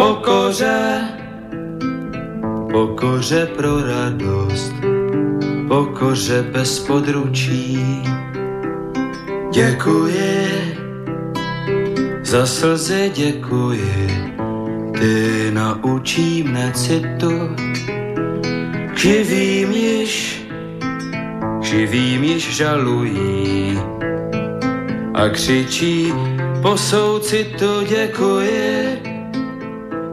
Pokoře, pokoře pro radost, pokoře bez područí. Děkuji, za slzy děkuji, ty naučí mne citu, živým již, živým již žalují. A křičí po soucitu děkuji,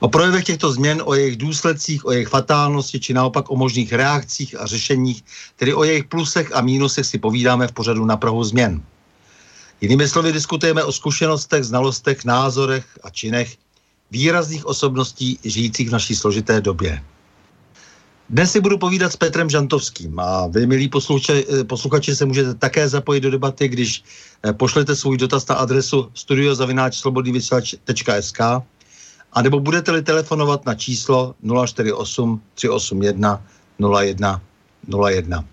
O projevech těchto změn, o jejich důsledcích, o jejich fatálnosti, či naopak o možných reakcích a řešeních, tedy o jejich plusech a mínusech si povídáme v pořadu na Prahu změn. Jinými slovy diskutujeme o zkušenostech, znalostech, názorech a činech výrazných osobností žijících v naší složité době. Dnes si budu povídat s Petrem Žantovským a vy, milí posluchači, posluchači, se můžete také zapojit do debaty, když eh, pošlete svůj dotaz na adresu studiozavináčslobodnývysílač.sk a nebo budete-li telefonovat na číslo 048 381 01 01.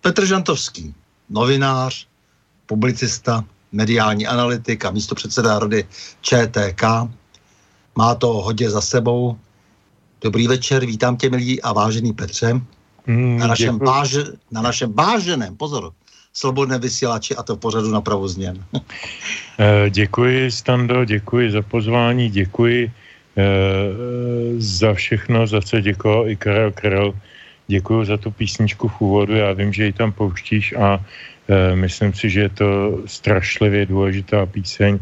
Petr Žantovský, novinář, publicista, mediální analytik a místo předseda rady ČTK. Má to hodně za sebou. Dobrý večer, vítám tě, milí a vážený Petře. Mm, na, našem váž, na našem váženém, pozor, slobodné vysílači a to pořadu na pravu změn. Eh, děkuji, Stando, děkuji za pozvání, děkuji eh, za všechno, za co děkoval i Karel Karel. Děkuji za tu písničku v úvodu, já vím, že ji tam pouštíš a eh, myslím si, že je to strašlivě důležitá píseň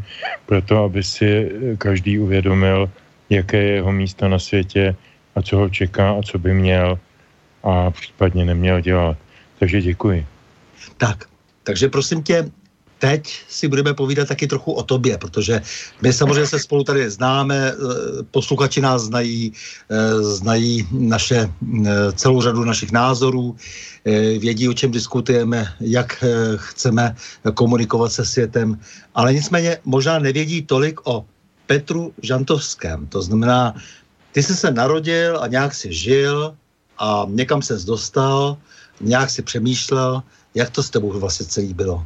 pro to, aby si každý uvědomil, jaké je jeho místo na světě a co ho čeká a co by měl a případně neměl dělat. Takže děkuji. Tak, takže prosím tě, teď si budeme povídat taky trochu o tobě, protože my samozřejmě se spolu tady známe, eh, posluchači nás znají, eh, znají naše, eh, celou řadu našich názorů, vědí, o čem diskutujeme, jak chceme komunikovat se světem, ale nicméně možná nevědí tolik o Petru Žantovském. To znamená, ty jsi se narodil a nějak si žil a někam se dostal, nějak si přemýšlel, jak to s tebou vlastně celý bylo?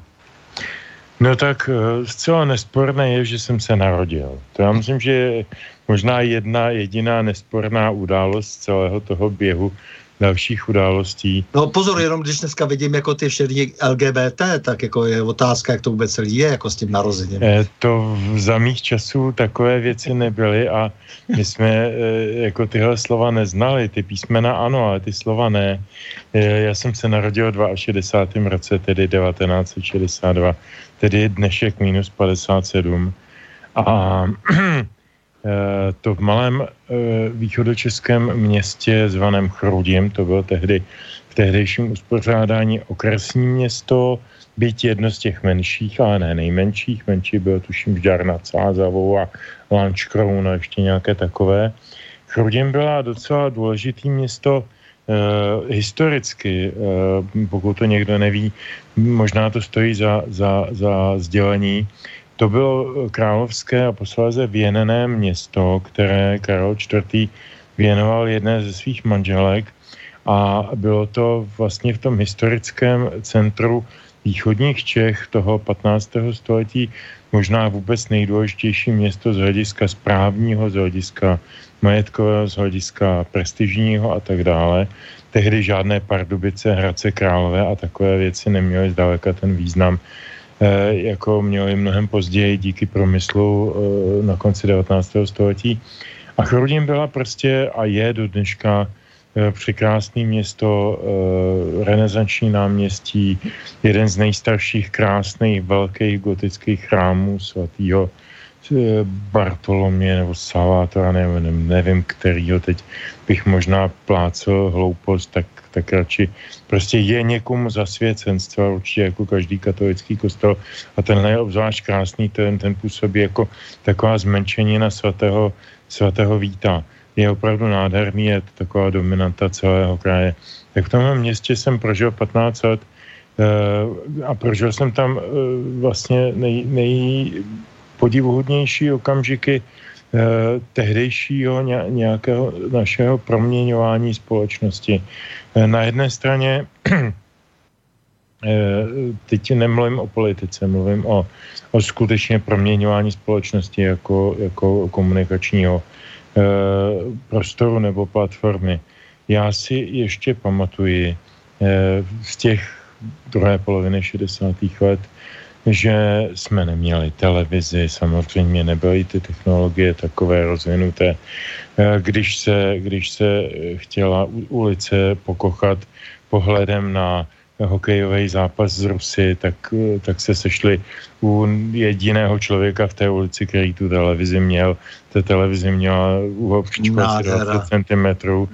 No tak eh, zcela nesporné je, že jsem se narodil. To já myslím, že je možná jedna jediná nesporná událost celého toho běhu dalších událostí. No pozor, jenom když dneska vidím jako ty všechny LGBT, tak jako je otázka, jak to vůbec celý je, jako s tím narozením. E, to za mých časů takové věci nebyly a my jsme e, jako tyhle slova neznali, ty písmena ano, ale ty slova ne. E, já jsem se narodil v 62. roce, tedy 1962, tedy dnešek minus 57 a Eh, to v malém eh, východočeském městě zvaném Chrudim, to bylo tehdy v tehdejším uspořádání okresní město, byť jedno z těch menších, ale ne nejmenších, menší bylo tuším Žďar nad Sázavou a Lančkroun a ještě nějaké takové. Chrudim byla docela důležitý město eh, historicky, eh, pokud to někdo neví, možná to stojí za, za, za sdělení. To bylo královské a posléze věnené město, které Karel IV. věnoval jedné ze svých manželek a bylo to vlastně v tom historickém centru východních Čech toho 15. století možná vůbec nejdůležitější město z hlediska správního, z hlediska majetkového, z hlediska prestižního a tak dále. Tehdy žádné Pardubice, Hradce Králové a takové věci neměly zdaleka ten význam, jako měly mnohem později díky promyslu eh, na konci 19. století. A Chrudim byla prostě a je do dneška Eh, překrásné město, eh, renesanční náměstí, jeden z nejstarších krásných velkých gotických chrámů svatého eh, Bartolomě nebo Salvátora, nevím, nevím kterýho teď bych možná plácel hloupost, tak, tak radši prostě je někomu zasvěcenstva určitě jako každý katolický kostel a tenhle je obzvlášť krásný, ten, ten působí jako taková zmenšenina svatého, svatého Víta je opravdu nádherný, je to taková dominanta celého kraje. Tak v tomhle městě jsem prožil 15 let eh, a prožil jsem tam eh, vlastně nej, nejpodivuhodnější okamžiky eh, tehdejšího nějakého našeho proměňování společnosti. Na jedné straně teď nemluvím o politice, mluvím o, o skutečně proměňování společnosti jako, jako komunikačního Eh, prostoru nebo platformy. Já si ještě pamatuji eh, z těch druhé poloviny 60. let, že jsme neměli televizi, samozřejmě nebyly ty technologie takové rozvinuté. Eh, když se, když se chtěla ulice pokochat pohledem na hokejový zápas z Rusy, tak, tak se sešli u jediného člověka v té ulici, který tu televizi měl. Ta televizi měla úhobčičku asi 20 cm.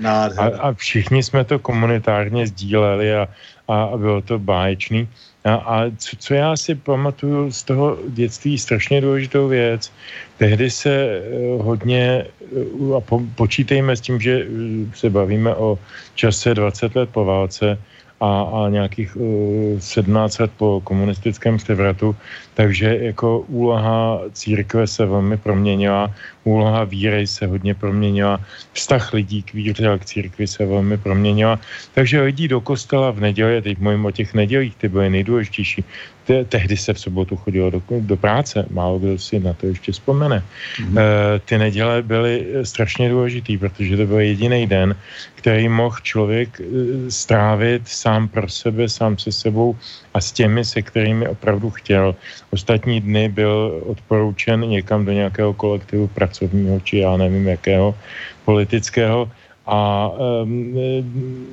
A, a všichni jsme to komunitárně sdíleli a, a, a bylo to báječný. A, a co, co já si pamatuju z toho dětství, strašně důležitou věc, tehdy se eh, hodně, eh, a po, počítejme s tím, že eh, se bavíme o čase 20 let po válce, a, a nějakých uh, eh, 17 let po komunistickém převratu, takže jako úloha církve se velmi proměnila, úloha víry se hodně proměnila, vztah lidí k víře a k církvi se velmi proměnila, takže lidi do kostela v neděli, teď mluvím o těch nedělích, ty byly nejdůležitější, te, tehdy se v sobotu chodilo do, do práce, málo kdo si na to ještě vzpomene. Mm-hmm. E, ty neděle byly strašně důležitý, protože to byl jediný den, který mohl člověk e, strávit sám pro sebe, sám se sebou a s těmi, se kterými opravdu chtěl. Ostatní dny byl odporučen někam do nějakého kolektivu pracovního, či já nevím jakého politického. A um,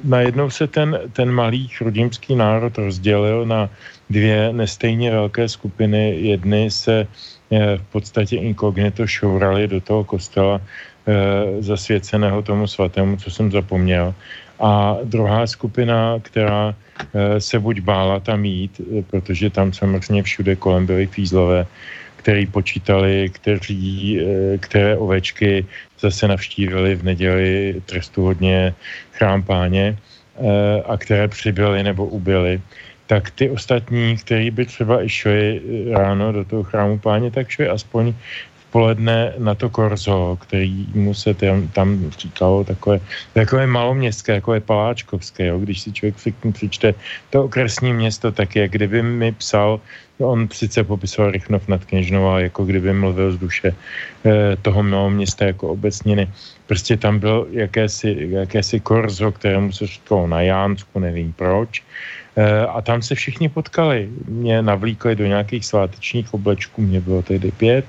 najednou se ten, ten malý chrudimský národ rozdělil na dvě nestejně velké skupiny. Jedny se e, v podstatě inkognito šourali do toho kostela e, zasvěceného tomu svatému, co jsem zapomněl. A druhá skupina, která e, se buď bála tam jít, e, protože tam samozřejmě všude kolem byly fízlové, který počítali, kteří, které ovečky zase navštívili v neděli trestuhodně chrám páně e, a které přibyly nebo ubyly tak ty ostatní, kteří by třeba i šli eh, ráno do toho chrámu páně, tak šli aspoň v poledne na to korzo, který mu se tam, tam říkalo takové, takové maloměstské, takové paláčkovské, jo? když si člověk přičte to okresní město, tak je, kdyby mi psal, on sice popisoval Rychnov nad Kněžnou, ale jako kdyby mluvil z duše eh, toho města jako obecniny. Prostě tam byl jakési, jakési korzo, kterému se říkalo na Jánsku, nevím proč. Eh, a tam se všichni potkali. Mě navlíkli do nějakých svátečních oblečků, mě bylo tehdy pět,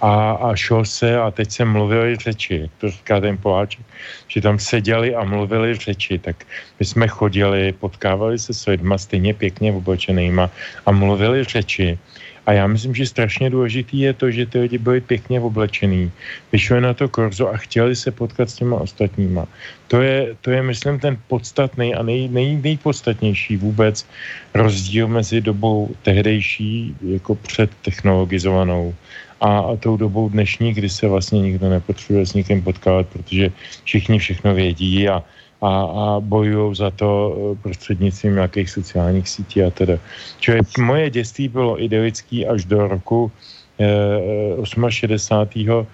a, a šel se a teď se mluvili řeči, jak to říká ten Poláček, že tam seděli a mluvili řeči, tak my jsme chodili, potkávali se s lidma stejně pěkně oblečenýma a mluvili řeči. A já myslím, že strašně důležitý je to, že ty lidi byli pěkně oblečený, vyšli na to korzo a chtěli se potkat s těma ostatníma. To je, to je myslím, ten podstatný a nej, nej, nejpodstatnější vůbec rozdíl mezi dobou tehdejší, jako před technologizovanou a, a tou dobou dnešní, kdy se vlastně nikdo nepotřebuje s nikým potkávat, protože všichni všechno vědí a, a, a bojují za to eh, prostřednictvím nějakých sociálních sítí a teda. Čili moje dětství bylo idylický až do roku eh, 68.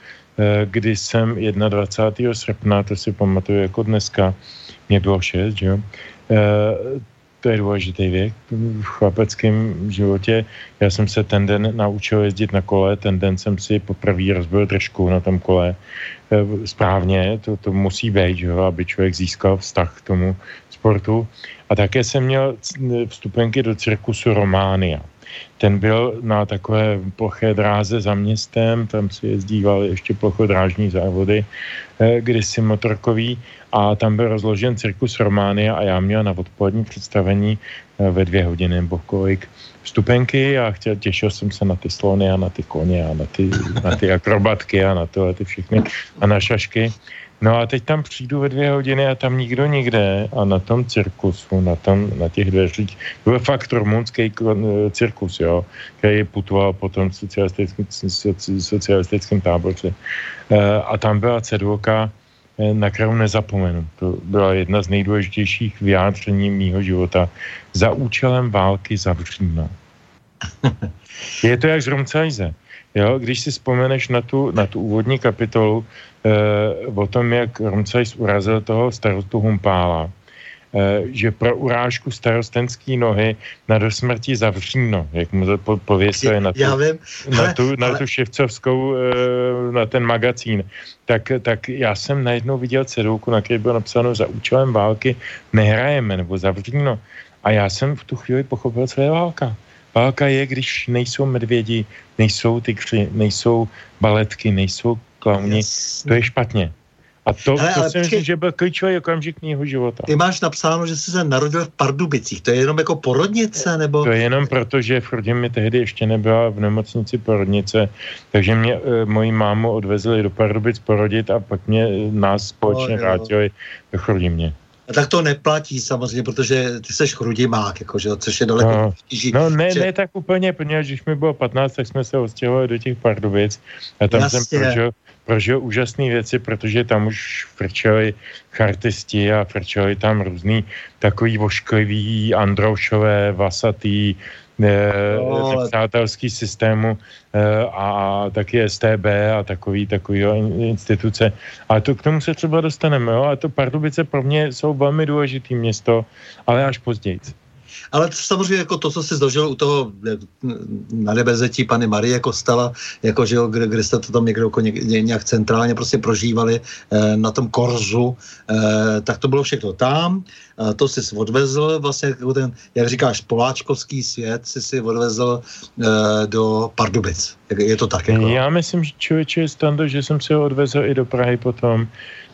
kdy jsem 21. srpna, to si pamatuju jako dneska, mě bylo 6, že jo, to je důležitý věk v chlapeckém životě. Já jsem se ten den naučil jezdit na kole, ten den jsem si poprvé rozbil držku na tom kole. E, správně, to, to musí být, že aby člověk získal vztah k tomu sportu. A také jsem měl vstupenky do cirkusu Románia. Ten byl na takové ploché dráze za městem, tam se jezdívali ještě plochodrážní závody, eh, kdysi motorkový a tam byl rozložen cirkus Románia a já měl na odpolední představení eh, ve dvě hodiny nebo kolik vstupenky a chtěl, těšil jsem se na ty slony a na ty koně a na ty, na ty akrobatky a na tohle ty všechny a na šašky. No a teď tam přijdu ve dvě hodiny a tam nikdo nikde a na tom cirkusu, na, tom, na těch dveřích, byl fakt rumunský cirkus, jo, který putoval po tom socialistickém, socialistickém táboře. Eh, a tam byla cedulka, eh, na kterou nezapomenu. To byla jedna z nejdůležitějších vyjádření mýho života. Za účelem války zavříme. Je to jak z Rumcajze. Jo, když si vzpomeneš na tu, na tu úvodní kapitolu e, o tom, jak Rumcajs urazil toho starostu Humpála, že pro urážku starostenský nohy na dosmrti zavříno, jak mu to po, pověsili na tu, Já vím, na, tu, na ale... tu ševcovskou, e, na ten magazín, tak, tak já jsem najednou viděl cedulku, na které bylo napsáno za účelem války nehrajeme nebo zavříno. A já jsem v tu chvíli pochopil, co je válka. Válka je, když nejsou medvědi, nejsou tygři, nejsou baletky, nejsou klauni. Yes. To je špatně. A to, ale, to si myslím, že byl klíčový okamžik mého života. Ty máš napsáno, že jsi se narodil v Pardubicích. To je jenom jako porodnice? Nebo... To je jenom proto, že v mi tehdy ještě nebyla v nemocnici porodnice, takže mě e, moji mámu odvezli do Pardubic porodit a pak mě e, nás společně no, vrátili do Chrodimě. A tak to neplatí samozřejmě, protože ty seš chrudimák, jako, že, což je daleko no, no ne, že... ne tak úplně, protože když mi bylo 15, tak jsme se odstěhovali do těch Pardubic a tam Jasně. jsem prožil, prožil úžasné věci, protože tam už frčeli chartisti a frčeli tam různý takový vošklivý androušové, vasatý, no, nepřátelský systému eh, a taky STB a takový, takový instituce. A to k tomu se třeba dostaneme. Jo? A to Pardubice pro mě jsou velmi důležitý město, ale až později. Ale samozřejmě jako to, co jsi zdožil u toho na nebezetí Pany Marie Kostela, jako, že jo, kde, kde jste to tam někde jako ně, nějak centrálně prostě prožívali eh, na tom korzu, eh, tak to bylo všechno tam. Eh, to jsi odvezl vlastně, jako ten, jak říkáš, poláčkovský svět jsi si odvezl eh, do Pardubic. Je to tak? Jako? Já myslím, že člověče je stando, že jsem se ho odvezl i do Prahy potom,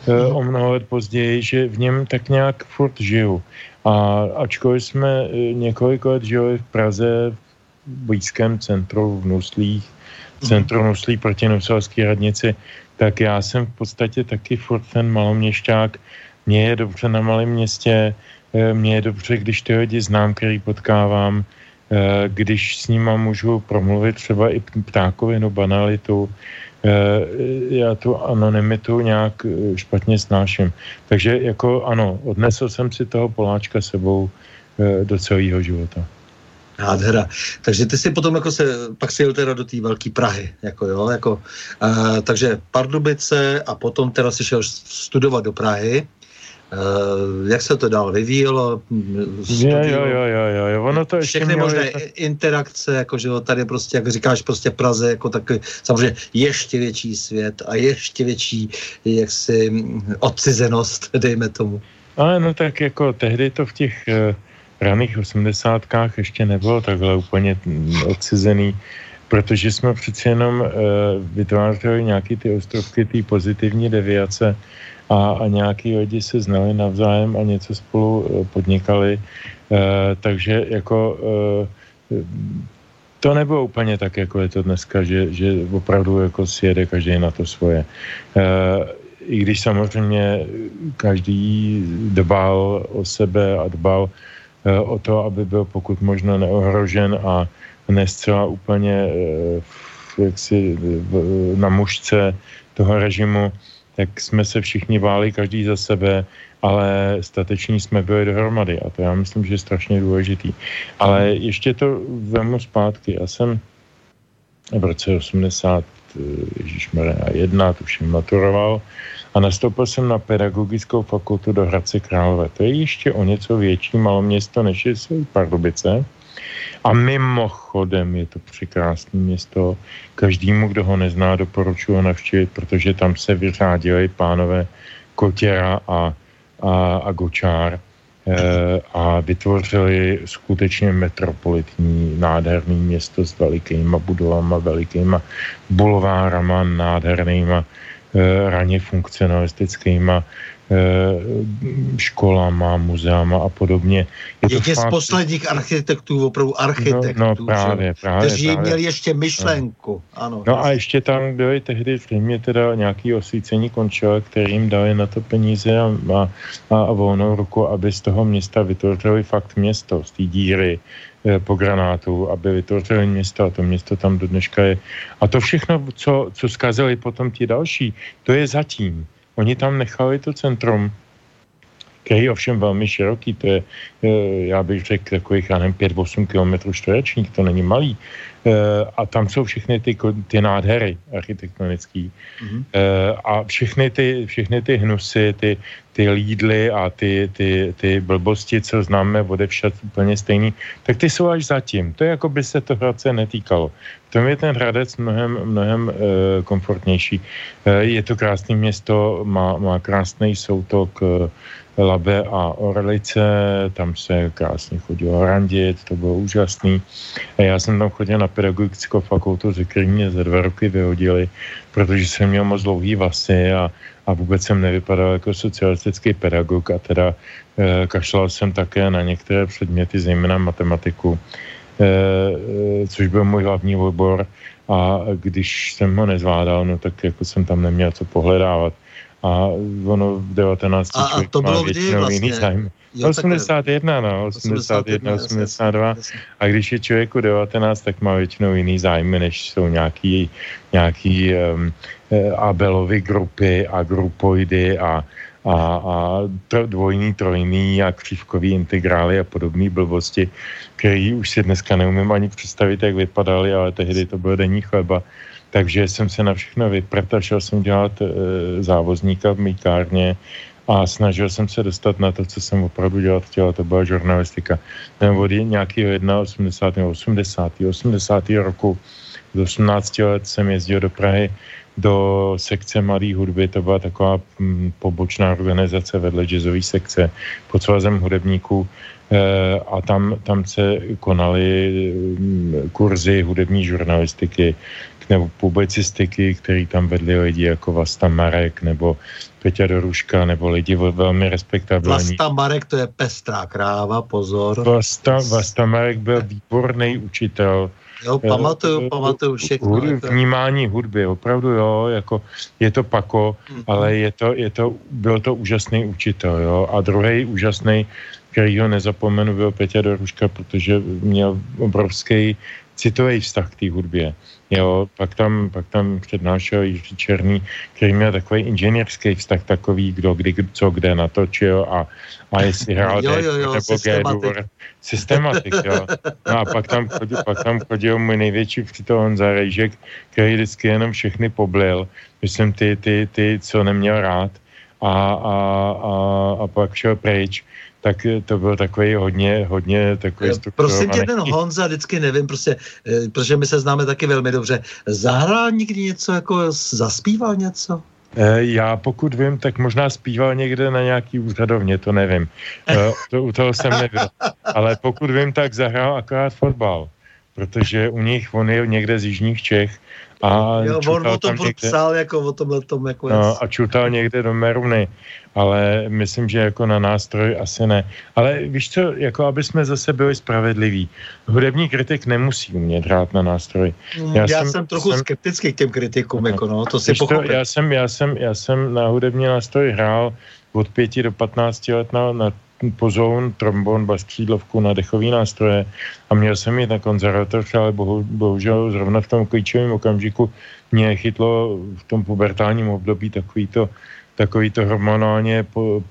eh, mhm. o mnoho let později, že v něm tak nějak furt žiju. A ačkoliv jsme e, několik let žili v Praze v blízkém centru v Nuslích, mhm. centru Nuslí proti Nuselské radnici, tak já jsem v podstatě taky furt ten maloměšťák. Mně je dobře na malém městě, e, mně je dobře, když ty lidi znám, který potkávám, e, když s nima můžu promluvit třeba i ptákovinu, banalitu, Eh, já tu anonymitu nějak eh, špatně snáším. Takže jako ano, odnesl jsem si toho Poláčka sebou eh, do celého života. Nádhera. Takže ty si potom jako se, pak si jel teda do té velké Prahy, jako jo, jako, uh, takže Pardubice a potom teda si šel studovat do Prahy jak se to dál vyvíjelo? Jo, jo, jo, jo, jo, ono to Všechny možné je... interakce, jakože tady prostě, jak říkáš, prostě Praze, jako takový, samozřejmě ještě větší svět a ještě větší, jaksi, odcizenost, dejme tomu. Ale no tak jako tehdy to v těch uh, raných osmdesátkách ještě nebylo takhle úplně odcizený, protože jsme přeci jenom uh, vytvářeli nějaký ty ostrovky, ty pozitivní deviace, a, a nějaký lidi se znali navzájem a něco spolu eh, podnikali, e, takže jako e, to nebylo úplně tak, jako je to dneska, že, že opravdu jako si jede každý na to svoje. I když samozřejmě každý dbal o sebe a dbal o to, aby byl pokud možno neohrožen a ne zcela úplně jaksi na mužce toho režimu, tak jsme se všichni báli, každý za sebe, ale stateční jsme byli dohromady a to já myslím, že je strašně důležitý. Ale ještě to vemu zpátky. Já jsem v roce 80 Ježíšmarja 1, tuším maturoval, a nastoupil jsem na pedagogickou fakultu do Hradce Králové. To je ještě o něco větší maloměsto, než jsou Pardubice. A mimochodem je to překrásné město. Každému, kdo ho nezná, doporučuji navštívit, protože tam se vyřádili pánové Kotěra a, a, a Gočár Eh, a vytvořili skutečně metropolitní nádherný město s velikýma budovama, velikýma bulvárama, nádhernýma eh, raně funkcionalistickýma školama, muzeama a podobně. Je Jedně fakt... z posledních architektů, opravdu architektů, no, no, právě, právě, kteří právě. měli ještě myšlenku. No. Ano, no a ještě tam byly tehdy v Římě teda nějaký osvícení končila, kterým dali na to peníze a, a, a volnou ruku, aby z toho města vytvořili fakt město, z té díry eh, po granátu, aby vytvořili město a to město tam do dneška je. A to všechno, co, co zkazili potom ti další, to je zatím. Oni tam nechali to centrum, který je ovšem velmi široký, to je, eh, já bych řekl, takových, já nevím, 5-8 km čtverečních, to není malý. Eh, a tam jsou všechny ty, ty nádhery architektonické. Mm-hmm. A všechny ty, všechny ty hnusy, ty, ty lídly a ty, ty, ty blbosti, co známe odevšat úplně stejný, tak ty jsou až zatím. To je jako by se to Hradce netýkalo. V tom je ten Hradec mnohem, mnohem e, komfortnější. E, je to krásné město, má, má krásný soutok e, Labe a Orlice, tam se krásně chodilo randit, to bylo úžasný. A já jsem tam chodil na pedagogickou fakultu, ze které mě za dva roky vyhodili, protože jsem měl moc dlouhý vlasy a, a vůbec jsem nevypadal jako socialistický pedagog a teda e, kašlal jsem také na některé předměty, zejména matematiku, e, což byl můj hlavní obor a když jsem ho nezvládal, no tak jako jsem tam neměl co pohledávat a ono v 19. A, a to bylo kdy vlastně? jiný zájem. Jo, 81, no, 81, 82. A když je člověku 19, tak má většinou jiný zájmy, než jsou nějaký, nějaký um, Abelovy grupy a grupoidy a, a, a dvojný, trojný a křivkový integrály a podobné blbosti, které už si dneska neumím ani představit, jak vypadaly, ale tehdy to bylo denní chleba. Takže jsem se na všechno vyprt a šel jsem dělat e, závozníka v mýkárně a snažil jsem se dostat na to, co jsem opravdu dělat chtěl, to byla žurnalistika. Ten od nějakého 81. 80. 80. roku do 18 let jsem jezdil do Prahy do sekce Mladé hudby, to byla taková mm, pobočná organizace vedle jazzové sekce pod svazem hudebníků e, a tam, tam se konaly mm, kurzy hudební žurnalistiky, nebo publicistiky, který tam vedli lidi jako Vasta Marek nebo Peťa Doruška nebo lidi velmi respektabilní. Vasta Marek to je pestrá kráva, pozor. Vasta, Vasta Marek byl výborný učitel. Jo, pamatuju, eh, pamatuju všechno. Hud, vnímání hudby, opravdu jo, jako je to pako, mm-hmm. ale je to, je to, byl to úžasný učitel, jo. A druhý úžasný, který ho nezapomenu, byl Peťa Doruška, protože měl obrovský citový vztah k té hudbě. Jo, pak tam, pak tam přednášel Jiří Černý, který měl takový inženýrský vztah takový, kdo kdy, co kde natočil a, a jestli hrál jo, jo, jo, nebo systematik. systematik, jo. No a pak tam, chodil, pak tam chodil můj největší přítel Honza Rejžek, který vždycky jenom všechny poblil, myslím ty, ty, ty, co neměl rád a, a, a, a pak šel pryč tak to byl takový hodně, hodně takový Prosím tě, ten Honza, vždycky nevím, prostě, eh, protože my se známe taky velmi dobře. Zahrál někdy něco, jako zaspíval něco? Eh, já pokud vím, tak možná zpíval někde na nějaký úřadovně, to nevím. Eh, to, u toho jsem nebyl. Ale pokud vím, tak zahrál akorát fotbal. Protože u nich, on je někde z jižních Čech a jo, on o tom někde, psal, jako o tomhle tom, jako no, a čutal někde do Meruny ale myslím, že jako na nástroj asi ne. Ale víš co, jako aby jsme zase byli spravedliví. Hudební kritik nemusí umět hrát na nástroj. Já, já jsem, jsem trochu jsem, skeptický k těm kritikům, no, jako no, to si to, já, jsem, já, jsem, já jsem na hudební nástroj hrál od pěti do patnácti let na, na pozoun, trombon, bastřídlovku na dechový nástroje. A měl jsem jít na konzervatoř, ale bohu, bohužel zrovna v tom klíčovém okamžiku mě chytlo v tom pubertálním období takový to takový to hormonálně po,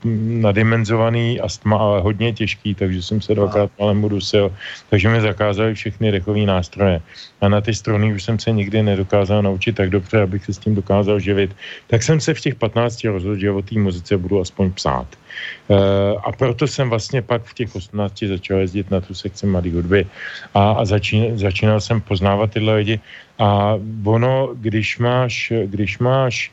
nadimenzovaný astma, ale hodně těžký, takže jsem se dvakrát malem dusil, takže mi zakázali všechny dechové nástroje. A na ty struny už jsem se nikdy nedokázal naučit tak dobře, abych se s tím dokázal živit. Tak jsem se v těch 15 rozhodl, že o té muzice budu aspoň psát. E, a proto jsem vlastně pak v těch 18 začal jezdit na tu sekci mladé hudby a, a začín, začínal jsem poznávat tyhle lidi. A ono, když máš, když máš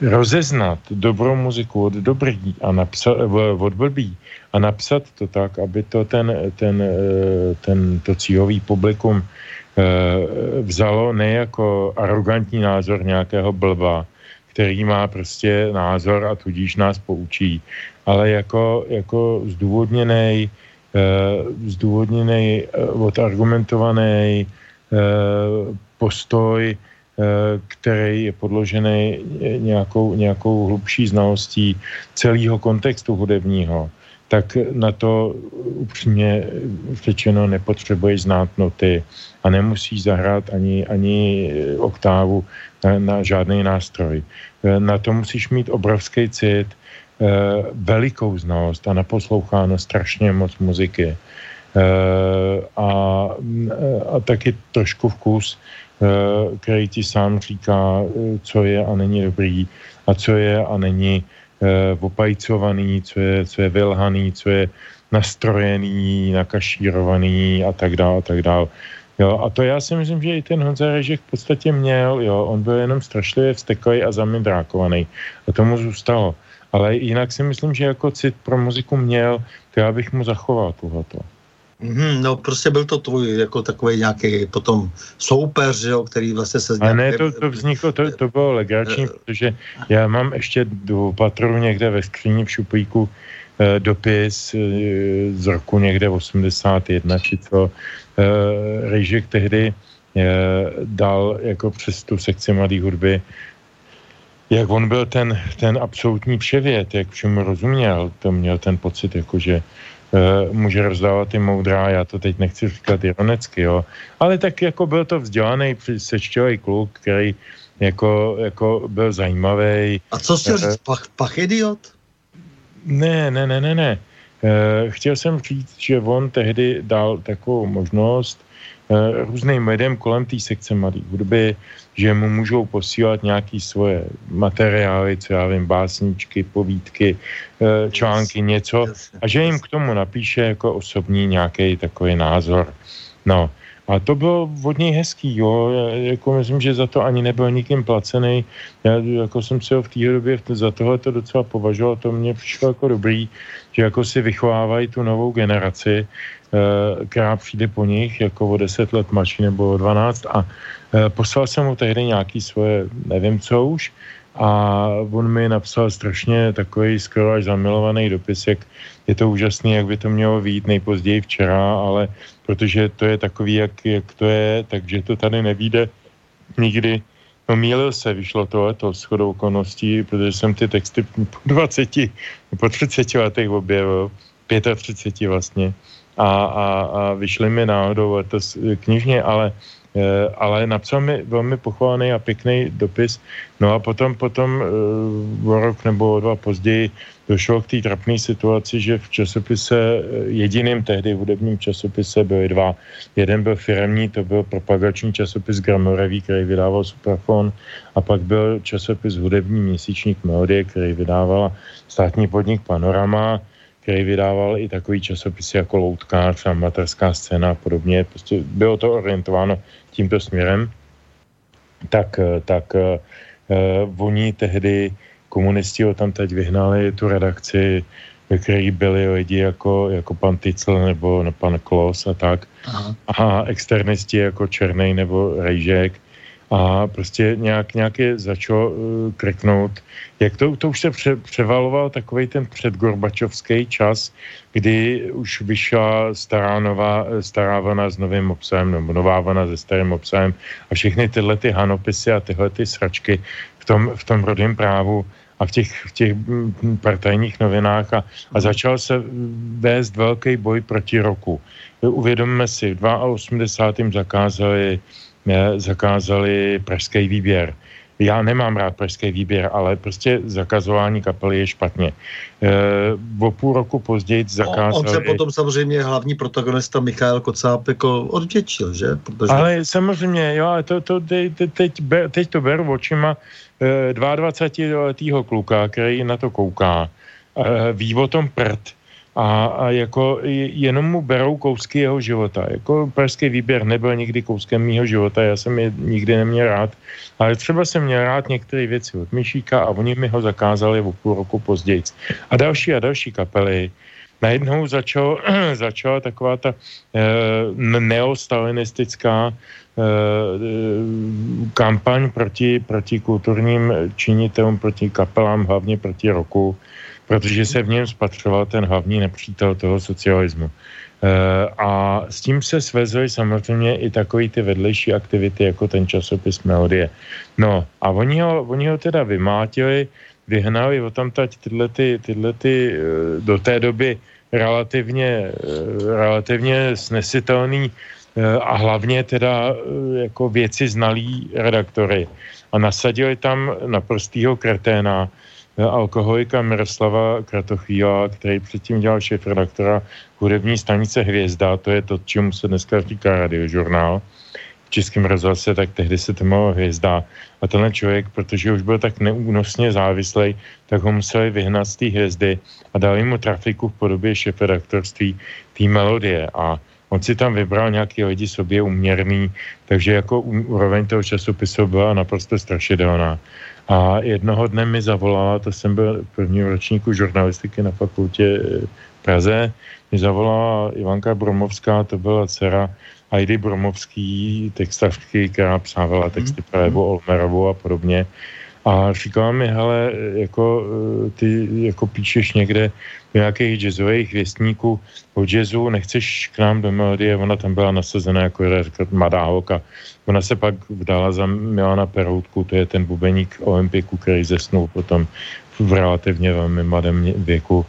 rozeznat dobrou muziku od dobrý a napsat, od blbý a napsat to tak, aby to ten, ten, ten to cílový publikum vzalo ne jako arrogantní názor nějakého blba, který má prostě názor a tudíž nás poučí, ale jako, jako zdůvodněný, zdůvodněný, odargumentovaný postoj, který je podložený nějakou, nějakou hlubší znalostí celého kontextu hudebního, tak na to upřímně řečeno nepotřebuješ znát noty a nemusíš zahrát ani, ani oktávu na, na žádný nástroj. Na to musíš mít obrovský cit, eh, velikou znalost a naposloucháno strašně moc muziky. Eh, a, a taky trošku vkus, eh, který ti sám říká, co je a není dobrý a co je a není opajcovaný, co je, co je vylhaný, co je nastrojený, nakašírovaný a tak dále, a tak dále. Jo, a to já si myslím, že i ten Honza Režek v podstatě měl, jo, on byl jenom strašlivě vsteklý a zamidrákovaný a tomu zůstalo. Ale jinak si myslím, že jako cit pro muziku měl, to já bych mu zachoval tohleto. Mm, no prostě byl to tvůj jako takový nějaký potom soupeř, že jo, který vlastně se... Ale ne, to, to vzniklo, to, to bylo legrační, uh, protože já mám ještě do patru někde ve skříni v šuplíku eh, dopis eh, z roku někde 81 či co, Eh, Rejžek tehdy eh, dal jako přes tu sekci mladé hudby, jak on byl ten, ten absolutní vševěd, jak všemu rozuměl, to měl ten pocit, jako že může rozdávat ty moudrá, já to teď nechci říkat ironicky, jo, ale tak jako byl to vzdělaný, sečtělý kluk, který jako, jako byl zajímavý. A co jsi říct, pach, pach idiot? Ne, ne, ne, ne, ne. Eh, chtěl jsem říct, že on tehdy dal takovou možnost eh, různým lidem kolem té sekce mladé hudby, že mu můžou posílat nějaké svoje materiály, co já vím, básničky, povídky, eh, články, něco a že jim k tomu napíše jako osobní nějaký takový názor. No, a to bylo od něj hezký, jo. Jako myslím, že za to ani nebyl nikým placený. Já jako jsem se ho v té době za tohle to docela považoval, to mě přišlo jako dobrý, že jako si vychovávají tu novou generaci, eh, která přijde po nich jako o 10 let mladší nebo o 12 a poslal jsem mu tehdy nějaký svoje, nevím co už, a on mi napsal strašně takový skoro až zamilovaný dopis, jak je to úžasný, jak by to mělo výjít nejpozději včera, ale protože to je takový, jak, jak to je, takže to tady nevíde nikdy. No mýlil se, vyšlo to to s chodou okolností, protože jsem ty texty po 20, po 30 letech objevil, 35 vlastně, a, a, a vyšly mi náhodou letos knižně, ale Eh, ale napsal mi velmi pochválený a pěkný dopis. No a potom, potom eh, o rok nebo o dva později došlo k té trapné situaci, že v časopise, eh, jediným tehdy hudebním časopise byly dva. Jeden byl firemní, to byl propagační časopis Gramoreví, který vydával Superfon a pak byl časopis hudební měsíčník Melodie, který vydávala státní podnik Panorama který vydával i takový časopisy jako Loutkář, amatérská scéna a podobně. Prostě bylo to orientováno tímto směrem. Tak, eh, tak uh, oni tehdy komunisti ho tam teď vyhnali, tu redakci, ve které byli lidi jako, jako pan Ticl nebo pan Klos a tak. Aha. A externisti jako Černej nebo Rejžek a prostě nějak, nějak je začalo uh, krknout. Jak to, to už se pře, převaloval takový ten předgorbačovský čas, kdy už vyšla stará, nová, stará vana s novým obsahem, nebo nová vana se starým obsahem a všechny tyhle ty hanopisy a tyhle ty sračky v tom, v tom rodném právu a v těch, v těch mm, partajních novinách a, a začal se vést velký boj proti roku. Uvědomme si, v 82. zakázali zakázali pražský výběr. já nemám rád pražský výběr, ale prostě zakazování kapely je špatně. E, o půl roku později zakázali... On se potom samozřejmě hlavní protagonista Michal Kocáb jako odvděčil, že? Protože... Ale samozřejmě, jo, to, to, teď, teď, teď to beru očima e, 22-letého kluka, který na to kouká, e, ví o tom prd, a, a jako jenom mu berou kousky jeho života. Jako pražský výběr nebyl nikdy kouskem mýho života, já jsem je nikdy neměl rád, ale třeba jsem měl rád některé věci od Myšíka a oni mi ho zakázali o půl roku později. A další a další kapely. Najednou začal, začala taková ta e, neostalinistická e, kampaň proti, proti kulturním činitelům, proti kapelám, hlavně proti roku protože se v něm spatřoval ten hlavní nepřítel toho socialismu. E, a s tím se svezly samozřejmě i takový ty vedlejší aktivity, jako ten časopis Melodie. No a oni ho, oni ho teda vymátili, vyhnali o tam tyhle, ty, tyhle ty, e, do té doby relativně, e, relativně snesitelný a hlavně teda jako věci znalí redaktory a nasadili tam naprostýho kreténa, alkoholika Miroslava Kratochvíla, který předtím dělal šéf redaktora hudební stanice Hvězda, to je to, čemu se dneska říká radiožurnál, v českém rozhlase, tak tehdy se to jmenovalo Hvězda. A tenhle člověk, protože už byl tak neúnosně závislý, tak ho museli vyhnat z té hvězdy a dali mu trafiku v podobě šéf-redaktorství té melodie. A on si tam vybral nějaký lidi sobě uměrný, takže jako úroveň toho časopisu byla naprosto strašidelná. A jednoho dne mi zavolala, to jsem byl v prvním ročníku žurnalistiky na fakultě v Praze, mi zavolala Ivanka Bromovská, to byla dcera Heidi Bromovský, textařky, která psávala texty pro Evo Olmerovou a podobně. A říkala mi, hele, jako ty jako píšeš někde nějakých jazzových věstníků o jazzu, nechceš k nám do melodie, ona tam byla nasazena jako mladá holka. Ona se pak vdala za Milana Peroutku, to je ten bubeník olympiku, který zesnul potom v relativně velmi mladém věku,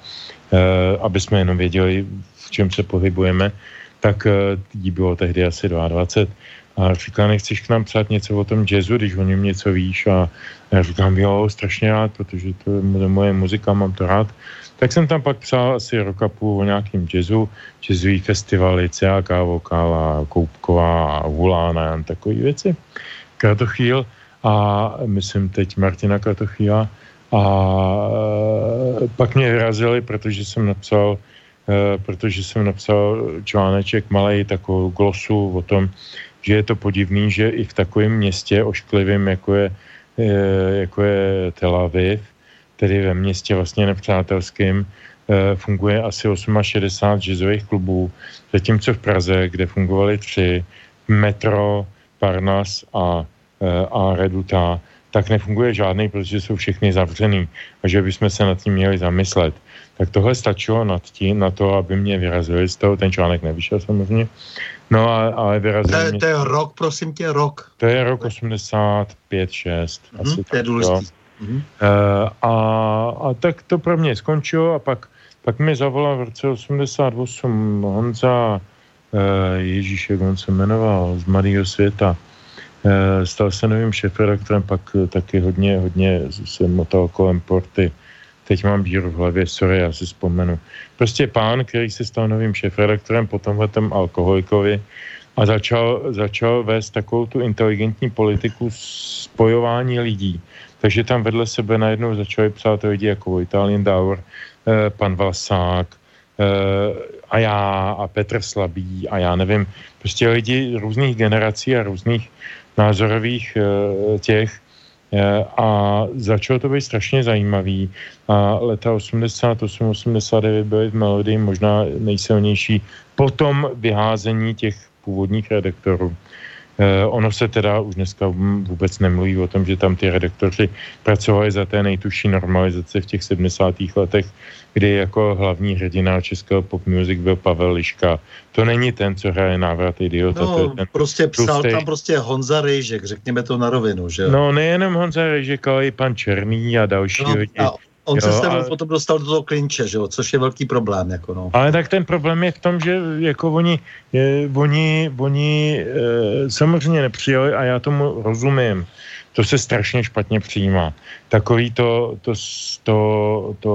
e, aby jsme jenom věděli, v čem se pohybujeme, tak e, jí bylo tehdy asi 22. A říká, nechceš k nám psát něco o tom jazzu, když o něm něco víš a já říkám, jo, strašně rád, protože to je moje muzika, mám to rád. Tak jsem tam pak psal asi rok a půl o nějakým jazzu, jazzový festivaly, CAK Vokála, Koupková, Vulána a takové věci. Kratochýl a myslím teď Martina Kratochýla. A e, pak mě vyrazili, protože jsem napsal e, protože jsem napsal článeček malej, takovou glosu o tom, že je to podivný, že i v takovém městě ošklivým, jako je, e, jako je Tel Aviv, tedy ve městě vlastně nepřátelským, eh, funguje asi 68 jazzových klubů, zatímco v Praze, kde fungovaly tři, Metro, Parnas a, eh, a Reduta, tak nefunguje žádný, protože jsou všechny zavřený a že bychom se nad tím měli zamyslet. Tak tohle stačilo nad tím, na to, aby mě vyrazili z toho, ten článek nevyšel samozřejmě, no a, ale vyrazili to, je, mě... to je rok, prosím tě, rok. To je rok 85-6. Mm-hmm, to je důležité. Mm-hmm. A, a tak to pro mě skončilo a pak, pak mi zavolal v roce 88 Honza eh, Ježíš, jak on se jmenoval, z Malého světa. Eh, stal se novým šefredaktorem, pak taky hodně, hodně se motal kolem porty. Teď mám bíru v hlavě, sorry, já si vzpomenu. Prostě pán, který se stal novým šefredaktorem po tomhle alkoholikovi a začal, začal vést takovou tu inteligentní politiku spojování lidí takže tam vedle sebe najednou začali psát lidi jako Italian Dower, eh, pan Vlasák, eh, a já a Petr Slabý a já nevím, prostě lidi různých generací a různých názorových eh, těch eh, a začalo to být strašně zajímavý a leta 88-89 byly v melodii možná nejsilnější po tom vyházení těch původních redaktorů. Eh, ono se teda už dneska vůbec nemluví o tom, že tam ty redaktoři pracovali za té nejtužší normalizace v těch 70. letech, kdy jako hlavní hrdina českého pop music byl Pavel Liška. To není ten, co hraje návrat idiota. No, to je ten prostě psal tlustej... tam prostě Honza Rejžek, řekněme to na rovinu, že No, nejenom Honza Rejžek, ale i pan Černý a další no, lidi. A on jo, se s ale... potom dostal do toho klinče, že jo, což je velký problém. Jako no. Ale tak ten problém je v tom, že jako oni, je, oni, oni e, samozřejmě nepřijali a já tomu rozumím. To se strašně špatně přijímá. Takový to, to, to, to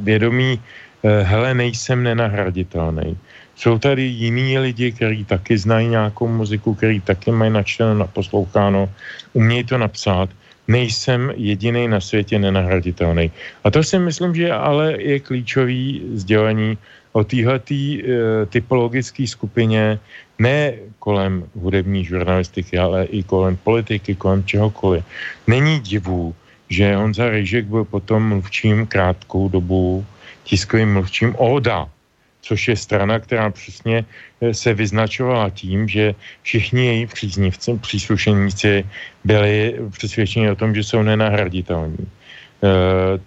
vědomí, e, hele, nejsem nenahraditelný. Jsou tady jiní lidi, kteří taky znají nějakou muziku, který taky mají načteno, posloucháno, umějí to napsat nejsem jediný na světě nenahraditelný. A to si myslím, že ale je klíčový sdělení o téhleté e, typologické skupině, ne kolem hudební žurnalistiky, ale i kolem politiky, kolem čehokoliv. Není divu, že Honza Rejžek byl potom mluvčím krátkou dobu tiskovým mluvčím ODA, což je strana, která přesně eh, se vyznačovala tím, že všichni její příznivci, příslušeníci byli přesvědčeni o tom, že jsou nenahraditelní. E,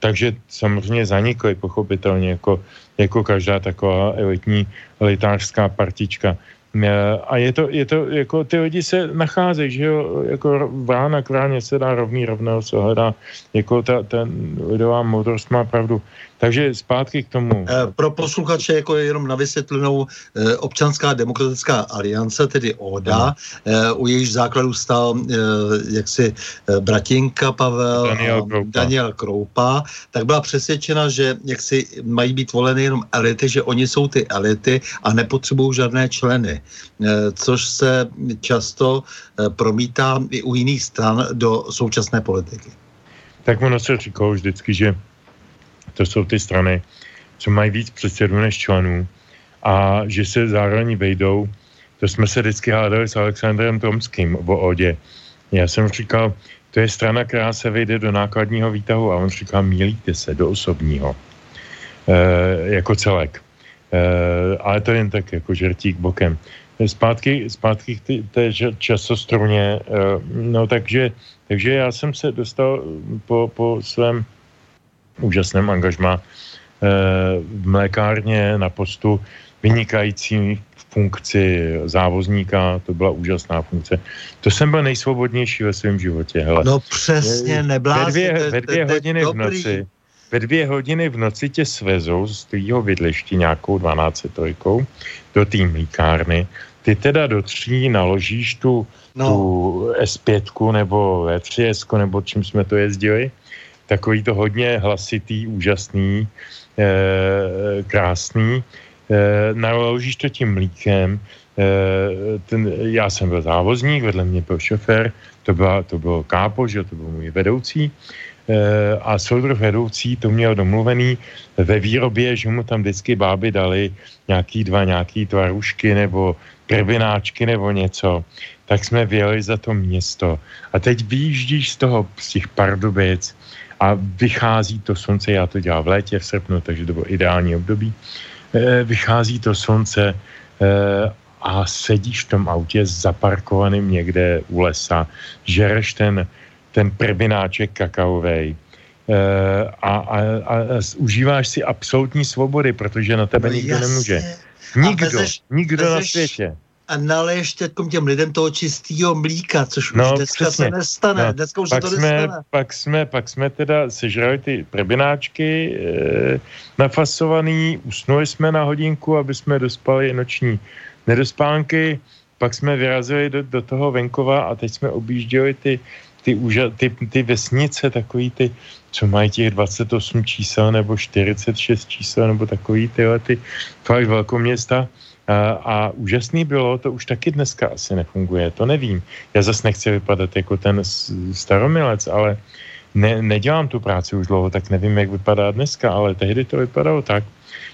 takže samozřejmě zanikly pochopitelně jako, jako každá taková elitní elitářská partička. Eh, a je to, je to, jako ty lidi se nacházejí, že jo, jako vrána k se dá rovný, rovného se hledá, jako ta, ten lidová moudrost má pravdu. Takže zpátky k tomu. Eh, pro posluchače jako jenom na vysvětlenou eh, občanská demokratická aliance, tedy ODA, no. u jejíž základu stál jaksi bratinka Pavel Daniel Kroupa. Daniel Kroupa, tak byla přesvědčena, že jaksi mají být voleny jenom elity, že oni jsou ty elity a nepotřebují žádné členy, což se často promítá i u jiných stran do současné politiky. Tak ono se říkalo vždycky, že to jsou ty strany, co mají víc předsedů než členů a že se zároveň vejdou. To jsme se vždycky hádali s Alexandrem Tomským o Odě. Já jsem říkal, to je strana, která se vejde do nákladního výtahu a on říkal, mílíte se do osobního. E, jako celek. E, ale to jen tak jako žertík bokem. Zpátky, zpátky k té časostruně, e, no takže, takže já jsem se dostal po, po svém úžasném angažma eh, v mlékárně na postu vynikající funkci závozníka, to byla úžasná funkce. To jsem byl nejsvobodnější ve svém životě. Hele. No přesně, neblázně. Ve dvě, ve dvě hodiny v noci, ve dvě hodiny v noci tě svezou z tvýho bydliště nějakou 12 trojkou do té mlíkárny. Ty teda do tří naložíš tu, no. tu S5 nebo V3S, nebo čím jsme to jezdili takový to hodně hlasitý, úžasný, e, krásný. E, naložíš to tím mlíkem, e, ten, já jsem byl závozník, vedle mě byl šofér, to, byla, to bylo kápo, že to byl můj vedoucí, e, a soudruh vedoucí to měl domluvený ve výrobě, že mu tam vždycky báby dali nějaký dva nějaký tvarušky nebo krvináčky nebo něco, tak jsme vyjeli za to město. A teď vyjíždíš z toho, z těch Pardubic a vychází to slunce, já to dělám v létě, v srpnu, takže to bylo ideální období, e, vychází to slunce e, a sedíš v tom autě zaparkovaným někde u lesa, žereš ten, ten prbináček kakaovej, e, a, a, a, a užíváš si absolutní svobody, protože na tebe nikdo nemůže. Nikdo, vezeš, nikdo vezeš, na světě a naleješ těm, těm lidem toho čistého mlíka, což no, už dneska přesně. se nestane. No, dneska už pak se to jsme, nestane. Pak jsme, pak jsme teda sežrali ty prebináčky e, nafasovaný, usnuli jsme na hodinku, aby jsme dospali noční nedospánky, pak jsme vyrazili do, do toho venkova a teď jsme objížděli ty, ty, úža, ty, ty vesnice, takový ty, co mají těch 28 čísel nebo 46 čísel nebo takový tyhle ty fakt velkoměsta a úžasný bylo, to už taky dneska asi nefunguje, to nevím. Já zase nechci vypadat jako ten staromilec, ale ne, nedělám tu práci už dlouho, tak nevím, jak vypadá dneska, ale tehdy to vypadalo tak,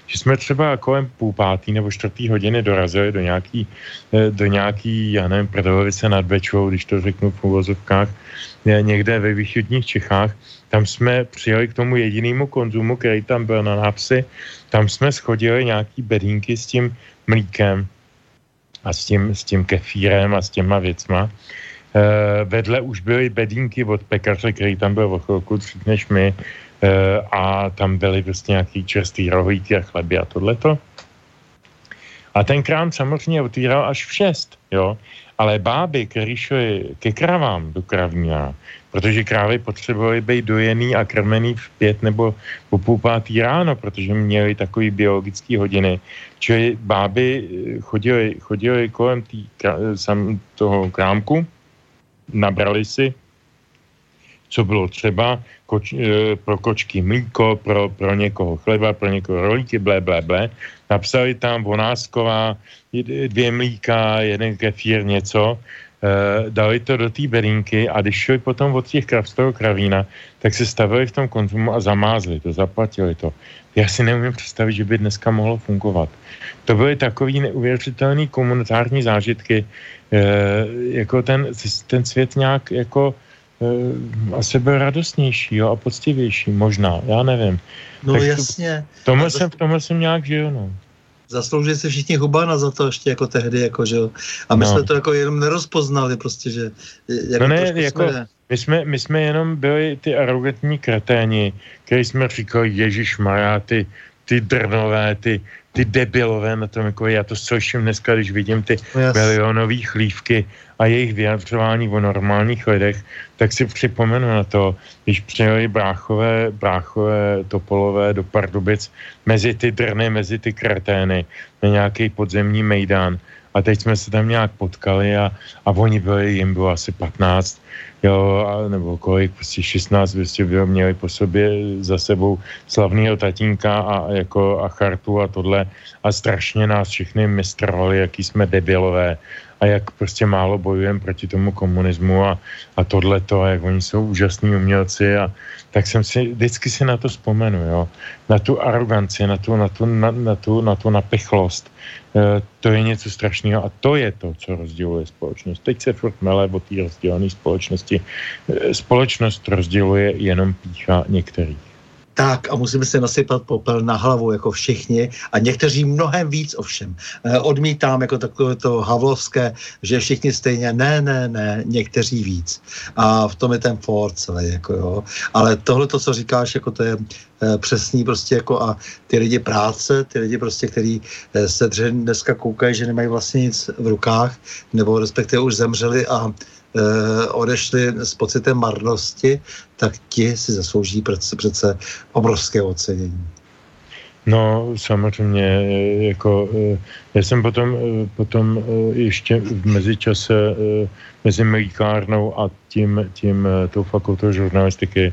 že jsme třeba kolem půl pátý nebo čtvrtý hodiny dorazili do nějaký, eh, do nějaký já nevím, Prdovice nad Bečou, když to řeknu v úvozovkách, někde ve východních Čechách, tam jsme přijeli k tomu jedinému konzumu, který tam byl na nápsy, tam jsme schodili nějaký bedínky s tím mlíkem a s tím, s tím kefírem a s těma věcma. E, vedle už byly bedínky od pekaře, který tam byl o chvilku dřív než my e, a tam byly prostě nějaký čerstvý rohlíky a chleby a tohleto. A ten krám samozřejmě otvíral až v šest, jo. Ale báby, který šly ke kravám do kravnína, protože krávy potřebovaly být dojený a krmený v pět nebo po půl pátý ráno, protože měli takový biologický hodiny. Čili báby chodili, chodili kolem tý, sam, toho krámku, nabrali si, co bylo třeba, koč, e, pro kočky mlíko, pro, pro někoho chleba, pro někoho rolíky, ble, ble, ble. Napsali tam Vonásková, dvě mlíka, jeden kefír, něco Eh, dali to do té berínky a když šli potom od těch krav z toho kravína, tak se stavili v tom konzumu a zamázli to, zaplatili to. Já si neumím představit, že by dneska mohlo fungovat. To byly takový neuvěřitelný komunitární zážitky, e, jako ten, ten svět nějak jako e, asi byl radostnější jo, a poctivější, možná, já nevím. No tak jasně. To, tomhle, to... jsem, tomhle jsem nějak žil, no zasloužili se všichni hubána za to ještě jako tehdy, jako, že jo. A my no. jsme to jako jenom nerozpoznali prostě, že... Jako no ne, jako, jsme... My jsme, my jsme jenom byli ty arrogantní kreténi, kteří jsme říkali, Ježíš Maria, ty, ty drnové, ty, ty debilové na tom, jako já to slyším dneska, když vidím ty yes. milionové chlívky a jejich vyjadřování o normálních lidech, tak si připomenu na to, když přijeli bráchové, bráchové topolové do Pardubic mezi ty drny, mezi ty kretény na nějaký podzemní mejdán a teď jsme se tam nějak potkali a, a oni byli, jim bylo asi 15 jo, a, nebo kolik, prostě 16, prostě bylo, měli po sobě za sebou slavného tatínka a, jako, a chartu a tohle. A strašně nás všechny mistrovali, jaký jsme debilové a jak prostě málo bojujeme proti tomu komunismu a, a tohle to, jak oni jsou úžasní umělci a tak jsem si, vždycky si na to vzpomenu, jo, na tu aroganci, na tu, na tu, na, na tu, na tu napichlost, e, to je něco strašného a to je to, co rozděluje společnost. Teď se furt mele o té rozdělené společnosti. E, společnost rozděluje jenom pícha některých tak a musíme si nasypat popel na hlavu jako všichni a někteří mnohem víc ovšem. E, odmítám jako takové to havlovské, že všichni stejně, ne, ne, ne, někteří víc. A v tom je ten Ford celý, jako jo. Ale tohle to, co říkáš, jako to je e, přesný prostě jako a ty lidi práce, ty lidi prostě, který e, se dneska koukají, že nemají vlastně nic v rukách, nebo respektive už zemřeli a Eh, odešli s pocitem marnosti, tak ti si zaslouží přece, přece obrovské ocenění. No, samozřejmě, eh, jako eh, já jsem potom, potom ještě v mezičase mezi Mlíkárnou a tím, tím tou fakultou žurnalistiky,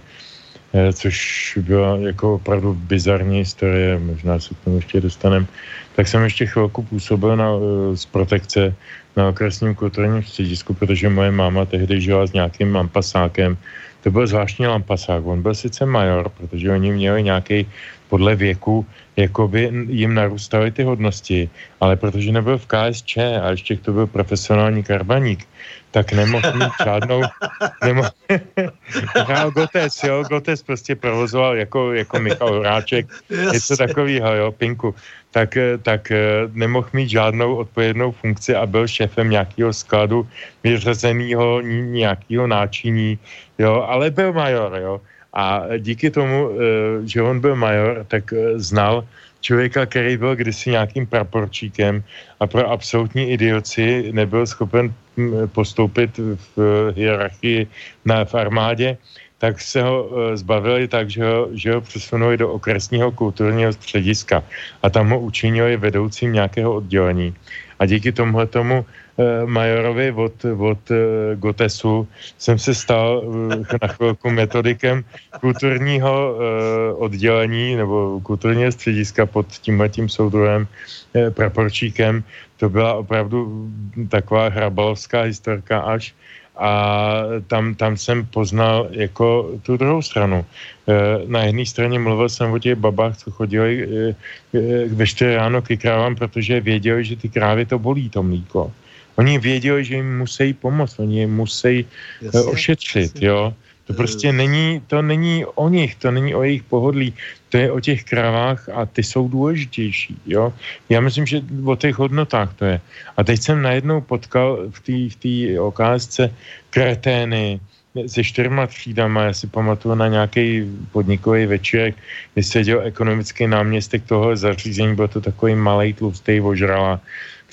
což byla jako opravdu bizarní historie, možná se k tomu ještě dostanem, tak jsem ještě chvilku působil na, z protekce na okresním kulturním středisku, protože moje máma tehdy žila s nějakým lampasákem. To byl zvláštní lampasák. On byl sice major, protože oni měli nějaký podle věku, jakoby jim narůstaly ty hodnosti, ale protože nebyl v KSČ a ještě to byl profesionální karbaník, tak nemohl mít žádnou, nemohl, hrál Gotes, jo, Gotes prostě provozoval jako, jako Michal Horáček, něco takového, jo, Pinku, tak, tak eh, nemohl mít žádnou odpovědnou funkci a byl šéfem nějakého skladu vyřazeného nějakého náčiní, jo, ale byl major, jo. A díky tomu, eh, že on byl major, tak eh, znal člověka, který byl kdysi nějakým praporčíkem a pro absolutní idioci nebyl schopen hm, postoupit v hierarchii na, v armádě, tak se ho uh, zbavili tak, že ho, že ho přesunuli do okresního kulturního střediska a tam ho učinili vedoucím nějakého oddělení. A díky tomuhle tomu Eh, majorovi od, od eh, Gotesu jsem se stal eh, na chvilku metodikem kulturního oddělení nebo kulturního střediska pod tímhletím soudruhem praporčíkem. To byla opravdu taková hrabalovská historka až a tam, tam jsem poznal jako tu druhou stranu. Na jedné straně mluvil jsem o těch babách, co chodili ve 4 ráno ke krávám, protože věděli, že ty krávy to bolí, to mlíko. Oni věděli, že jim musí pomoct, oni jim musí jasně, ošetřit, jasně. jo. To prostě není, to není o nich, to není o jejich pohodlí, to je o těch kravách a ty jsou důležitější, jo. Já myslím, že o těch hodnotách to je. A teď jsem najednou potkal v té v okázce kretény, se čtyřma třídama, já si pamatuju na nějaký podnikový večer, kdy seděl ekonomický náměstek toho zařízení, byl to takový malý tlustý ožrala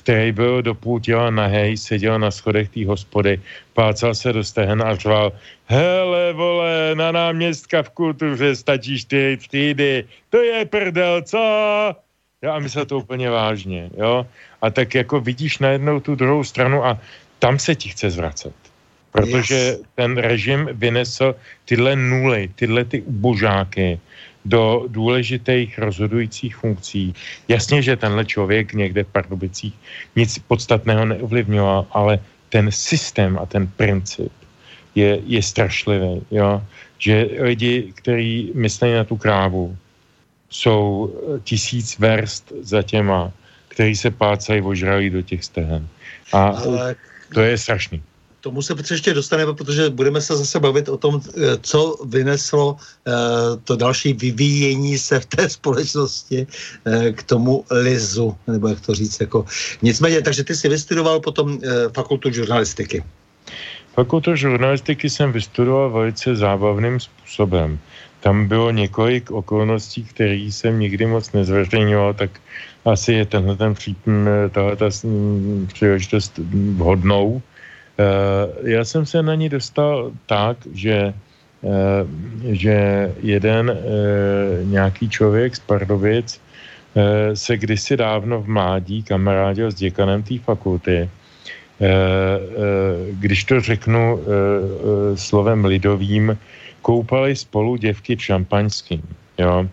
který byl do půl těla nahej, seděl na schodech té hospody, pácal se do stehen a řval, hele vole, na náměstka v kultuře stačí čtyři třídy, to je prdel, co? Jo, a myslel to úplně vážně, jo. A tak jako vidíš najednou tu druhou stranu a tam se ti chce zvracet. Protože yes. ten režim vynesl tyhle nuly, tyhle ty ubožáky, do důležitých rozhodujících funkcí. Jasně, že tenhle člověk někde v Pardubicích nic podstatného neovlivňoval, ale ten systém a ten princip je, je strašlivý, jo? že lidi, kteří myslí na tu krávu, jsou tisíc verst za těma, který se pácají ožralí do těch stehen. A ale... to je strašný tomu se ještě dostaneme, protože budeme se zase bavit o tom, eh, co vyneslo eh, to další vyvíjení se v té společnosti eh, k tomu lizu, nebo jak to říct. Jako. Nicméně, takže ty jsi vystudoval potom fakultu žurnalistiky. Fakultu žurnalistiky jsem vystudoval velice zábavným způsobem. Tam bylo několik okolností, které jsem nikdy moc nezveřejňoval, tak asi je tenhle ten tahle ta příležitost vhodnou. Eh, já jsem se na ní dostal tak, že eh, že jeden eh, nějaký člověk z Pardovic se kdysi dávno v mládí kamarádil s děkanem té fakulty. Když to řeknu slovem lidovým, koupali spolu děvky v šampaňským. Jo?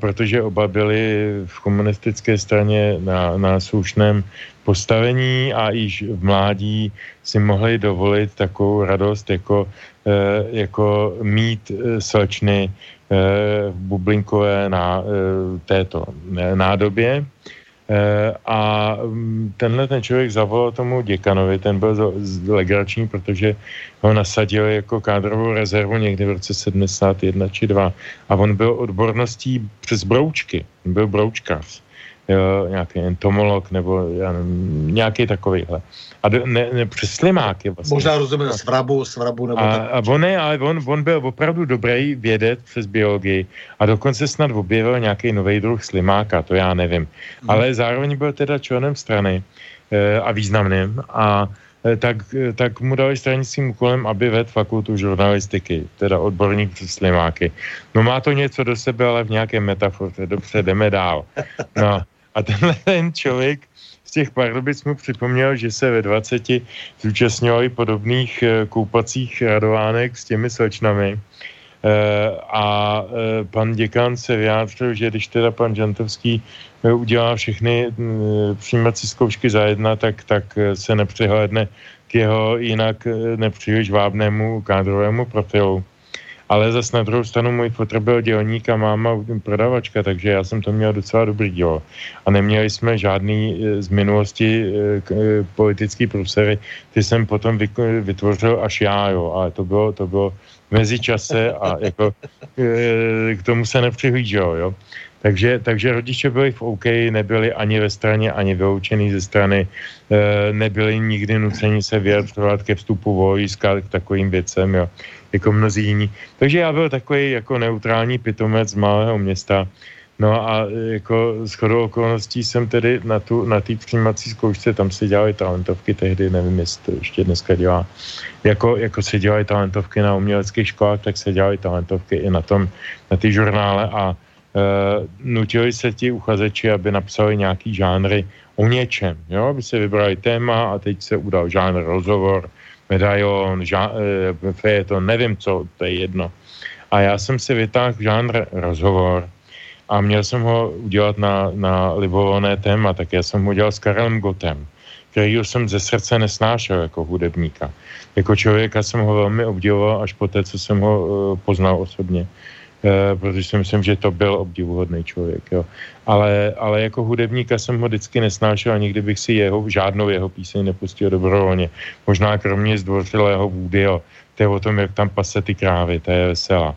Protože oba byli v komunistické straně na, na slušném postavení a již v mládí si mohli dovolit takovou radost, jako, eh, jako mít eh, slečny v eh, bublinkové na této nádobě. A mm, tenhle ten člověk zavolal tomu děkanovi, ten byl legrační, protože ho nasadil jako kádrovou rezervu někdy v roce 71 či 2. A on byl odborností přes broučky, byl broučkář jo, nějaký entomolog nebo já nevím, nějaký takovýhle. A do, ne, ne, přes slimáky vlastně. Možná rozumím svrabu, svrabu nebo a, tak. A on ne, ale on, on byl opravdu dobrý vědec přes biologii a dokonce snad objevil nějaký nový druh slimáka, to já nevím. Hmm. Ale zároveň byl teda členem strany e, a významným a eh, tak, eh, tak mu dali stranickým úkolem, aby vedl fakultu žurnalistiky, teda odborník přes slimáky. No má to něco do sebe, ale v nějaké metafoře. Dobře, jdeme dál. No, a tenhle ten člověk z těch Pardubic mu připomněl, že se ve 20 zúčastňovali podobných eh, koupacích radovánek s těmi slečnami. Eh, a eh, pan děkan se vyjádřil, že když teda pan Žantovský udělá všechny přijímací zkoušky za jedna, tak, tak se nepřihlédne k jeho jinak nepříliš vábnému kádrovému profilu ale zase na druhou stranu můj fotr byl dělník a máma prodavačka, takže já jsem to měl docela dobrý dílo. A neměli jsme žádný eh, z minulosti eh, eh, politický profesory, ty jsem potom vytvořil až já, jo, ale to bylo, to bylo v mezičase a jako k tomu se nepřihlíželo, jo. Takže, takže rodiče byli v OK, nebyli ani ve straně, ani vyloučený ze strany, nebyli nikdy nuceni se vyjadřovat ke vstupu vojska, k takovým věcem, jo jako mnozí jiní. Takže já byl takový jako neutrální pitomec z malého města. No a jako s chodou okolností jsem tedy na tu, na té přijímací zkoušce, tam se dělaly talentovky tehdy, nevím, jestli to ještě dneska dělá. Jako, jako se dělaly talentovky na uměleckých školách, tak se dělaly talentovky i na tom, na ty žurnále a e, nutili se ti uchazeči, aby napsali nějaký žánry o něčem, jo, aby se vybrali téma a teď se udal žánr rozhovor, medaion, žá, e, to nevím co, to je jedno. A já jsem si vytáhl žánr rozhovor a měl jsem ho udělat na, na libovolné téma, tak já jsem ho udělal s Karelem Gotem, kterýho jsem ze srdce nesnášel jako hudebníka. Jako člověka jsem ho velmi obdivoval až po té, co jsem ho uh, poznal osobně. Eh, protože si myslím, že to byl obdivuhodný člověk. Jo. Ale, ale jako hudebníka jsem ho vždycky nesnášel a nikdy bych si jeho, žádnou jeho píseň nepustil dobrovolně. Možná kromě zdvořilého Woodyho, to je o tom, jak tam pase ty krávy, to je veselá.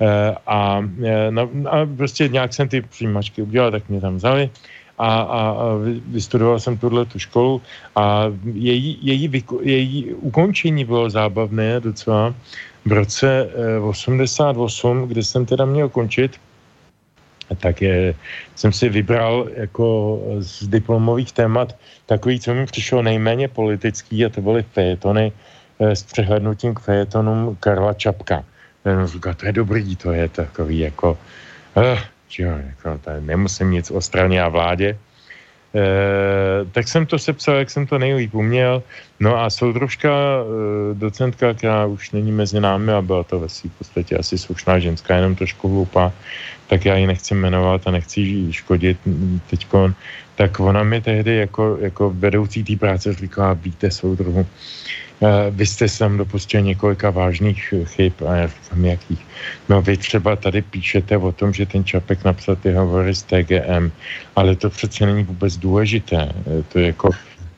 E, a, no, a prostě nějak jsem ty přijímačky udělal, tak mě tam vzali a, a, a vystudoval jsem tuhle tu školu a její, její, její ukončení bylo zábavné docela, v roce 88, eh, kde jsem teda měl končit, tak je, jsem si vybral jako z diplomových témat takový, co mi přišlo nejméně politický a to byly fejetony eh, s přehlednutím k fejetonům Karla Čapka. Jenom říká, to je dobrý, to je takový jako, uh, jo, jako nemusím nic o straně a vládě, tak jsem to sepsal, jak jsem to nejlíp uměl. No a soudružka, eh, docentka, která už není mezi námi a byla to ve v podstatě asi slušná ženská, jenom trošku hloupá, tak já ji nechci jmenovat a nechci škodit teďkon, tak ona mi tehdy jako, jako vedoucí té práce říkala, víte soudruhu, Eh, vy jste se tam dopustil několika vážných chyb a já říkám, jakých. No vy třeba tady píšete o tom, že ten Čapek napsal ty hovory z TGM, ale to přece není vůbec důležité. Eh, to je jako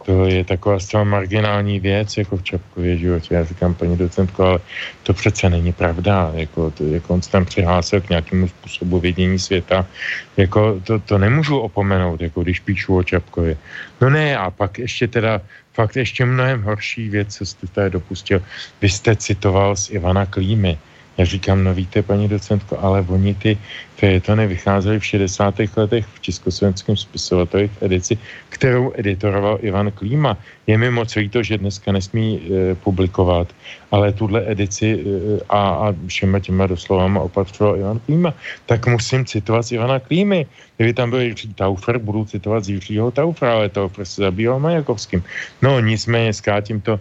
to je taková zcela marginální věc, jako v Čapkově životě. Já říkám, paní docentko, ale to přece není pravda. Jako, to, jako on se tam přihlásil k nějakému způsobu vidění světa. Jako, to, to nemůžu opomenout, jako když píšu o Čapkově. No ne, a pak ještě teda fakt ještě mnohem horší věc, co jste tady dopustil. Vy jste citoval z Ivana Klímy. Já říkám, no víte, paní docentko, ale oni ty fejetony vycházely v 60. letech v československém spisovateli v edici, kterou editoroval Ivan Klíma. Je mi moc líto, že dneska nesmí e, publikovat, ale tuhle edici e, a, a všema těma doslovama opatřoval Ivan Klíma. Tak musím citovat z Ivana Klímy. Kdyby tam byl Jiří Taufer, budu citovat z Jiřího Taufera, ale to prostě zabýval Majakovským. No nicméně skátím to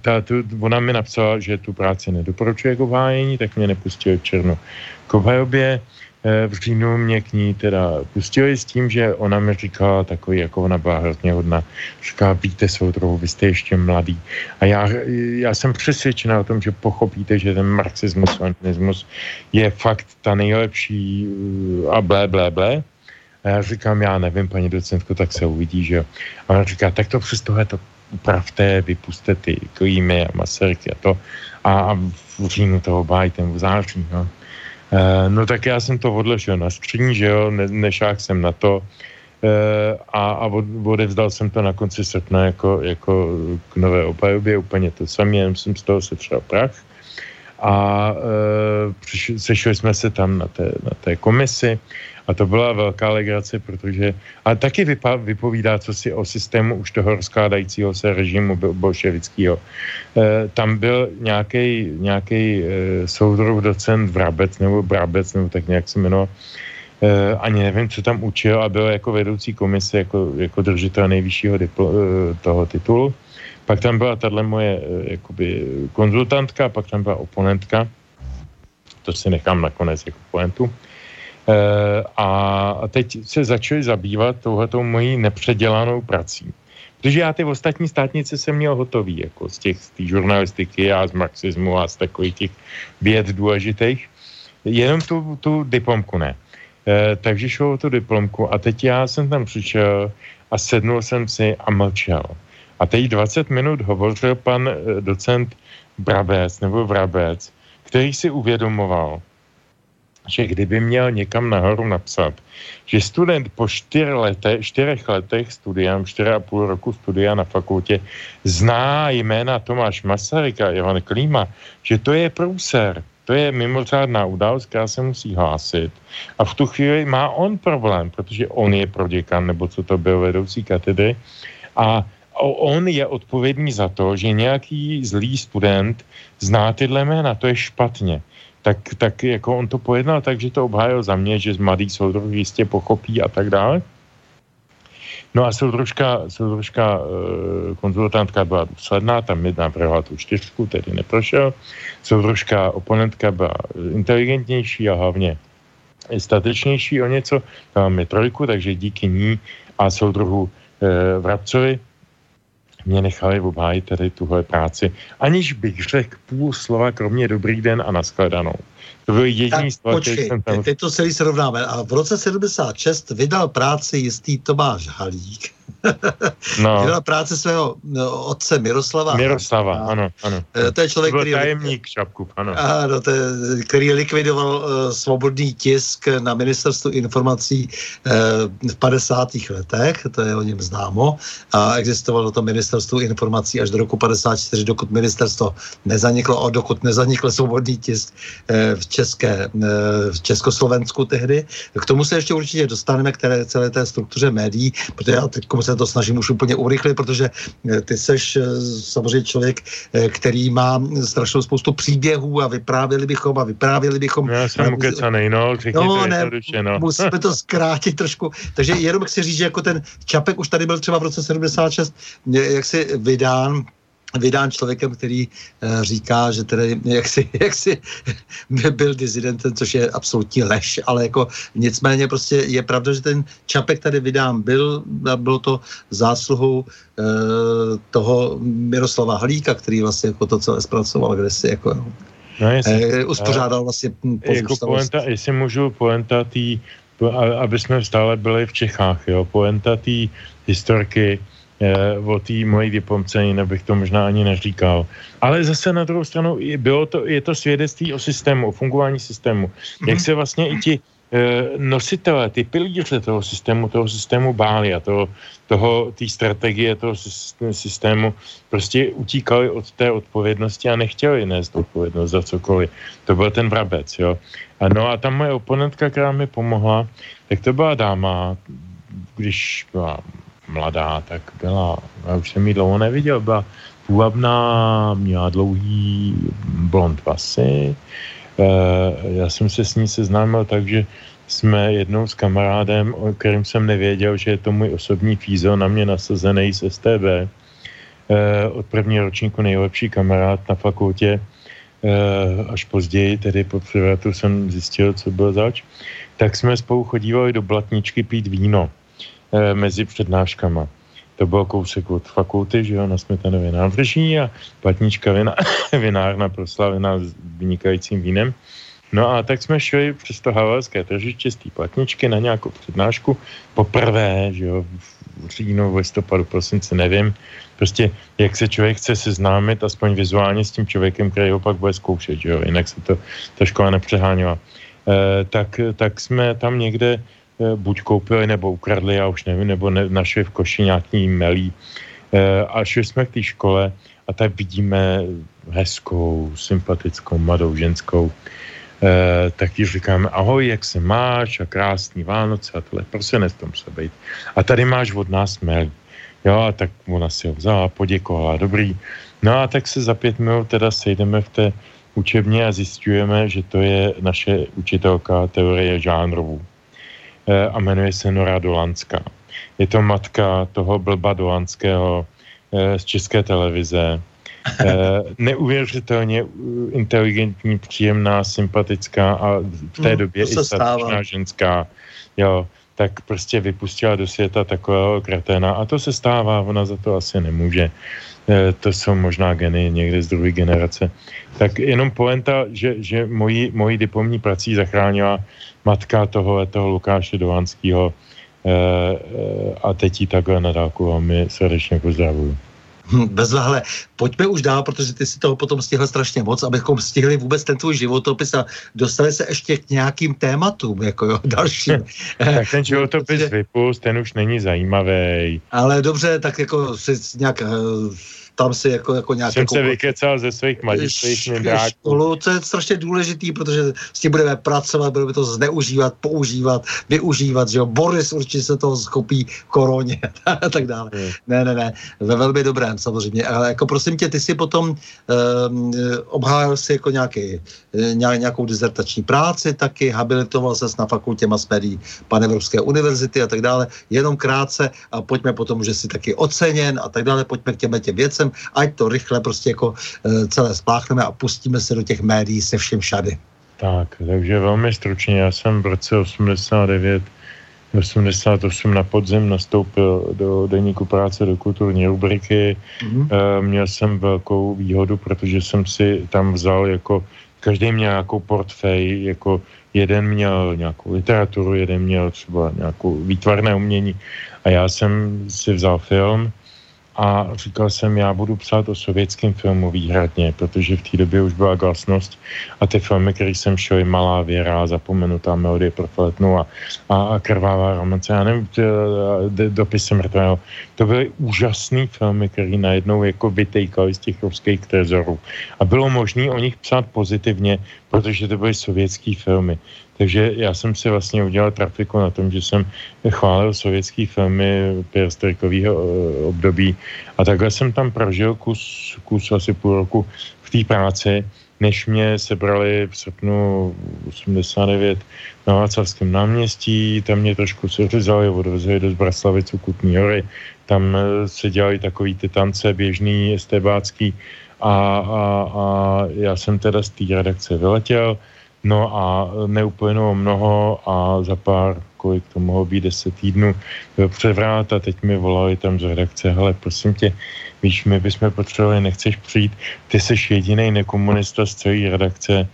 ta, tu, ona mi napsala, že tu práci nedoporučuje k obhájení, tak mě nepustil černo k obhajobě. Eh, v říjnu mě k ní teda pustili s tím, že ona mi říkala takový, jako ona byla hrozně hodná, říká, víte trochu, vy jste ještě mladý. A já, já jsem přesvědčená o tom, že pochopíte, že ten marxismus, antinismus je fakt ta nejlepší eh, a blé, blé, blé. A já říkám, já nevím, paní docentko, tak se uvidí, že jo. A ona říká, tak to přes tohle to upravte, vypuste ty klímy a maserky a to. A, v říjnu toho ten v září, no. E, no tak já jsem to odložil na skříň, že jo, ne, nešák jsem na to. E, a, a od, odevzdal jsem to na konci srpna jako, jako k nové obhajobě, úplně to samé, jen jsem z toho setřel prach. A e, sešli jsme se tam na té, na té komisi a to byla velká legrace, protože a taky vypa, vypovídá, co si o systému už toho rozkládajícího se režimu bolševického. E, tam byl nějaký e, soudruh docent Vrabec nebo Brabec, nebo tak nějak se jmenoval, e, ani nevím, co tam učil a byl jako vedoucí komise, jako, jako držitel nejvyššího diplo, e, toho titulu. Pak tam byla tahle moje e, jakoby konzultantka, pak tam byla oponentka, to si nechám nakonec jako pointu. Eh, a teď se začali zabývat touhletou mojí nepředělanou prací. Protože já ty ostatní státnice jsem měl hotový, jako z těch z té žurnalistiky a z marxismu a z takových těch věd důležitých. Jenom tu, tu diplomku ne. E, takže šlo o tu diplomku a teď já jsem tam přišel a sednul jsem si a mlčel. A teď 20 minut hovořil pan eh, docent Brabec nebo Vrabec, který si uvědomoval, že kdyby měl někam nahoru napsat, že student po čtyř lete, čtyřech letech studia, čtyři a půl roku studia na fakultě, zná jména Tomáš Masaryka a Ivan Klíma, že to je průser, to je mimořádná událost, která se musí hlásit. A v tu chvíli má on problém, protože on je proděkan, nebo co to byl vedoucí katedry. A on je odpovědný za to, že nějaký zlý student zná tyhle jména. To je špatně tak, tak jako on to pojednal tak, že to obhájil za mě, že mladý soudruh jistě pochopí a tak dále. No a soudružka, soudružka e, konzultantka byla důsledná, tam mi navrhla tu čtyřku, tedy neprošel. Soudružka oponentka byla inteligentnější a hlavně statečnější o něco, dala mi trojku, takže díky ní a soudruhu e, Vrabcovi mě nechali obhájit tady tuhle práci, aniž bych řekl půl slova, kromě dobrý den a nashledanou. To byl jediný slova, počkej, jsem tam... teď to celý srovnáme. A v roce 76 vydal práci jistý Tomáš Halík no. Dělal práce svého no, otce Miroslava. Miroslava, a, ano, ano. Eh, to je člověk, to který... tajemník Šapkup, ano. Ano, to je, který likvidoval uh, svobodný tisk na ministerstvu informací uh, v 50. letech, to je o něm známo, a existovalo to ministerstvo informací až do roku 54, dokud ministerstvo nezaniklo, a dokud nezanikl svobodný tisk uh, v české, v Československu tehdy. K tomu se ještě určitě dostaneme k té, celé té struktuře médií, protože já teď se to snažím už úplně urychlit, protože ty seš samozřejmě člověk, který má strašnou spoustu příběhů a vyprávěli bychom a vyprávěli bychom. Já jsem ukecanej, no, no, ne, no. musíme to zkrátit trošku. Takže jenom chci říct, že jako ten Čapek už tady byl třeba v roce 76, jak si vydán vydán člověkem, který uh, říká, že tedy jaksi, jaksi byl dizidentem, což je absolutní lež, ale jako nicméně prostě je pravda, že ten Čapek tady vydán byl a bylo to zásluhou uh, toho Miroslava Halíka, který vlastně jako to celé zpracoval, kde si jako no, no jestli, uh, uspořádal vlastně jako poenta, jestli můžu poenta tý, aby jsme stále byli v Čechách, jo, poenta té historky, Eh, o té mojí diplomce, jinak bych to možná ani neříkal. Ale zase na druhou stranu bylo to, je to svědectví o systému, o fungování systému. Mm-hmm. Jak se vlastně i ti eh, nositelé, ty pilíře toho systému, toho systému báli a toho, toho, té strategie toho systému prostě utíkali od té odpovědnosti a nechtěli nést odpovědnost za cokoliv. To byl ten vrabec, jo. A no a tam moje oponentka, která mi pomohla, tak to byla dáma, když byla mladá, tak byla, já už jsem ji dlouho neviděl, byla půvabná, měla dlouhý blond vlasy. E, já jsem se s ní seznámil tak, že jsme jednou s kamarádem, o kterým jsem nevěděl, že je to můj osobní fízo, na mě nasazený z STB, eh, od prvního ročníku nejlepší kamarád na fakultě, e, až později, tedy po převratu jsem zjistil, co byl zač, tak jsme spolu chodívali do Blatničky pít víno. Eh, mezi přednáškama. To bylo kousek od fakulty, že jo, na Smetanově návrží a platnička vina, vinárna proslavena s vynikajícím vínem. No a tak jsme šli přes to havelské tržiště z té platničky na nějakou přednášku. Poprvé, že jo, v říjnu, v listopadu, prosince, nevím. Prostě, jak se člověk chce seznámit aspoň vizuálně s tím člověkem, který ho pak bude zkoušet, že jo, jinak se to ta škola nepřeháněla. E, tak, tak jsme tam někde buď koupili nebo ukradli, já už nevím, nebo ne, našli v koši nějaký melí. Eh, a šli jsme k té škole a tak vidíme hezkou, sympatickou, mladou ženskou. E, tak ji říkáme, ahoj, jak se máš a krásný Vánoce a tohle, prostě to musí být. A tady máš od nás melí. Jo, a tak ona si ho vzala, poděkovala, dobrý. No a tak se za pět minut teda sejdeme v té učebně a zjistujeme, že to je naše učitelka teorie žánrovů. Eh, a jmenuje se Nora Dolanská. Je to matka toho blba Dolanského eh, z české televize. Eh, neuvěřitelně inteligentní, příjemná, sympatická a v té hmm, době i statečná ženská. Jo, tak prostě vypustila do světa takového kreténa a to se stává, ona za to asi nemůže. To jsou možná geny někde z druhé generace. Tak jenom poenta, že, že moji, moji diplomní prací zachránila matka toho, toho Lukáše Dovanského e, e, a teď ji takhle na dálku velmi srdečně pozdravuju. Hm, Bezvahle, pojďme už dál, protože ty si toho potom stihl strašně moc, abychom stihli vůbec ten tvůj životopis a dostali se ještě k nějakým tématům, jako jo, dalším. tak ten životopis vypust, ten už není zajímavý. Ale dobře, tak jako si nějak eh, tam si jako, jako nějak... Jsem jako, se vykecal ze svých mladistvých školu, to je strašně důležitý, protože s tím budeme pracovat, budeme to zneužívat, používat, využívat, že jo, Boris určitě se toho schopí koroně a tak dále. Hmm. Ne, ne, ne, ve velmi dobrém samozřejmě, ale jako prosím tě, ty si potom um, obhájil si jako nějaký, eh, nějakou dizertační práci taky, habilitoval se na fakultě mass médií Panevropské univerzity a tak dále, jenom krátce a pojďme potom, že jsi taky oceněn a tak dále, pojďme k těm těm věcem, časem, ať to rychle prostě jako e, celé spláchneme a pustíme se do těch médií se všem šady. Tak, takže velmi stručně, já jsem v roce 89 88 na podzim nastoupil do deníku práce do kulturní rubriky. Mm-hmm. E, měl jsem velkou výhodu, protože jsem si tam vzal jako, každý měl nějakou portfej, jako jeden měl nějakou literaturu, jeden měl třeba nějakou výtvarné umění a já jsem si vzal film a říkal jsem, já budu psát o sovětském filmu výhradně, protože v té době už byla glasnost a ty filmy, které jsem šel, je Malá věra, Zapomenutá melodie pro fletnu a, a, a Krvává romance, já nevím, dopisem mrtvého. To byly úžasné filmy, které najednou jako vytejkaly z těch ruských trezorů. A bylo možné o nich psát pozitivně, protože to byly sovětské filmy. Takže já jsem si vlastně udělal trafiku na tom, že jsem chválil sovětský filmy perestrojkového eh, období. A takhle jsem tam prožil kus, kus asi půl roku v té práci, než mě sebrali v srpnu 89 na Václavském náměstí, tam mě trošku seřezali, odvezli do Zbraslavic u Kutní hory, tam eh, se dělali takový ty tance běžný, estebácký a, a, a já jsem teda z té redakce vyletěl, No a neuplynulo mnoho a za pár, kolik to mohlo být, deset týdnů, byl převrát a teď mi volali tam z redakce, hele, prosím tě, víš, my bychom potřebovali, nechceš přijít, ty jsi jediný nekomunista z celé redakce,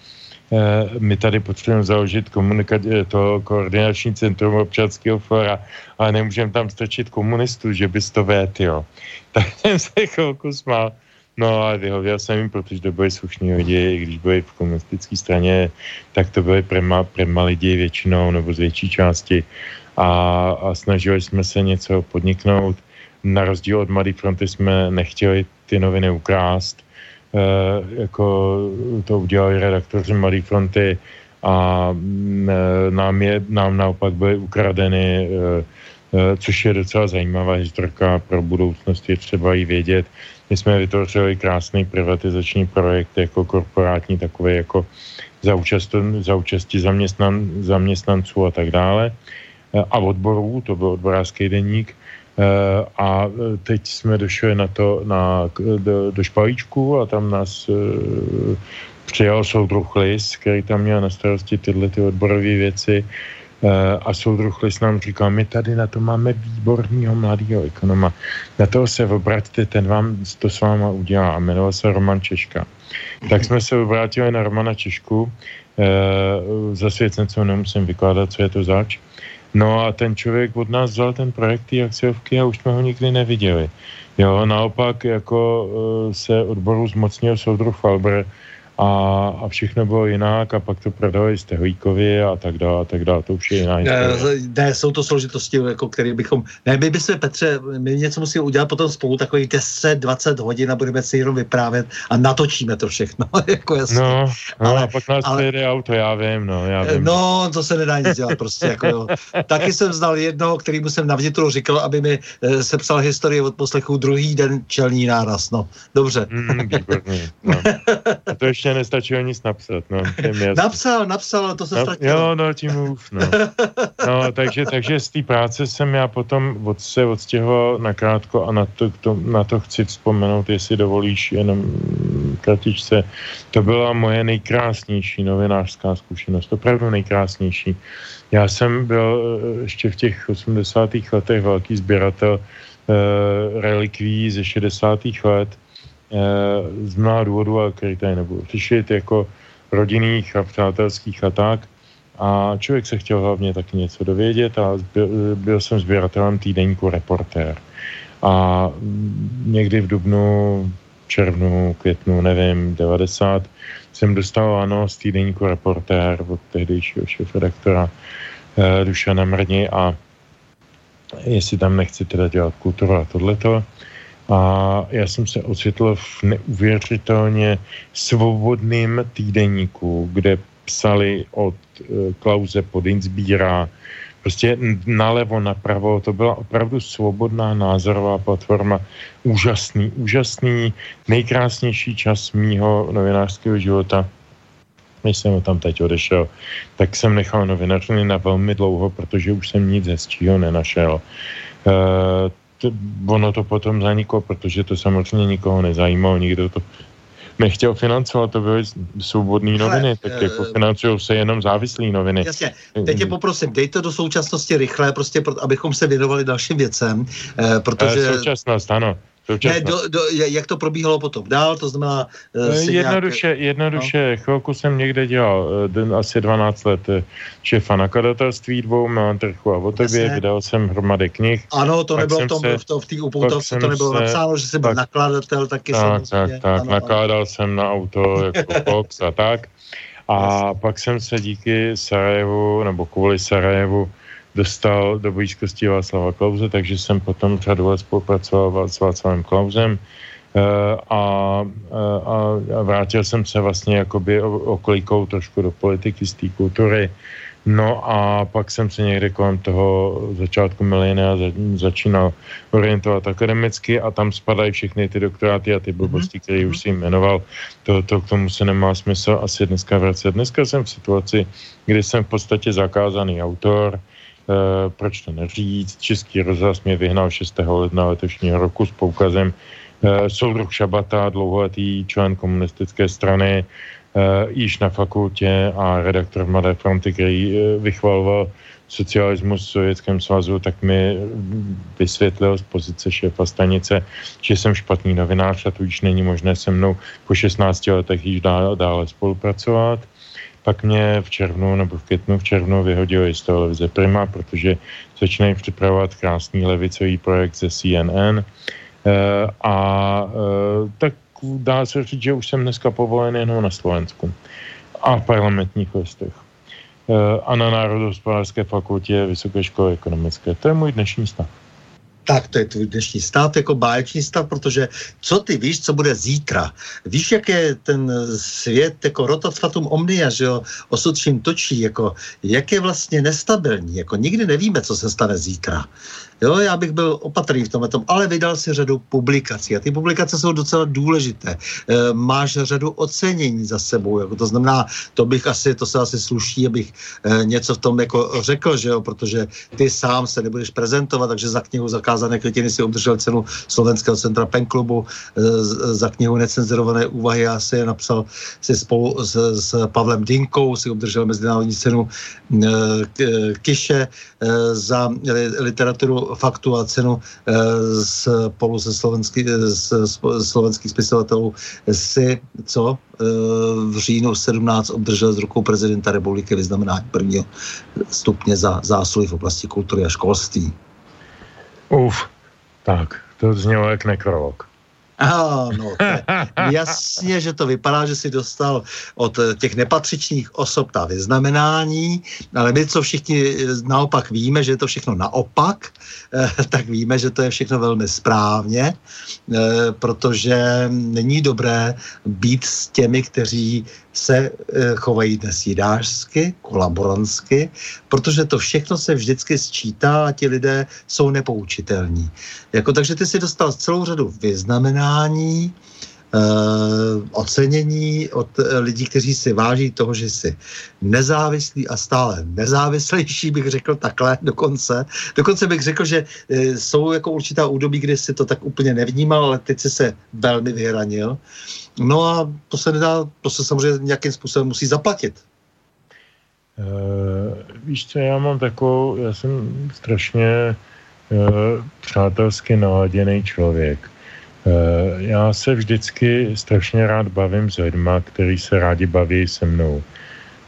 eh, my tady potřebujeme založit komunika- eh, to koordinační centrum občanského fora, ale nemůžeme tam strčit komunistů, že bys to vét, jo. Tak jsem se chvilku smál. No a vyhověl jsem jim, protože to byli slušní lidi, když byli v komunistické straně, tak to byly prema, prema lidi většinou nebo z větší části a, a snažili jsme se něco podniknout. Na rozdíl od Mladé fronty jsme nechtěli ty noviny ukrást, e, jako to udělali redaktoři Mladé fronty a e, nám, je, nám naopak byly ukradeny, e, což je docela zajímavá historka pro budoucnost, je třeba ji vědět my jsme vytvořili krásný privatizační projekt jako korporátní, takový jako za, účast, za účasti zaměstnan, zaměstnanců a tak dále. A odborů, to byl odborářský deník. A teď jsme došli na to, na, do, do Špalíčku a tam nás e, přijal soudruh Lis, který tam měl na starosti tyhle ty odborové věci Eh, a soudruh Lis nám my tady na to máme výborného mladého ekonoma. Na toho se obraťte, ten vám to s váma udělá. A jmenoval se Roman Češka. Tak jsme se obrátili na Romana Češku. E, světcem nemusím vykládat, co je to zač. No a ten člověk od nás vzal ten projekt té akciovky a už jsme ho nikdy neviděli. Jo, naopak jako e, se odboru zmocnil soudruh Falber, a, a všechno bylo jinak a pak to prodali Stehlíkovi a tak dále a tak dále, to už je jiná ne, ne, jsou to složitosti, jako které bychom, ne, my bychom, Petře, my něco musíme udělat potom spolu takových 10-20 hodin a budeme si jenom vyprávět a natočíme to všechno, jako jasně. No, no ale, a pak nás ale, přijede auto, já vím, no, já vím. No, to se nedá nic dělat prostě, jako jo. Taky jsem znal jednoho, mu jsem na vnitru říkal, aby mi e, sepsal historii od poslechu druhý den čelní náraz, no, dobře. Mm, výborný, no. A to ještě ještě nestačilo nic napsat, no. napsal, napsal, ale to se no, ztratilo. Jo, no, tím už, no. no takže, takže z té práce jsem já potom od, se odstěhoval nakrátko a na to, to, na to chci vzpomenout, jestli dovolíš jenom kratičce. To byla moje nejkrásnější novinářská zkušenost, opravdu nejkrásnější. Já jsem byl eh, ještě v těch 80. letech velký sběratel uh, relikví ze 60. let Eh, z mnoha důvodů, a který tady nebudu řešit, jako rodinných a přátelských a tak. A člověk se chtěl hlavně taky něco dovědět a byl, byl jsem sběratelem týdeníku Reportér. A někdy v dubnu, červnu, květnu, nevím, 90, jsem dostal ano z týdeníku Reportér od tehdejšího šéf-redaktora eh, Dušana Mrni a jestli tam nechci teda dělat kulturu a tohleto, a já jsem se ocitl v neuvěřitelně svobodným týdeníku, kde psali od e, Klauze Podinsbíra, prostě nalevo, napravo, to byla opravdu svobodná názorová platforma, úžasný, úžasný, nejkrásnější čas mýho novinářského života. Když jsem tam teď odešel, tak jsem nechal novinařiny na velmi dlouho, protože už jsem nic hezčího nenašel. E, to, ono to potom zaniklo, protože to samozřejmě nikoho nezajímalo, nikdo to nechtěl financovat, to byly svobodné noviny, tak uh, jako financují se jenom závislé noviny. Jasně, teď tě poprosím, dej to do současnosti rychle, prostě pro, abychom se věnovali dalším věcem, eh, protože... současnost, ano. Ne, do, do, jak to probíhalo potom dál, to znamená... Uh, jednoduše, nějak... jednoduše no. chvilku jsem někde dělal, uh, asi 12 let šéfa nakladatelství dvou, mám trchu a o tobě, vydal jsem hromady knih. Ano, to nebylo v, tom, se, v, to, v té upoutovce, to nebylo se, napsáno, že jsi byl nakladatel taky tak, samozřejmě. Tak, tak, ano, nakládal ano. jsem na auto jako Fox a tak. A pak jsem se díky Sarajevu, nebo kvůli Sarajevu, dostal do blízkosti Václava Klauze, takže jsem potom řadu let spolupracoval s Václavem Klausem eh, a, a, a vrátil jsem se vlastně jakoby oklikou trošku do politiky, z té kultury. No a pak jsem se někde kolem toho začátku milénia začínal orientovat akademicky a tam spadají všechny ty doktoráty a ty blbosti, mm-hmm. které už si jmenoval. To, to k tomu se nemá smysl asi dneska vracet. Dneska jsem v situaci, kdy jsem v podstatě zakázaný autor, Eh, proč to neříct. Český rozhlas mě vyhnal 6. ledna letošního roku s poukazem e, soudruh Šabata, dlouholetý člen komunistické strany, e, již na fakultě a redaktor Mladé fronty, který vychvaloval socialismus v Sovětském svazu, tak mi vysvětlil z pozice šéfa stanice, že jsem špatný novinář a tudíž není možné se mnou po 16 letech již dále, dále spolupracovat. Pak mě v červnu nebo v květnu v červnu vyhodili z televize Prima, protože začínají připravovat krásný levicový projekt ze CNN. E, eh, a e, tak dá se říct, že už jsem dneska povolen jenom na Slovensku a v parlamentních listech e, a na Národohospodářské fakultě Vysoké školy ekonomické. To je můj dnešní stav tak to je tvůj dnešní stav, jako báječný stav, protože co ty víš, co bude zítra? Víš, jak je ten svět jako rotafatum omnia, že jo, osud točí, jako jak je vlastně nestabilní, jako nikdy nevíme, co se stane zítra. Jo, já bych byl opatrný v tomhle tom, ale vydal si řadu publikací a ty publikace jsou docela důležité. E, máš řadu ocenění za sebou, jako to znamená, to bych asi, to se asi sluší, abych e, něco v tom jako řekl, že jo, protože ty sám se nebudeš prezentovat, takže za knihu Zakázané květiny si obdržel cenu Slovenského centra Pen Klubu, e, za knihu Necenzurované úvahy já si je napsal si spolu s, s Pavlem Dinkou, si obdržel mezinárodní cenu e, Kiše e, za literaturu faktu a cenu eh, spolu se slovenský, eh, slovenských spisovatelů si, co eh, v říjnu 17 obdržel z rukou prezidenta republiky vyznamenání prvního stupně za zásluhy v oblasti kultury a školství. Uf, tak, to znělo jak nekrolog. Ano, jasně, že to vypadá, že si dostal od těch nepatřičných osob ta vyznamenání, ale my, co všichni naopak víme, že je to všechno naopak, eh, tak víme, že to je všechno velmi správně, eh, protože není dobré být s těmi, kteří se e, chovají dnes jidářsky, kolaborantsky, protože to všechno se vždycky sčítá a ti lidé jsou nepoučitelní. Jako, takže ty si dostal celou řadu vyznamenání, Uh, ocenění od uh, lidí, kteří si váží toho, že jsi nezávislý a stále nezávislejší, bych řekl takhle dokonce. Dokonce bych řekl, že uh, jsou jako určitá údobí, kdy si to tak úplně nevnímal, ale teď si se velmi vyhranil. No a to se nedá, to se samozřejmě nějakým způsobem musí zaplatit. Uh, víš co, já mám takovou, já jsem strašně uh, přátelsky naladěný člověk. Uh, já se vždycky strašně rád bavím s lidma, kteří se rádi baví se mnou.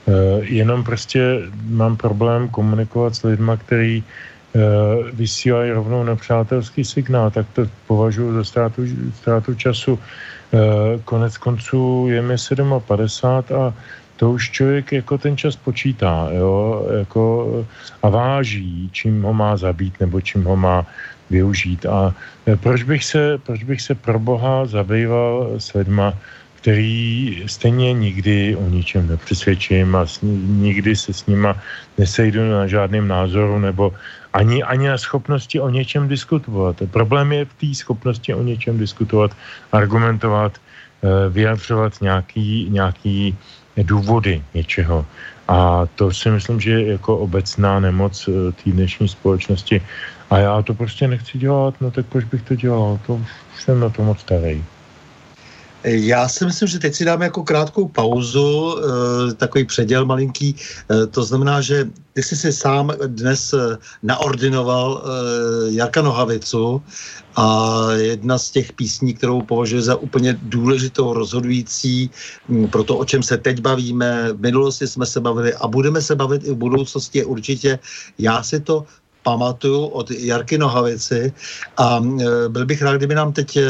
Uh, jenom prostě mám problém komunikovat s lidma, který uh, vysílají rovnou nepřátelský signál, tak to považuji za ztrátu, ztrátu času. Eh, konec konců je mi 57 a to už člověk jako ten čas počítá jo, jako a váží, čím ho má zabít nebo čím ho má využít. A eh, proč bych se, proč bych se pro Boha zabýval s lidma, který stejně nikdy o ničem nepřesvědčím a nikdy se s nima nesejdu na žádném názoru nebo ani, ani na schopnosti o něčem diskutovat. Problém je v té schopnosti o něčem diskutovat, argumentovat, eh, vyjadřovat nějaký, nějaký důvody něčeho. A to si myslím, že je jako obecná nemoc eh, té dnešní společnosti. A já to prostě nechci dělat, no tak proč bych to dělal? To už jsem na to moc starý. Já si myslím, že teď si dáme jako krátkou pauzu, eh, takový předěl malinký. Eh, to znamená, že ty jsi si sám dnes eh, naordinoval Jarka Nohavicu a jedna z těch písní, kterou považuji za úplně důležitou, rozhodující hm, pro to, o čem se teď bavíme. V minulosti jsme se bavili a budeme se bavit i v budoucnosti určitě Já si to pamatuju od Jarky Nohavici a e, byl bych rád, kdyby nám teď e,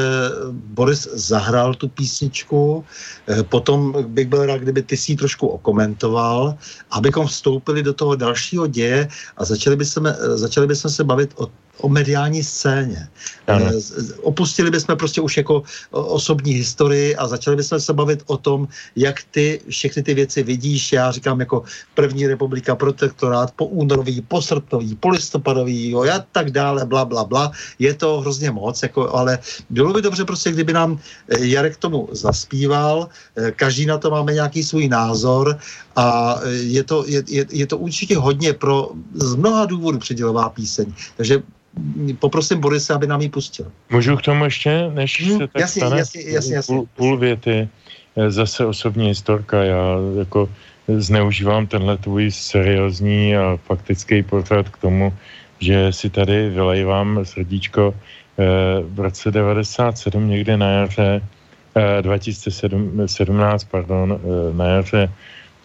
Boris zahrál tu písničku, e, potom bych byl rád, kdyby ty si ji trošku okomentoval, abychom vstoupili do toho dalšího děje a začali bychom, začali bychom se bavit o o mediální scéně. Ano. Eh, opustili bychom prostě už jako osobní historii a začali bychom se bavit o tom, jak ty všechny ty věci vidíš. Já říkám jako první republika, protektorát, po únorový, po srpnový, po listopadový, jo, a tak dále, bla, bla, bla. Je to hrozně moc, jako, ale bylo by dobře prostě, kdyby nám eh, Jarek tomu zaspíval, eh, každý na to máme nějaký svůj názor a je to, je, je, je to určitě hodně pro z mnoha důvodů předělová píseň. Takže poprosím Borise, aby nám ji pustil. Můžu k tomu ještě, než hmm, se tak jasně, stane? Jasně, jasně, jasně. Půl, půl věty, eh, zase osobní historka, já jako zneužívám tenhle tvůj seriózní a faktický portrét k tomu, že si tady vylejvám srdíčko eh, v roce 97 někde na jaře, 2017, pardon, na jaře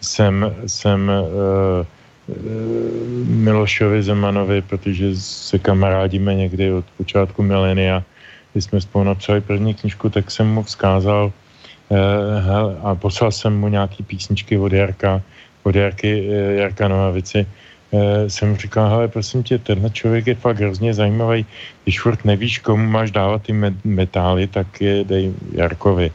jsem, jsem Eh, Milošovi Zemanovi, protože se kamarádíme někdy od počátku milénia, když jsme spolu napsali první knižku, tak jsem mu vzkázal eh, a poslal jsem mu nějaký písničky od Jarka, od Jarky, eh, Jarka Nohavici. Jsem říkal, hele, prosím tě, tenhle člověk je fakt hrozně zajímavý, když furt nevíš, komu máš dávat ty metály, tak je dej Jarkovi.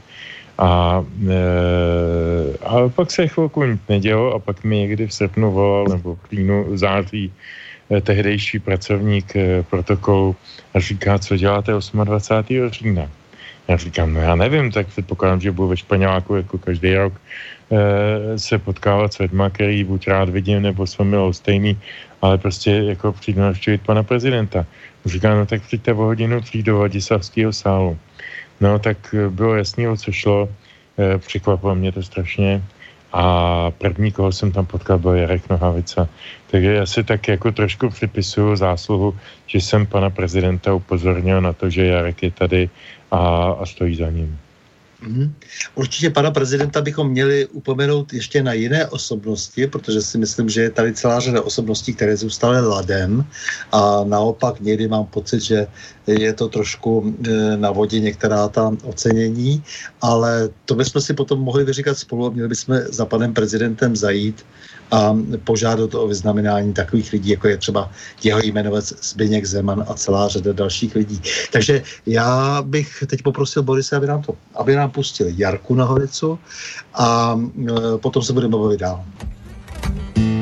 A, e, a pak se chvilku nic nedělo a pak mi někdy v srpnu volal nebo v klínu září e, tehdejší pracovník e, protokolu a říká, co děláte 28. října. Já říkám, no já nevím, tak předpokládám, že budu ve Španěláku jako každý rok e, se potkávat s lidma, který buď rád vidím, nebo jsme milou stejný, ale prostě jako přijdu navštívit pana prezidenta. Říká, no tak přijďte o hodinu přijď do Vladislavského sálu. No tak eh, bylo jasný, o co šlo. E, překvapilo mě to strašně. A první, koho jsem tam potkal, byl Jarek Nohavica. Takže já si tak jako trošku připisuju zásluhu, že jsem pana prezidenta upozornil na to, že Jarek je tady a, a stojí za ním. Hmm. Určitě pana prezidenta bychom měli upomenout ještě na jiné osobnosti, protože si myslím, že je tady celá řada osobností, které zůstaly ladem a naopak někdy mám pocit, že je to trošku e, na vodě některá ta ocenění, ale to bychom si potom mohli vyříkat spolu a měli bychom za panem prezidentem zajít a požádat o vyznamenání takových lidí, jako je třeba jeho jmenovec Zbyněk Zeman a celá řada dalších lidí. Takže já bych teď poprosil Borise, aby nám, to, aby nám pustil Jarku na Holicu a e, potom se budeme bavit dál. zavolat a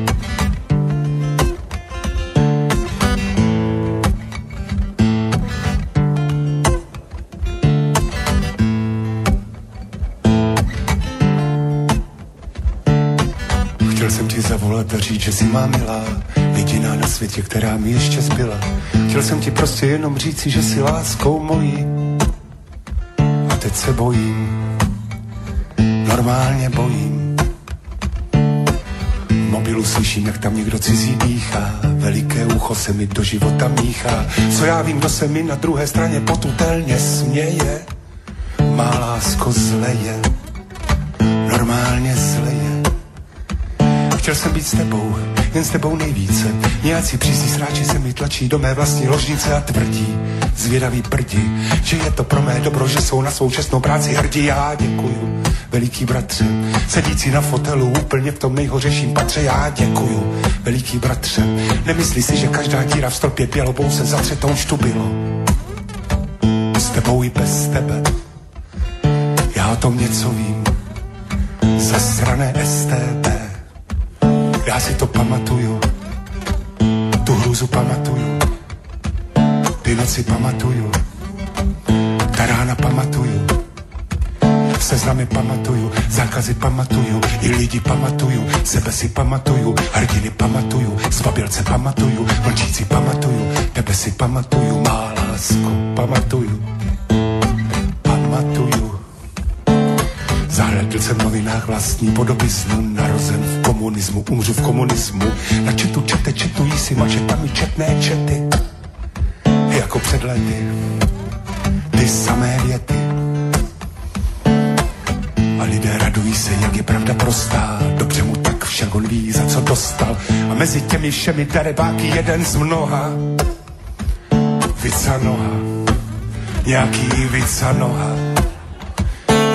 říct, že si má milá, jediná na světě, která mi ještě zbyla. Chtěl jsem ti prostě jenom říci, že si láskou mojí. A teď se bojím, normálně bojím. V mobilu slyším, jak tam někdo cizí dýchá, veliké ucho se mi do života míchá. Co já vím, kdo se mi na druhé straně potutelně směje. Má lásko zleje, normálně zleje Chtěl jsem být s tebou, jen s tebou nejvíce. Nějací přísní sráči se mi tlačí do mé vlastní ložnice a tvrdí, zvědaví prdi, že je to pro mé dobro, že jsou na svou čestnou práci hrdí. Já děkuju, veliký bratře, sedící na fotelu úplně v tom nejhořeším patře. Já děkuju, veliký bratře, nemyslí si, že každá díra v stropě bělobou se zatře to už tu bylo. S tebou i bez tebe, já o tom něco vím, zasrané STB. Já si to pamatuju, tu hrůzu pamatuju, ty noci pamatuju, ta rána pamatuju, seznamy pamatuju, zákazy pamatuju, i lidi pamatuju, sebe si pamatuju, hrdiny pamatuju, zbabilce pamatuju, mlčíci pamatuju, tebe si pamatuju, má lásko pamatuju, Zahledl jsem v novinách vlastní podobizmu, narozen v komunismu, umřu v komunismu. Na četu čete, četují si mačetami četné čety, jako před lety. Ty samé věty. A lidé radují se, jak je pravda prostá. Dobře mu tak však on ví, za co dostal. A mezi těmi všemi darebáky jeden z mnoha. Vica noha, nějaký vica noha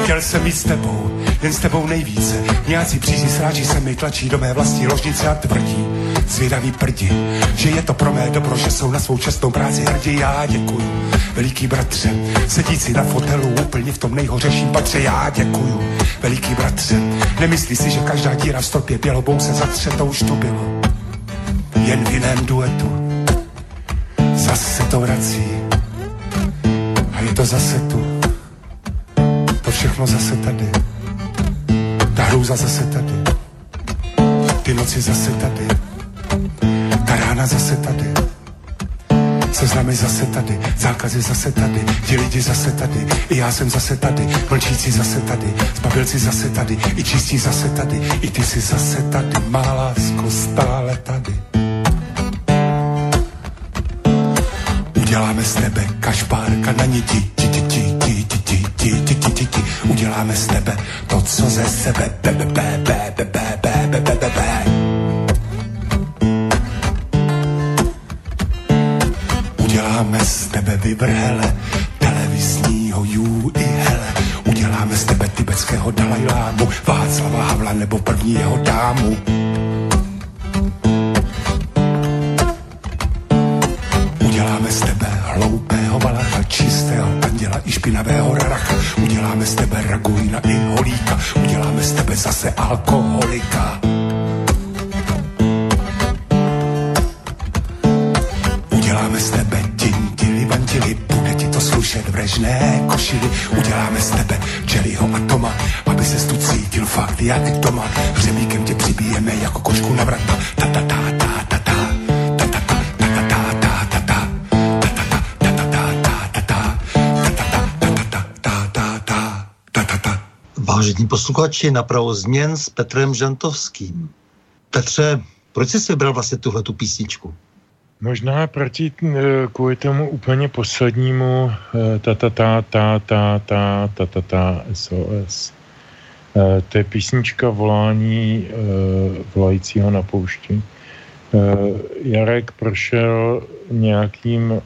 Chtěl jsem mít s tebou, jen s tebou nejvíce. Nějací přízní sráči se mi tlačí do mé vlastní ložnice a tvrdí, zvědavý prdi, že je to pro mé dobro, že jsou na svou čestnou práci hrdí. Já děkuju, veliký bratře, sedící na fotelu úplně v tom nejhořeším patře. Já děkuju, veliký bratře, nemyslí si, že každá díra v stropě bělobou se zatře, to už tu bylo. Jen v jiném duetu, zase to vrací a je to zase tu všechno zase tady. Ta hrůza zase tady. Ty noci zase tady. Ta rána zase tady. Seznamy zase tady, zákazy zase tady, ti lidi zase tady, i já jsem zase tady, mlčící zase tady, zbabilci zase tady, i čistí zase tady, i ty jsi zase tady, má lásko stále tady. Uděláme z tebe kašpárka na niti, ti, ti, ti, ti, ti, ti, ti, ti, ti, ti, ti, uděláme z tebe to, co ze sebe, be, be, be, be, be, be, be, be, be, be, be. Uděláme z tebe vyvrhele, televizního jú i hele. Uděláme z tebe tibetského Dalajlámu, Václava Havla nebo prvního dámu. Uděláme z tebe raguina i holíka, uděláme z tebe zase alkoholika. Uděláme z tebe tintily, vantily, bude ti to slušet v režné košili. Uděláme z tebe Jerryho a Toma, aby se tu cítil fakt jak Vážení posluchači, napravo změn s Petrem Žantovským. Petře, proč jsi vybral vlastně tuhle tu písničku? Možná proti kvůli tomu úplně poslednímu ta ta ta ta ta ta ta ta ta SOS. To je písnička volání volajícího na poušti. Jarek prošel nějakým,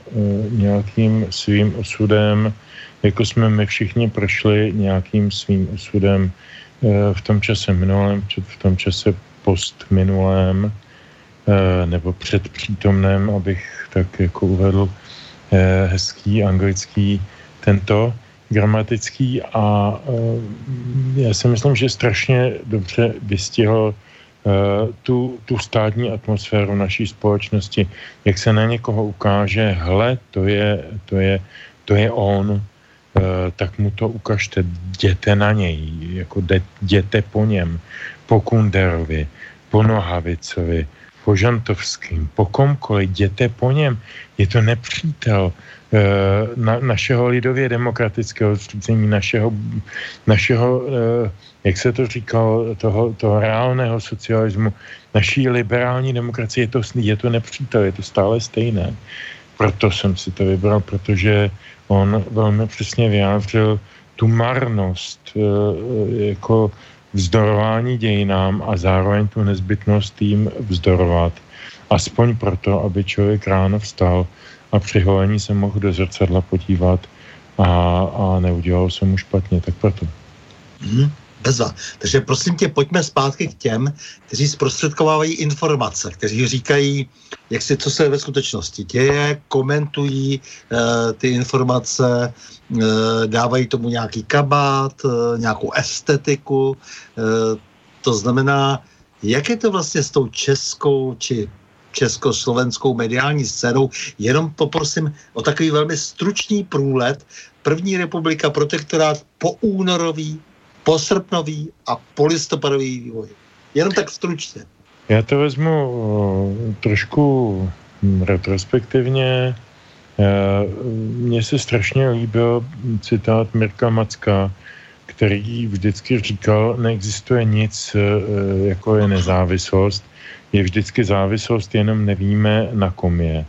nějakým svým osudem jako jsme my všichni prošli nějakým svým osudem eh, v tom čase minulém, v tom čase postminulém eh, nebo předpřítomném, abych tak jako uvedl eh, hezký anglický tento gramatický a já si myslím, že strašně dobře vystihl tu, tu státní atmosféru naší společnosti, jak se na někoho ukáže, hle, to je, to je, to je on, tak mu to ukažte, jděte na něj, jako jděte po něm, po Kunderovi, po Nohavicovi, po Žantovským, po komkoliv, jděte po něm. Je to nepřítel eh, na, našeho lidově demokratického zřízení, našeho, našeho eh, jak se to říkalo, toho, toho reálného socialismu, naší liberální demokracie, je to, je to nepřítel, je to stále stejné. Proto jsem si to vybral, protože on velmi přesně vyjádřil tu marnost e, jako vzdorování dějinám a zároveň tu nezbytnost jim vzdorovat. Aspoň proto, aby člověk ráno vstal a při holení se mohl do zrcadla podívat a, a neudělal se mu špatně. Tak proto. Hmm. Bezva. Takže prosím tě, pojďme zpátky k těm, kteří zprostředkovávají informace, kteří říkají, jak si, co se ve skutečnosti děje, komentují uh, ty informace, uh, dávají tomu nějaký kabát, uh, nějakou estetiku. Uh, to znamená, jak je to vlastně s tou českou či československou mediální scénou. Jenom poprosím o takový velmi stručný průlet. První republika, protektorát po únorový posrpnový a polistopadový vývoj. Jenom tak stručně. Já to vezmu uh, trošku hm, retrospektivně. Mně se strašně líbil citát Mirka Macka, který vždycky říkal, neexistuje nic, jako je nezávislost, je vždycky závislost, jenom nevíme, na kom je.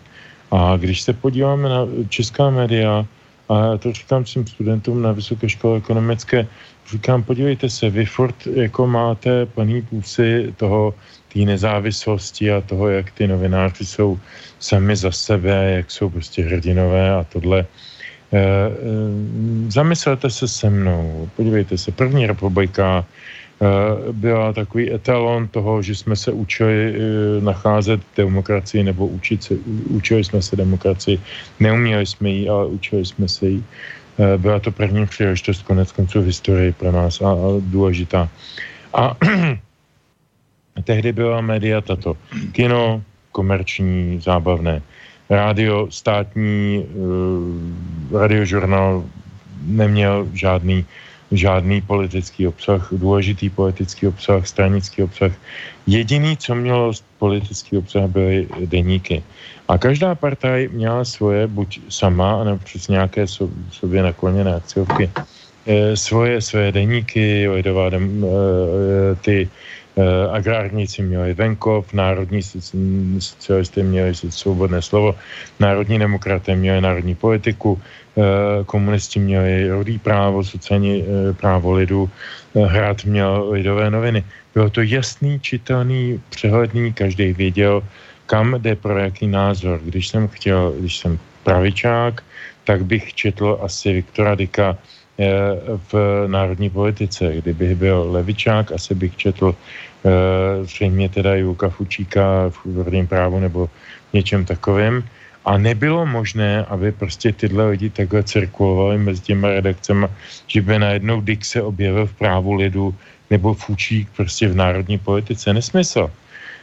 A když se podíváme na česká média, a já to říkám svým studentům na Vysoké škole ekonomické, říkám, podívejte se, vy furt jako máte plný půsy toho, té nezávislosti a toho, jak ty novináři jsou sami za sebe, jak jsou prostě hrdinové a tohle. E, e, zamyslete se se mnou, podívejte se, první republika e, byla takový etalon toho, že jsme se učili e, nacházet demokracii nebo učit se, učili jsme se demokracii. Neuměli jsme ji, ale učili jsme se ji. E, byla to první příležitost konec konců v historii pro nás a, a důležitá. A tehdy byla média tato. Kino, komerční, zábavné. Rádio, státní, uh, radiožurnál neměl žádný, žádný politický obsah, důležitý politický obsah, stranický obsah. Jediný, co mělo politický obsah, byly deníky. A každá partaj měla svoje, buď sama, nebo přes nějaké sobě nakloněné akciovky, eh, svoje, svoje deníky, lidová dem, eh, ty Eh, agrárníci měli venkov, národní socialisté měli svobodné slovo, národní demokraté měli národní politiku, eh, komunisti měli rodý právo, sociální eh, právo lidu, hrad měl lidové noviny. Bylo to jasný, čitelný, přehledný, každý věděl, kam jde pro jaký názor. Když jsem chtěl, když jsem pravičák, tak bych četl asi Viktora Dika v národní politice. Kdybych byl levičák, asi bych četl Eh, zřejmě teda Julka Fučíka v úvodním právu nebo něčem takovém. A nebylo možné, aby prostě tyhle lidi takhle cirkulovali mezi těma redakcemi, že by najednou Dick se objevil v právu lidu nebo Fučík prostě v národní politice. Nesmysl.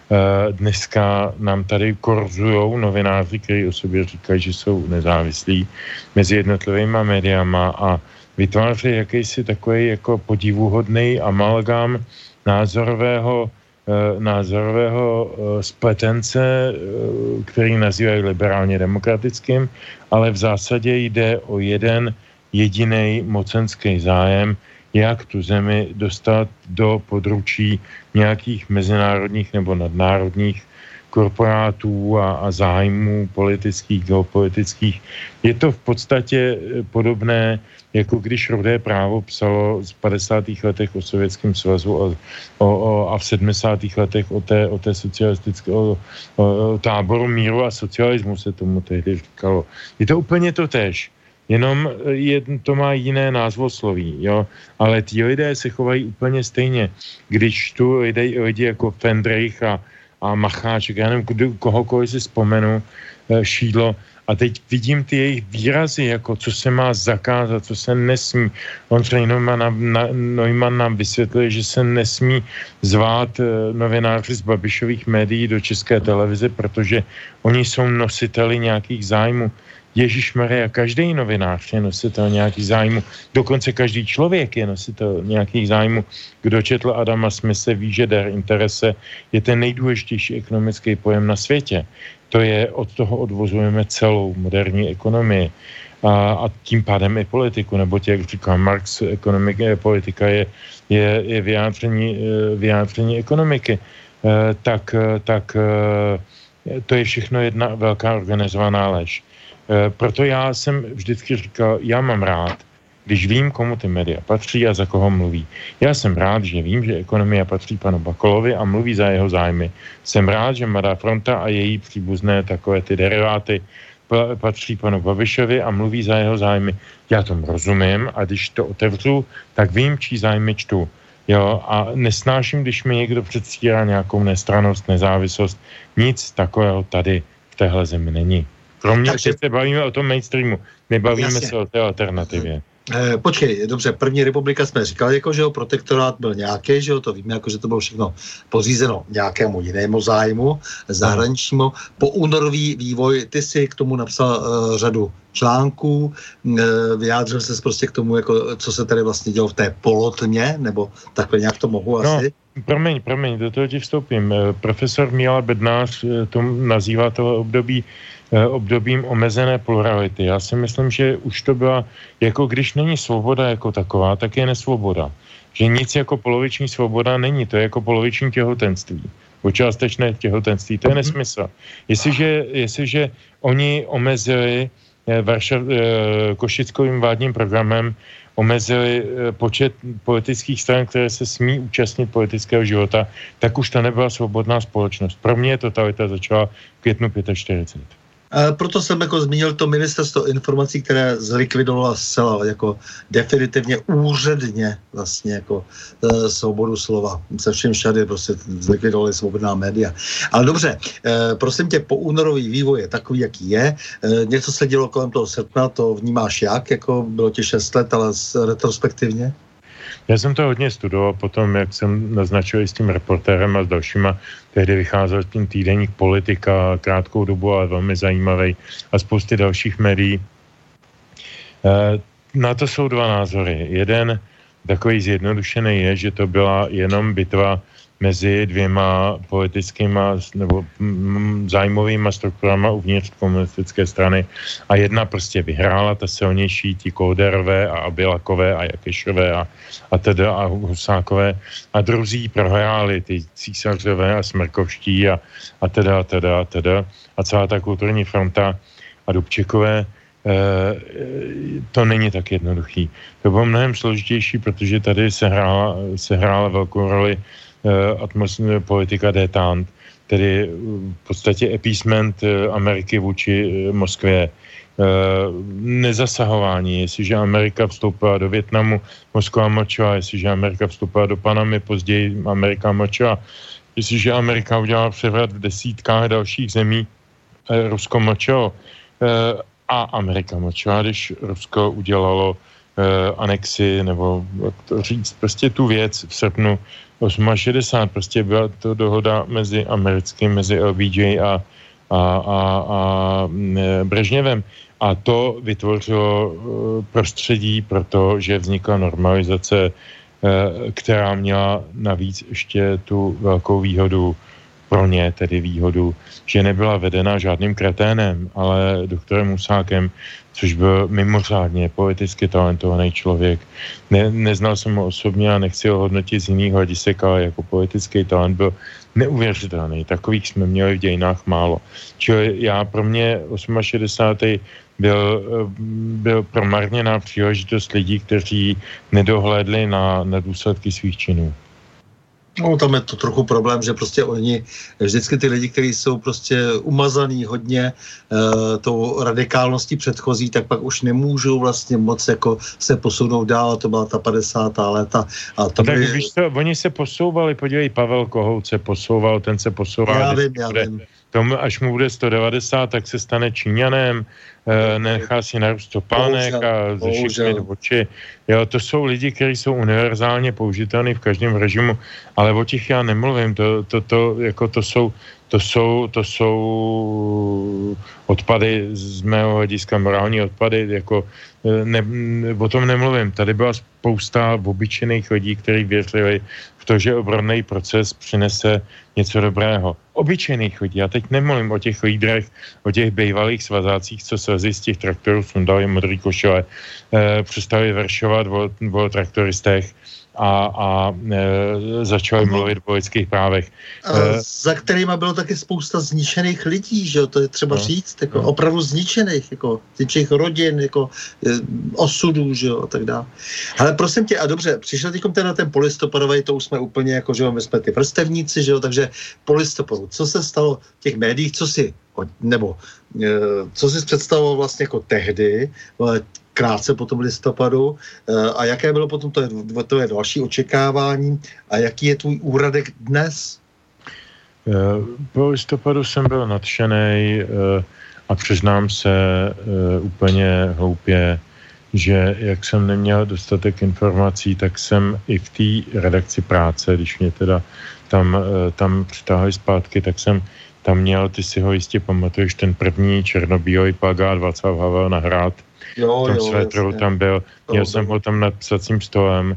Uh, dneska nám tady korzují novináři, kteří o sobě říkají, že jsou nezávislí mezi jednotlivými médiama a vytváří jakýsi takový jako podivuhodný amalgám názorového, eh, názorového eh, spletence, eh, který nazývají liberálně demokratickým, ale v zásadě jde o jeden jediný mocenský zájem, jak tu zemi dostat do područí nějakých mezinárodních nebo nadnárodních korporátů a, a zájmů politických, geopolitických. Je to v podstatě eh, podobné, jako když rodé právo psalo v 50. letech o Sovětském svazu a, o, o, a v 70. letech o té, o té socialistické, o, o, o táboru míru a socialismu se tomu tehdy říkalo. Je to úplně to tež. Jenom eh, je, to má jiné názvosloví, jo. Ale ti lidé se chovají úplně stejně. Když tu lidi, lidi jako Fendrich a, a Macháček, já nevím, kdo, kohokoliv si vzpomenu, eh, šídlo, a teď vidím ty jejich výrazy, jako co se má zakázat, co se nesmí. On Neumann nám, na, Neumann nám vysvětluje, že se nesmí zvát uh, novináři z Babišových médií do české televize, protože oni jsou nositeli nějakých zájmů. Ježíš Maria, každý novinář je nositel nějakých zájmu, dokonce každý člověk je nositel nějakých zájmů. Kdo četl Adama Smise ví, že der interese je ten nejdůležitější ekonomický pojem na světě. To je, od toho odvozujeme celou moderní ekonomii a, a tím pádem i politiku, nebo jak říká Marx, ekonomika, politika je, je, je vyjádření, eh, vyjádření ekonomiky. Eh, tak, tak eh, to je všechno jedna velká organizovaná lež. Eh, proto já jsem vždycky říkal, já mám rád, když vím, komu ty média patří a za koho mluví. Já jsem rád, že vím, že ekonomia patří panu Bakolovi a mluví za jeho zájmy. Jsem rád, že Mladá fronta a její příbuzné takové ty deriváty patří panu Babišovi a mluví za jeho zájmy. Já tomu rozumím a když to otevřu, tak vím, čí zájmy čtu. Jo, a nesnáším, když mi někdo předstírá nějakou nestranost, nezávislost. Nic takového tady v téhle zemi není. Kromě, Takže... že se bavíme o tom mainstreamu, nebavíme Jasně. se o té alternativě. Eh, počkej, dobře, první republika jsme říkali, jako, že jo, protektorát byl nějaký, že jo, to víme, jako, že to bylo všechno pořízeno nějakému jinému zájmu, zahraničnímu. Po únorový vývoj, ty si k tomu napsal uh, řadu článků, uh, vyjádřil se prostě k tomu, jako, co se tady vlastně dělo v té polotně, nebo takhle nějak to mohu no, asi. promiň, promiň, do toho ti vstoupím. Profesor Míla Bednář to nazývá to období obdobím omezené plurality. Já si myslím, že už to byla, jako když není svoboda jako taková, tak je nesvoboda. Že nic jako poloviční svoboda není, to je jako poloviční těhotenství o částečné těhotenství. To je mhm. nesmysl. Jestliže, jestliže oni omezili eh, Varšav, eh, košickovým vládním programem omezili eh, počet politických stran, které se smí účastnit politického života, tak už to nebyla svobodná společnost. Pro mě totalita začala v květnu 45. E, proto jsem jako zmínil to ministerstvo informací, které zlikvidovalo zcela jako definitivně úředně vlastně jako e, svobodu slova. Se všem všady prostě zlikvidovali svobodná média. Ale dobře, e, prosím tě, po únorový vývoj je takový, jaký je. E, něco se dělo kolem toho srpna, to vnímáš jak? Jako bylo ti 6 let, ale retrospektivně? Já jsem to hodně studoval potom, jak jsem naznačil s tím reportérem a s dalšíma, tehdy vycházel tím týdeník politika, krátkou dobu, ale velmi zajímavý a spousty dalších médií. E, na to jsou dva názory. Jeden takový zjednodušený je, že to byla jenom bitva mezi dvěma politickýma nebo zájmovými strukturama uvnitř komunistické strany. A jedna prostě vyhrála, ta silnější, ti Kouderové a Abilakové a Jakešové a, a teda a Husákové. A druzí prohráli, ty císařové a Smrkovští a, a teda a teda a teda a. Celá ta kulturní fronta a Dubčekové eh, to není tak jednoduchý. To bylo mnohem složitější, protože tady se hrála, se hrála velkou roli atmosféra politika détente, tedy eh, v podstatě appeasement eh, Ameriky vůči Moskvě, nezasahování, jestliže Amerika vstoupila do Větnamu, Moskva mlčela, jestliže Amerika vstoupila do Panamy, později Amerika mlčela, jestliže Amerika udělala převrat v desítkách dalších zemí, Rusko mlčelo. A Amerika mlčela, když Rusko udělalo anexi, nebo jak to říct, prostě tu věc v srpnu 68, prostě byla to dohoda mezi americkým, mezi LBJ a, a, a, a Brežněvem. A to vytvořilo e, prostředí pro to, že vznikla normalizace, e, která měla navíc ještě tu velkou výhodu pro ně, tedy výhodu, že nebyla vedena žádným kreténem, ale doktorem Musákem, což byl mimořádně politicky talentovaný člověk. Ne, neznal jsem ho osobně a nechci ho hodnotit z jiných hledisek, ale jako politický talent byl neuvěřitelný. Takových jsme měli v dějinách málo. Čili já pro mě 68. byl, byl promarněná příležitost lidí, kteří nedohlédli na, na důsledky svých činů. No, tam je to trochu problém, že prostě oni, vždycky ty lidi, kteří jsou prostě umazaný hodně uh, tou radikálností předchozí, tak pak už nemůžou vlastně moc jako se posunout dál, to byla ta 50. léta. A to tak by... víš co, oni se posouvali, podívej, Pavel Kohout se posouval, ten se posouval. Já vím, já vím. Tomu, až mu bude 190, tak se stane Číňanem, e, nechá si narůst topánek a zešikmit oči. Jo, to jsou lidi, kteří jsou univerzálně použitelní v každém režimu, ale o těch já nemluvím. To, to, to, jako to jsou to jsou, to jsou odpady z mého hlediska, morální odpady, jako e, ne, o tom nemluvím. Tady byla spousta obyčejných lidí, kteří věřili to, že obrodný proces přinese něco dobrého. Obyčejných lidí. Já teď nemluvím o těch lídrech, o těch bývalých svazácích, co se z těch traktorů sundali modrý košile, e, přestali veršovat o, o traktoristech, a, a e, začali mluvit o lidských právech. A e, za kterýma bylo taky spousta zničených lidí, že jo, to je třeba no, říct, jako no. opravdu zničených, jako zničených rodin, jako e, osudů, že jo, a tak dále. Ale prosím tě, a dobře, přišel teď teda ten polistopadový, to už jsme úplně jako, že jo, my jsme ty vrstevníci, že jo, takže polistopadu, co se stalo v těch médiích, co si nebo co si představoval vlastně jako tehdy, krátce po tom listopadu. Eh, a jaké bylo potom to, to je další očekávání? A jaký je tvůj úradek dnes? Eh, po listopadu jsem byl nadšený eh, a přiznám se úplně hloupě, že jak jsem neměl dostatek informací, tak jsem i v té redakci práce, když mě teda tam, tam přitáhli zpátky, tak jsem tam měl, ty si ho jistě pamatuješ, ten první černobílý plagát Václav Havel na hrad, jo, v tom jo, svetru tam byl. Měl jsem ho tam nad psacím stolem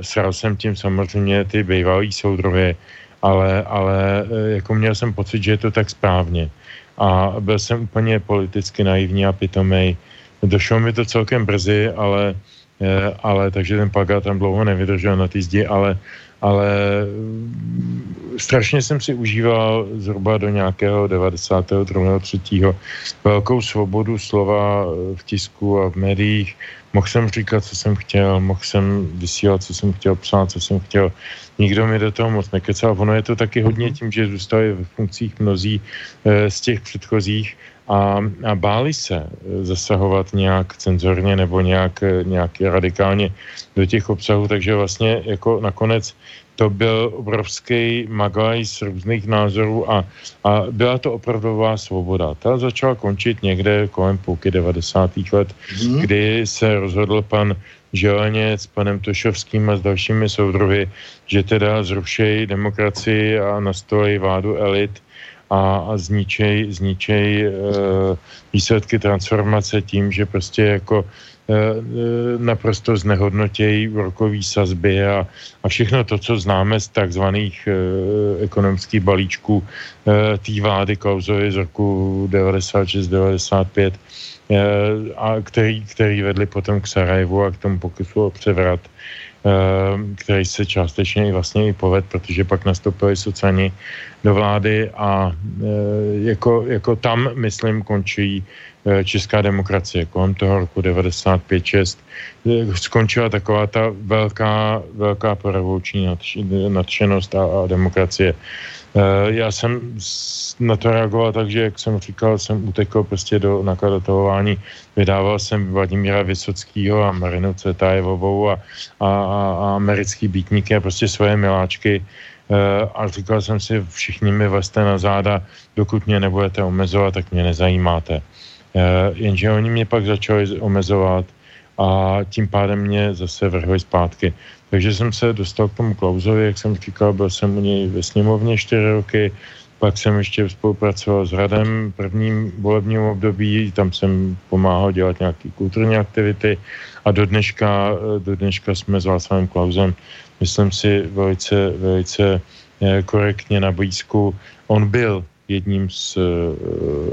sral jsem tím samozřejmě ty bývalý soudrově, ale, ale jako měl jsem pocit, že je to tak správně. A byl jsem úplně politicky naivní a pitomej. Došlo mi to celkem brzy, ale, ale takže ten plagát tam dlouho nevydržel na té zdi, ale ale mm, strašně jsem si užíval zhruba do nějakého 92. 3. velkou svobodu slova v tisku a v médiích. Mohl jsem říkat, co jsem chtěl, mohl jsem vysílat, co jsem chtěl psát, co jsem chtěl. Nikdo mi do toho moc nekecal. Ono je to taky hodně tím, že zůstali ve funkcích mnozí e, z těch předchozích a, a báli se eh, zasahovat nějak cenzorně nebo nějak, eh, nějak radikálně do těch obsahů, takže vlastně jako nakonec to byl obrovský magaj z různých názorů a, a byla to opravdová svoboda. Ta začala končit někde kolem půlky 90. let, hmm. kdy se rozhodl pan Želeněc s panem Tošovským a s dalšími soudruhy, že teda zrušejí demokracii a nastolí vládu elit a, a zničej, zničej e, výsledky transformace tím, že prostě jako e, naprosto znehodnotějí úrokový sazby a, a všechno to, co známe z takzvaných e, ekonomických balíčků e, té vlády Klausovy z roku 96-95, e, a který, který vedli potom k Sarajevu a k tomu pokusu o převrat Ehm, který se částečně i vlastně i poved, protože pak nastoupili sociální do vlády a eh, jako, jako tam, myslím, končí eh, česká demokracie. Kolem toho roku 95-6 eh, skončila taková ta velká, velká prorevoluční nadšenost a, a demokracie. Já jsem na to reagoval tak, že, jak jsem říkal, jsem utekl prostě do nakladatelování. Vydával jsem Vladimíra Vysockého a Marinu Cetajevovou a, a, a americký býtníky a prostě svoje miláčky. E, a říkal jsem si, všichni mi veste na záda, dokud mě nebudete omezovat, tak mě nezajímáte. E, jenže oni mě pak začali omezovat a tím pádem mě zase vrhli zpátky. Takže jsem se dostal k tomu Klauzovi, jak jsem říkal, byl jsem u něj ve sněmovně čtyři roky, pak jsem ještě spolupracoval s Radem prvním volebním období, tam jsem pomáhal dělat nějaké kulturní aktivity a do dneška, do dneška jsme s Václavem Klausem, myslím si, velice, velice eh, korektně na blízku. On byl jedním z uh,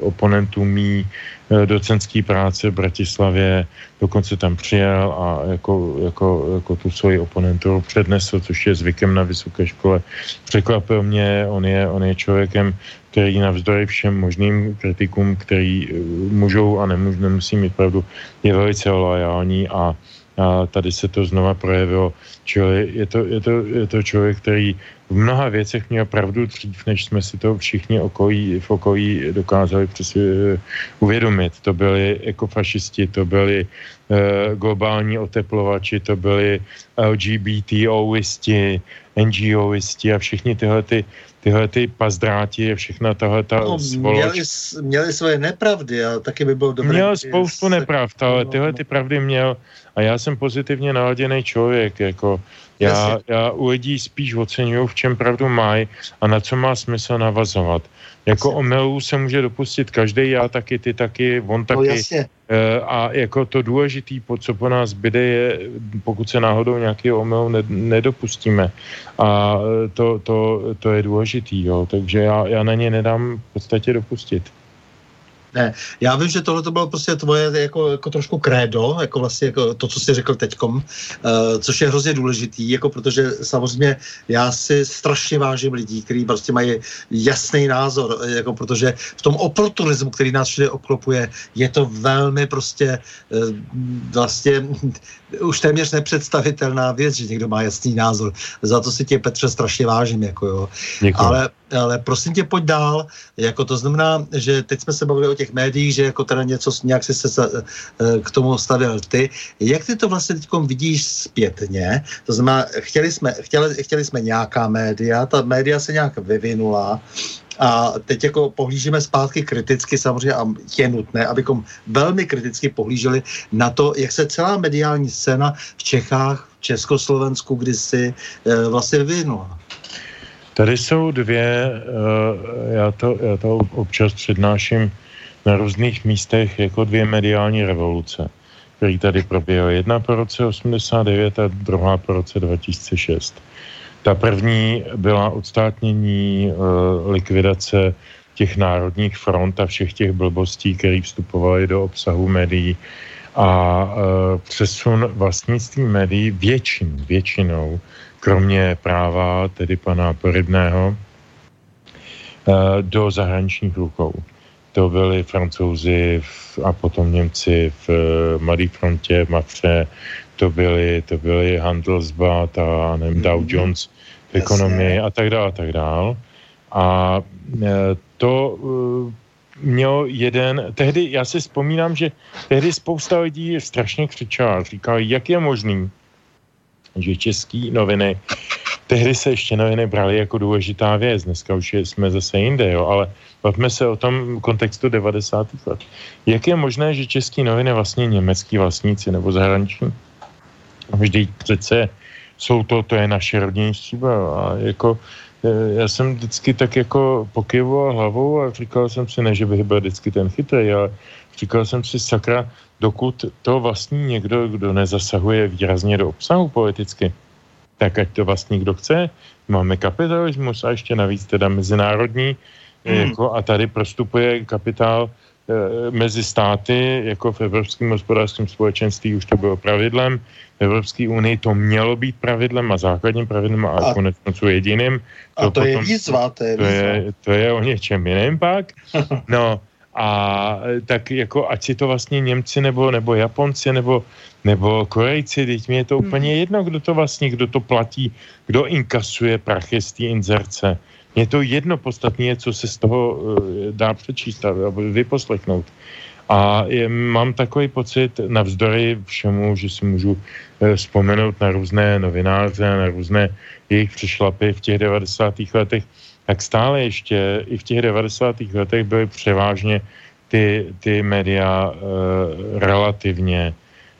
oponentů mý uh, docentské práce v Bratislavě, dokonce tam přijel a jako, jako, jako tu svoji oponenturu přednesl, což je zvykem na vysoké škole. Překvapil mě, on je, on je člověkem, který navzdory všem možným kritikům, který uh, můžou a nemůžou, nemusí mít pravdu, je velice lojální a a tady se to znova projevilo. Čili je to, je to, je to člověk, který v mnoha věcech měl pravdu dřív, než jsme si to všichni okolí, v okolí dokázali přesně eh, uvědomit. To byli ekofašisti, to byli uh, globální oteplovači, to byli LGBTOisti, NGOisti a všichni tyhle ty, tyhle ty pazdráti a všechna tahle ta no, měli, měli svoje nepravdy a taky by bylo dobré... Měl spoustu nepravd, ale tyhle ty pravdy měl. A já jsem pozitivně naladěný člověk, jako já, já u lidí spíš oceňuju, v čem pravdu mají a na co má smysl navazovat. Jako omylů se může dopustit každý, já taky, ty taky, on no, taky. No, jasně. E, a jako to důležitý, co po nás byde, je, pokud se náhodou nějaký omyl nedopustíme. A to, to, to je důležitý, jo. Takže já, já na ně nedám v podstatě dopustit. Ne, já vím, že tohle to bylo prostě tvoje jako, jako trošku krédo, jako vlastně jako to, co jsi řekl teďkom, uh, což je hrozně důležitý, jako protože samozřejmě já si strašně vážím lidí, kteří prostě mají jasný názor, jako protože v tom oportunismu, který nás všude obklopuje, je to velmi prostě uh, vlastně už téměř nepředstavitelná věc, že někdo má jasný názor. Za to si tě, Petře, strašně vážím. Jako jo. Ale, ale prosím tě, pojď dál. Jako to znamená, že teď jsme se bavili o těch médiích, že jako teda něco, nějak si se eh, k tomu stavil ty. Jak ty to vlastně teď vidíš zpětně? To znamená, chtěli jsme, chtěli, chtěli jsme nějaká média, ta média se nějak vyvinula, a teď jako pohlížíme zpátky kriticky samozřejmě a je nutné, abychom velmi kriticky pohlíželi na to, jak se celá mediální scéna v Čechách, v Československu kdysi e, vlastně vyvinula. Tady jsou dvě, uh, já, to, já to občas přednáším na různých místech jako dvě mediální revoluce. který tady proběhl. Jedna po roce 89 a druhá po roce 2006. Ta první byla odstátnění e, likvidace těch národních front a všech těch blbostí, které vstupovaly do obsahu médií a e, přesun vlastnictví médií většin, většinou, kromě práva tedy pana Porybného, e, do zahraničních rukou. To byli francouzi v, a potom Němci v e, Mladé frontě, v Mafře, to byly, to byly Handelsblatt a nevím, Dow mhm. Jones v ekonomii a tak dále a tak dále. A e, to měl jeden, tehdy, já si vzpomínám, že tehdy spousta lidí strašně křičela, říkal, jak je možný, že český noviny, tehdy se ještě noviny brali jako důležitá věc, dneska už jsme zase jinde, jo, ale bavme se o tom kontextu 90. let. Jak je možné, že český noviny vlastně německý vlastníci nebo zahraniční? Vždyť přece jsou to, to je naše rodinný stříba a jako Eh, já jsem vždycky tak jako pokyvoval hlavou a říkal jsem si, ne, že bych byl vždycky ten chytrý, ale říkal jsem si, sakra, dokud to vlastní někdo, kdo nezasahuje výrazně do obsahu politicky, tak ať to vlastní kdo chce. Máme kapitalismus a ještě navíc teda mezinárodní, hmm. jako, a tady prostupuje kapitál e, mezi státy, jako v Evropském hospodářském společenství už to bylo pravidlem, Evropské unii to mělo být pravidlem a základním pravidlem a, a konec konců jediným. To a to potom, je výzva, to je výzva. To je, to je o něčem jiném pak. No a tak jako ať si to vlastně Němci nebo, nebo Japonci nebo, nebo Korejci, teď mi je to úplně hmm. jedno, kdo to vlastně, kdo to platí, kdo inkasuje prachy z té inzerce. Je to jedno podstatně, co se z toho uh, dá přečíst a vyposlechnout. A je, mám takový pocit, navzdory všemu, že si můžu e, vzpomenout na různé novináře, na různé jejich přešlapy v těch 90. letech, tak stále ještě i v těch 90. letech byly převážně ty, ty média e, relativně,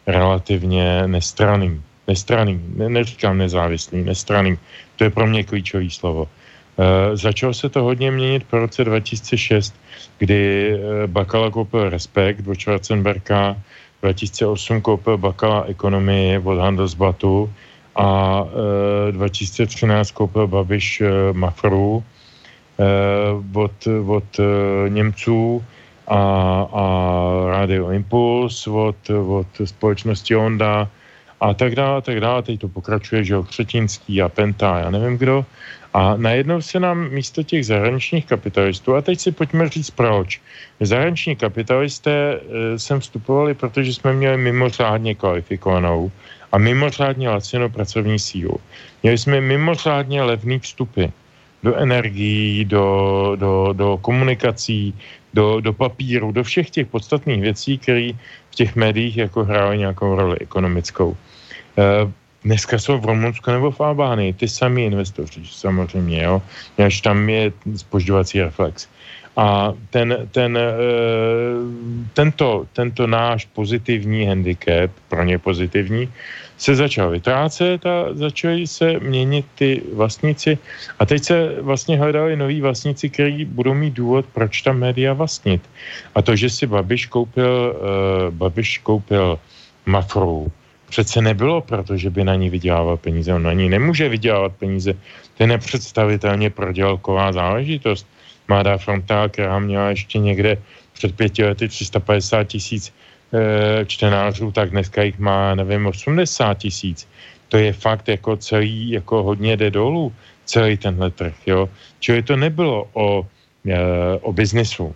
relativně nestraný. Nestraný, ne, neříkám nezávislý, nestraný. To je pro mě klíčové slovo. E, začalo se to hodně měnit po roce 2006, kdy eh, Bakala koupil Respekt od Schwarzenberka, 2008 koupil Bakala ekonomii od Handelsblatu a e, eh, 2013 koupil Babiš e, Mafru e, od, od e, Němců a, a Radio Impuls od, od společnosti Honda a tak dále, tak dále. Teď to pokračuje, že jo, Křetinský a Penta, já nevím kdo. A najednou se nám místo těch zahraničních kapitalistů, a teď si pojďme říct proč. Zahraniční kapitalisté e, sem vstupovali, protože jsme měli mimořádně kvalifikovanou a mimořádně lacinou pracovní sílu. Měli jsme mimořádně levný vstupy do energií, do, do, do komunikací, do, do papíru, do všech těch podstatných věcí, které v těch médiích jako hrály nějakou roli ekonomickou. E, Dneska jsou v Rumunsku nebo v Albánii ty samý investoři, samozřejmě, jo, až tam je spožďovací reflex. A ten, ten, e, tento, tento náš pozitivní handicap, pro ně pozitivní, se začal vytrácet a začali se měnit ty vlastníci. A teď se vlastně hledali noví vlastníci, kteří budou mít důvod, proč ta média vlastnit. A to, že si Babiš koupil, uh, Babiš koupil Mafru, přece nebylo, protože by na ní vydělával peníze. On na ní nemůže vydělávat peníze. To je nepředstavitelně prodělková záležitost. Mladá fronta, která měla ještě někde před pěti lety 350 tisíc e, čtenářů, tak dneska jich má, nevím, 80 tisíc. To je fakt jako celý, jako hodně jde dolů, celý tenhle trh, jo. Čili to nebylo o, e, o biznisu.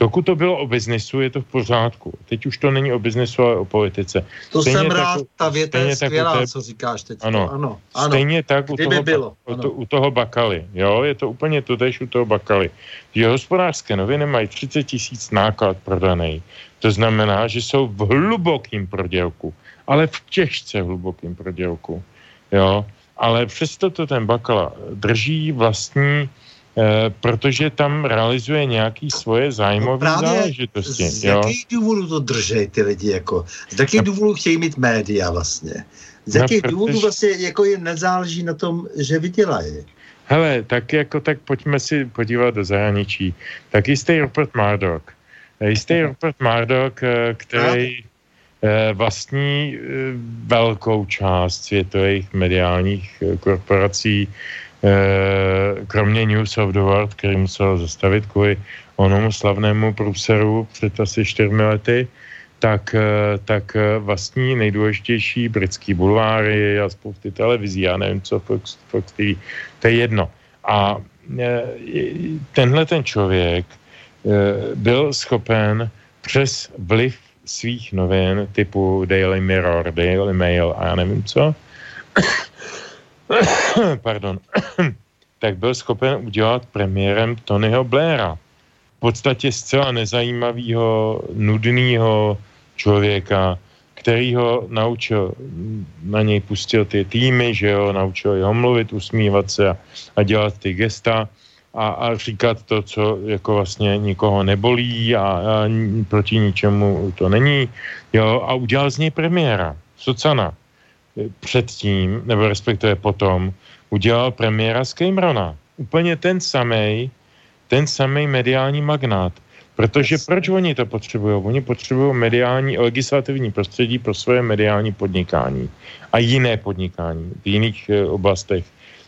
Dokud to bylo o biznesu, je to v pořádku. Teď už to není o biznesu, ale o politice. To stejně jsem tak, rád, ta věta je skvělá, té, co říkáš teď. Ano, ano, ano. stejně tak u toho, bylo, ano. u toho Bakaly. Jo, je to úplně totež u toho Bakaly. Že hospodářské noviny mají 30 tisíc náklad prodaný. To znamená, že jsou v hlubokým prodělku, ale v těžce hlubokým prodělku. Jo, ale přesto to ten Bakala drží vlastní Eh, protože tam realizuje nějaký svoje zájmové no záležitosti. Z jakých důvodů to drží ty lidi? Jako? Z jakých no, důvodů chtějí mít média vlastně? Z no, jakých no, důvodů vlastně jako je nezáleží na tom, že vydělají? Hele, tak jako tak pojďme si podívat do zahraničí. Tak jistý Rupert Murdoch. Jistý Rupert Murdoch, eh, který vlastní velkou část světových mediálních korporací, kromě News of the World, který musel zastavit kvůli onomu slavnému průseru před asi čtyřmi lety, tak, tak vlastní nejdůležitější britský bulváry a spousty televizí, já nevím co, Fox, Fox TV, to je jedno. A tenhle ten člověk byl schopen přes vliv svých novin typu Daily Mirror, Daily Mail a já nevím co, pardon, tak byl schopen udělat premiérem Tonyho Blaira. V podstatě zcela nezajímavého, nudného člověka, který ho naučil, na něj pustil ty týmy, že jo, naučil ho mluvit, usmívat se a, a dělat ty gesta a, a říkat to, co jako vlastně nikoho nebolí a, a proti ničemu to není. Jo, a udělal z něj premiéra, Socana. Předtím, nebo respektive potom, udělal premiéra z Camerona. Úplně ten samý, ten samý mediální magnát. Protože proč oni to potřebují? Oni potřebují mediální, legislativní prostředí pro svoje mediální podnikání a jiné podnikání v jiných e, oblastech.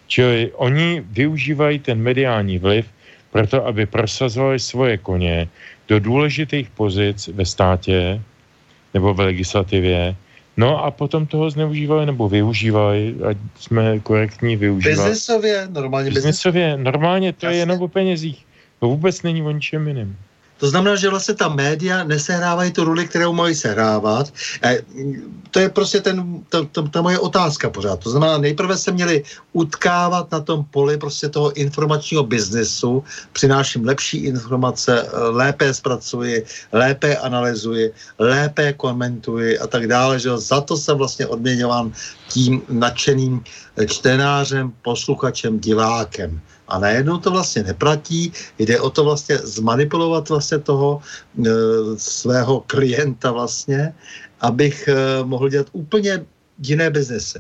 Čili oni využívají ten mediální vliv proto, aby prosazovali svoje koně do důležitých pozic ve státě nebo v legislativě, No a potom toho zneužívali nebo využívali, ať jsme korektní, využívali. Biznesově, normálně biznesově. Normálně to Jasně. je jenom o penězích. To vůbec není o ničem jiném. To znamená, že vlastně ta média nesehrávají tu roli, kterou mají sehrávat. E, to je prostě ten, to, to, ta moje otázka pořád. To znamená, nejprve se měli utkávat na tom poli prostě toho informačního biznesu, přináším lepší informace, lépe zpracuji, lépe analyzuji, lépe komentuji a tak dále, že za to jsem vlastně odměňován tím nadšeným čtenářem, posluchačem, divákem. A najednou to vlastně neplatí, jde o to vlastně zmanipulovat vlastně toho e, svého klienta vlastně, abych e, mohl dělat úplně jiné biznesy.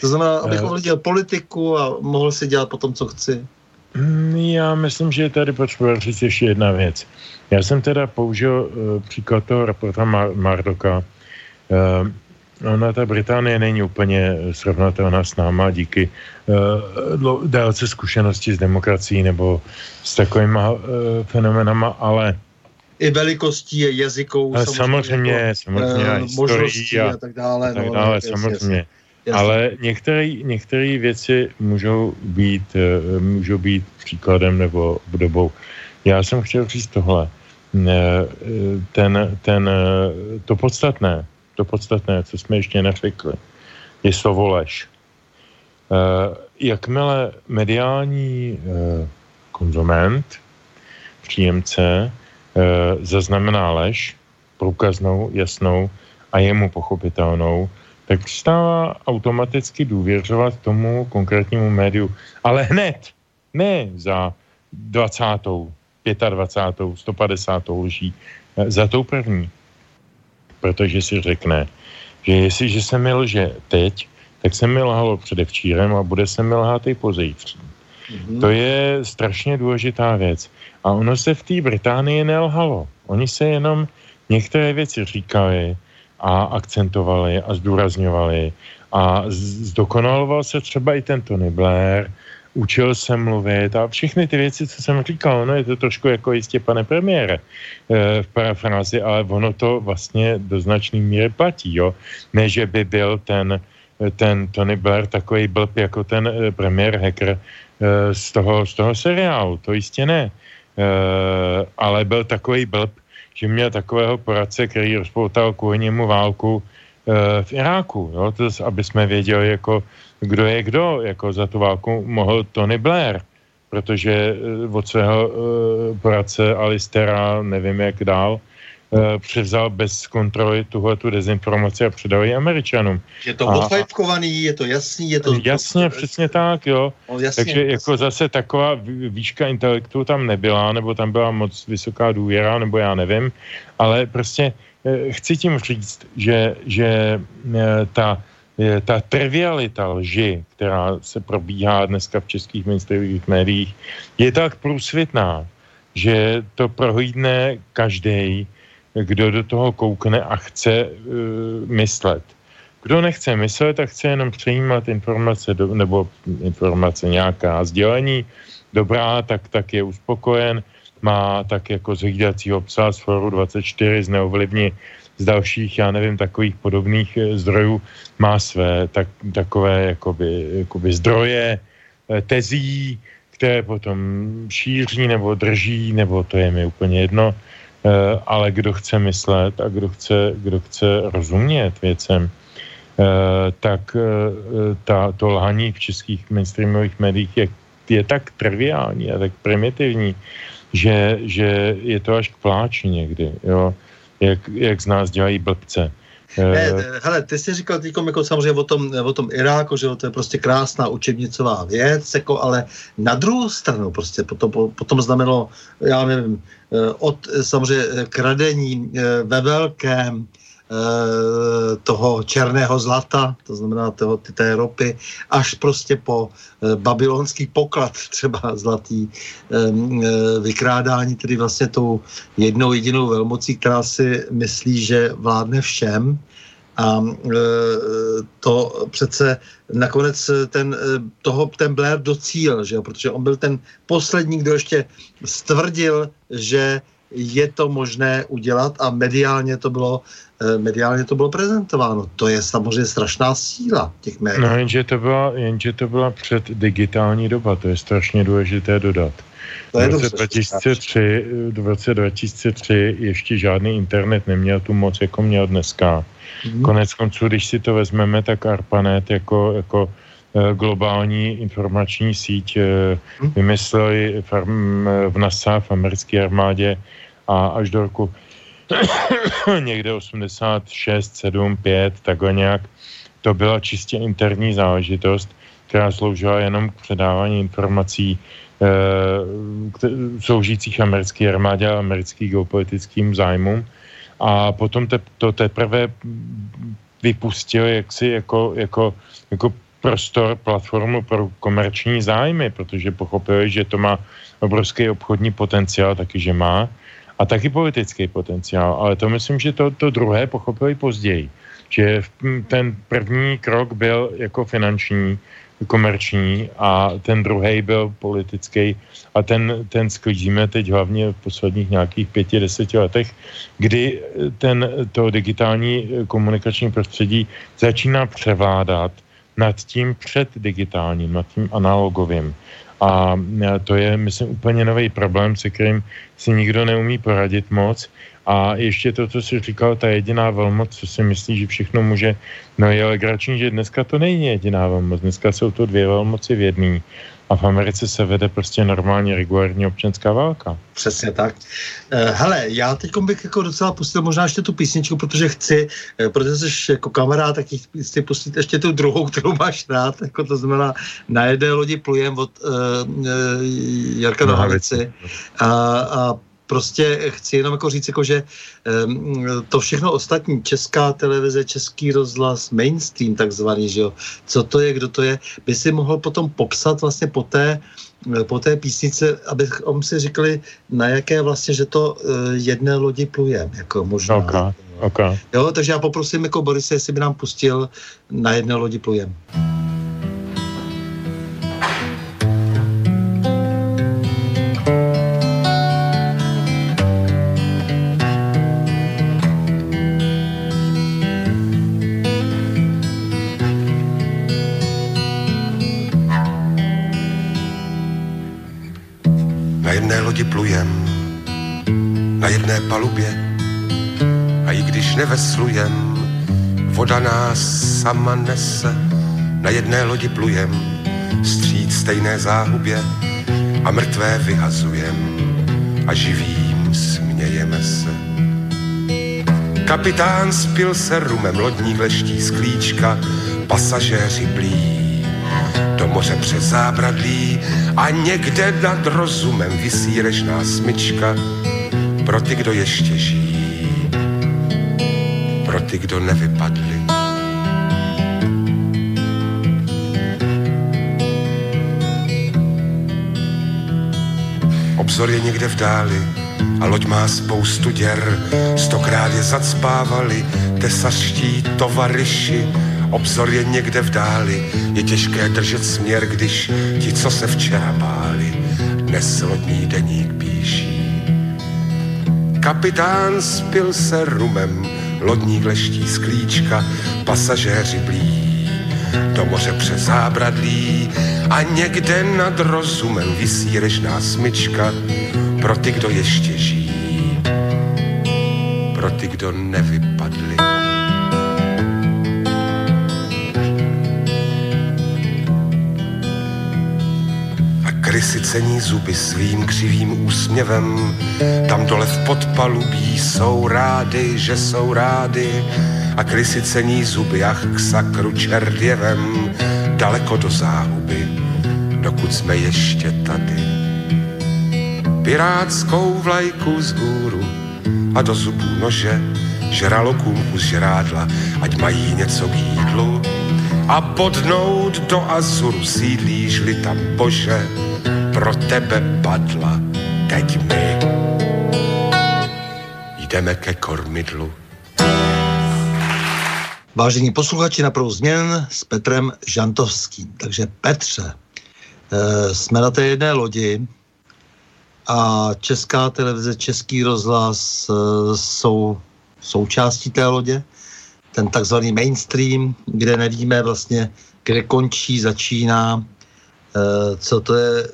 To znamená, abych eh. mohl dělat politiku a mohl si dělat potom, co chci. Mm, já myslím, že je tady potřeba říct ještě jedna věc. Já jsem teda použil uh, příklad toho reporta Mar- Mardoka. Uh, Ona, ta Británie není úplně srovnatelná s náma díky uh, délce zkušenosti s demokracií nebo s takovýma uh, fenomenama, ale i velikostí, je jazykou, ale samozřejmě, jako, samozřejmě, uh, možností a, a tak dále. A tak no, dále, no, samozřejmě. Jasně, jasně. Ale některé, některé věci můžou být, uh, můžou být příkladem nebo obdobou. Já jsem chtěl říct tohle. Ten, ten, to podstatné, to podstatné, co jsme ještě neřekli, je slovo lež. Uh, jakmile mediální uh, konzument, příjemce, uh, zaznamená lež, průkaznou, jasnou a jemu pochopitelnou, tak přestává automaticky důvěřovat tomu konkrétnímu médiu. Ale hned, ne za 20., 25., 150. lží, za tou první protože si řekne, že jestliže se mi lže teď, tak se mi lhalo předevčírem a bude se mi lhát i pozítří. Mm-hmm. To je strašně důležitá věc. A ono se v té Británii nelhalo. Oni se jenom některé věci říkali a akcentovali a zdůrazňovali. A zdokonaloval se třeba i ten Tony Blair, učil jsem mluvit a všechny ty věci, co jsem říkal, no je to trošku jako jistě, pane premiére, eh, v parafrázi, ale ono to vlastně do značný míry platí, jo. Ne, že by byl ten, ten Tony Blair takový blb jako ten eh, premiér hacker eh, z toho, z toho seriálu, to jistě ne. Ale byl takový blb, že měl takového poradce, který rozpoutal kvůli němu válku v Iráku, jo, to, aby jsme věděli, jako kdo je kdo, jako za tu válku mohl Tony Blair, protože eh, od svého uh, poradce Alistera, nevím jak dál, uh, převzal bez kontroly tuhle tu dezinformaci a předal ji Američanům. Je to odfajfkovaný, je to jasný, je to... Jasně, to, přesně tak, jo. No, jasně, Takže jasně. jako zase taková výška intelektu tam nebyla, nebo tam byla moc vysoká důvěra, nebo já nevím, ale prostě chci tím říct, že, že ta je ta trivialita lži, která se probíhá dneska v českých mainstreamových médiích, je tak průsvitná, že to prohlídne každý, kdo do toho koukne a chce uh, myslet. Kdo nechce myslet a chce jenom přejímat informace do, nebo informace nějaká sdělení, dobrá, tak, tak je uspokojen, má tak jako z hlídacího psa z Foru 24 z neovlivní z dalších, já nevím, takových podobných eh, zdrojů má své tak, takové jakoby, jakoby zdroje, eh, tezí, které potom šíří nebo drží, nebo to je mi úplně jedno, eh, ale kdo chce myslet a kdo chce, kdo chce rozumět věcem, tak ta, to lhaní v českých mainstreamových médiích je, je tak triviální a tak primitivní, že, že je to až k pláči někdy, jo jak, jak z nás dělají blbce. Ne, eh, hele, ty jsi říkal teď jako samozřejmě o tom, o tom Iráku, že to je prostě krásná učebnicová věc, jako, ale na druhou stranu prostě potom, potom znamenalo, já nevím, eh, od samozřejmě kradení eh, ve velkém, toho černého zlata, to znamená toho, té ropy, až prostě po eh, babylonský poklad třeba zlatý eh, vykrádání, tedy vlastně tou jednou jedinou velmocí, která si myslí, že vládne všem, a to přece nakonec ten, toho, ten Blair docíl, že jo? protože on byl ten poslední, kdo ještě stvrdil, že je to možné udělat a mediálně to bylo Eh, mediálně to bylo prezentováno. To je samozřejmě strašná síla těch médií. No jenže to byla, jenže to byla před digitální doba, to je strašně důležité dodat. To v, roce 2003, v roce 2003 ještě žádný internet neměl tu moc, jako měl dneska. Mm-hmm. Konec konců, když si to vezmeme, tak ARPANET jako, jako globální informační síť mm-hmm. vymysleli v NASA, v americké armádě a až do roku někde 86, 7, 5, takhle nějak. To byla čistě interní záležitost, která sloužila jenom k předávání informací sloužících americké armádě a americkým geopolitickým zájmům. A potom te, to teprve vypustil jaksi jako, jako, jako prostor, platformu pro komerční zájmy, protože pochopili, že to má obrovský obchodní potenciál, taky že má a taky politický potenciál, ale to myslím, že to, to druhé pochopili později, že ten první krok byl jako finanční, komerční a ten druhý byl politický. A ten, ten sklízíme teď hlavně v posledních nějakých pěti, deseti letech, kdy ten, to digitální komunikační prostředí začíná převládat nad tím před digitálním, nad tím analogovým. A e, to je, myslím, úplně nový problém, se kterým si nikdo neumí poradit moc. A ještě to, co jsi říkal, ta jediná velmoc, co si myslí, že všechno může, no je legrační, že dneska to není jediná velmoc, dneska jsou to dvě velmoci v jedné. A v Americe se vede prostě normálně regulární občanská válka. Přesně tak. Uh, hele, já teď bych jako docela pustil možná ještě tu písničku, protože chci, uh, protože jsi jako kamarád, tak chci pustit ještě tu druhou, kterou máš rád, jako to znamená na jedné lodi plujem od uh, Jarka Nohavici. A, a prostě chci jenom jako říct, jako, že um, to všechno ostatní, česká televize, český rozhlas, mainstream takzvaný, že jo, co to je, kdo to je, by si mohl potom popsat vlastně po té, po té písnice, abychom si říkali, na jaké vlastně, že to uh, jedné lodi plujem, jako možná. Okay. Okay. Jo, takže já poprosím jako Borise, jestli by nám pustil na jedné lodi plujem. lodi plujem na jedné palubě a i když neveslujem, voda nás sama nese. Na jedné lodi plujem stříc stejné záhubě a mrtvé vyhazujem a živým smějeme se. Kapitán spil se rumem, lodník leští z klíčka, pasažéři blí do moře přes zábradlí a někde nad rozumem vysí režná smyčka pro ty, kdo ještě žijí, pro ty, kdo nevypadli. Obzor je někde v dáli, a loď má spoustu děr. Stokrát je zacpávali tesařští tovariši, obzor je někde v dáli, je těžké držet směr, když ti, co se včera báli, dnes lodní deník píší. Kapitán spil se rumem, lodník leští z klíčka, pasažéři blí do moře přes zábradlí a někde nad rozumem vysí režná smyčka pro ty, kdo ještě žijí, pro ty, kdo nevypadli. Krysy cení zuby svým křivým úsměvem. Tam dole v podpalubí jsou rády, že jsou rády a krysy cení zuby, ach k sakru čerděvem, daleko do záhuby, dokud jsme ještě tady. Pirátskou vlajku z hůru a do zubů nože, žralokům kus žrádla, ať mají něco k jídlu a podnout do Azuru sídlíš-li tam Bože, pro tebe padla, teď my jdeme ke kormidlu. Vážení posluchači na změn s Petrem Žantovským. Takže Petře, eh, jsme na té jedné lodi a Česká televize, Český rozhlas eh, jsou součástí té lodě, ten takzvaný mainstream, kde nevíme vlastně, kde končí, začíná co to je eh,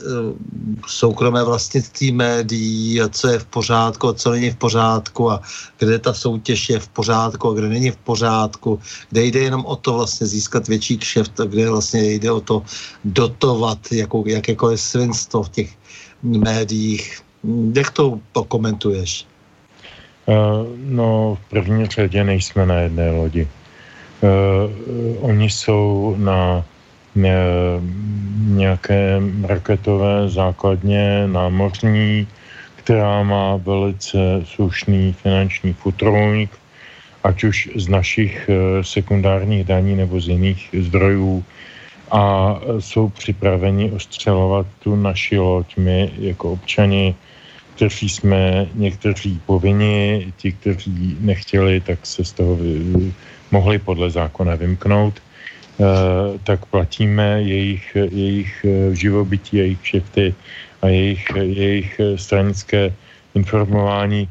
soukromé vlastnictví médií a co je v pořádku a co není v pořádku a kde ta soutěž je v pořádku a kde není v pořádku, kde jde jenom o to vlastně získat větší kšeft a kde vlastně jde o to dotovat jako, jakékoliv svinstvo v těch médiích. Jak to pokomentuješ? Uh, no, v první řadě nejsme na jedné lodi. Oni jsou na nějaké raketové základně námořní, která má velice slušný finanční futrojník, ať už z našich eh, sekundárních daní nebo z jiných zdrojů a jsou připraveni ostřelovat tu naši loď. My jako občani, kteří jsme někteří povinni, ti, kteří nechtěli, tak se z toho mohli podle zákona vymknout tak platíme jejich, jejich eh, živobytí, jejich kšefty a jejich, jejich stranické informování,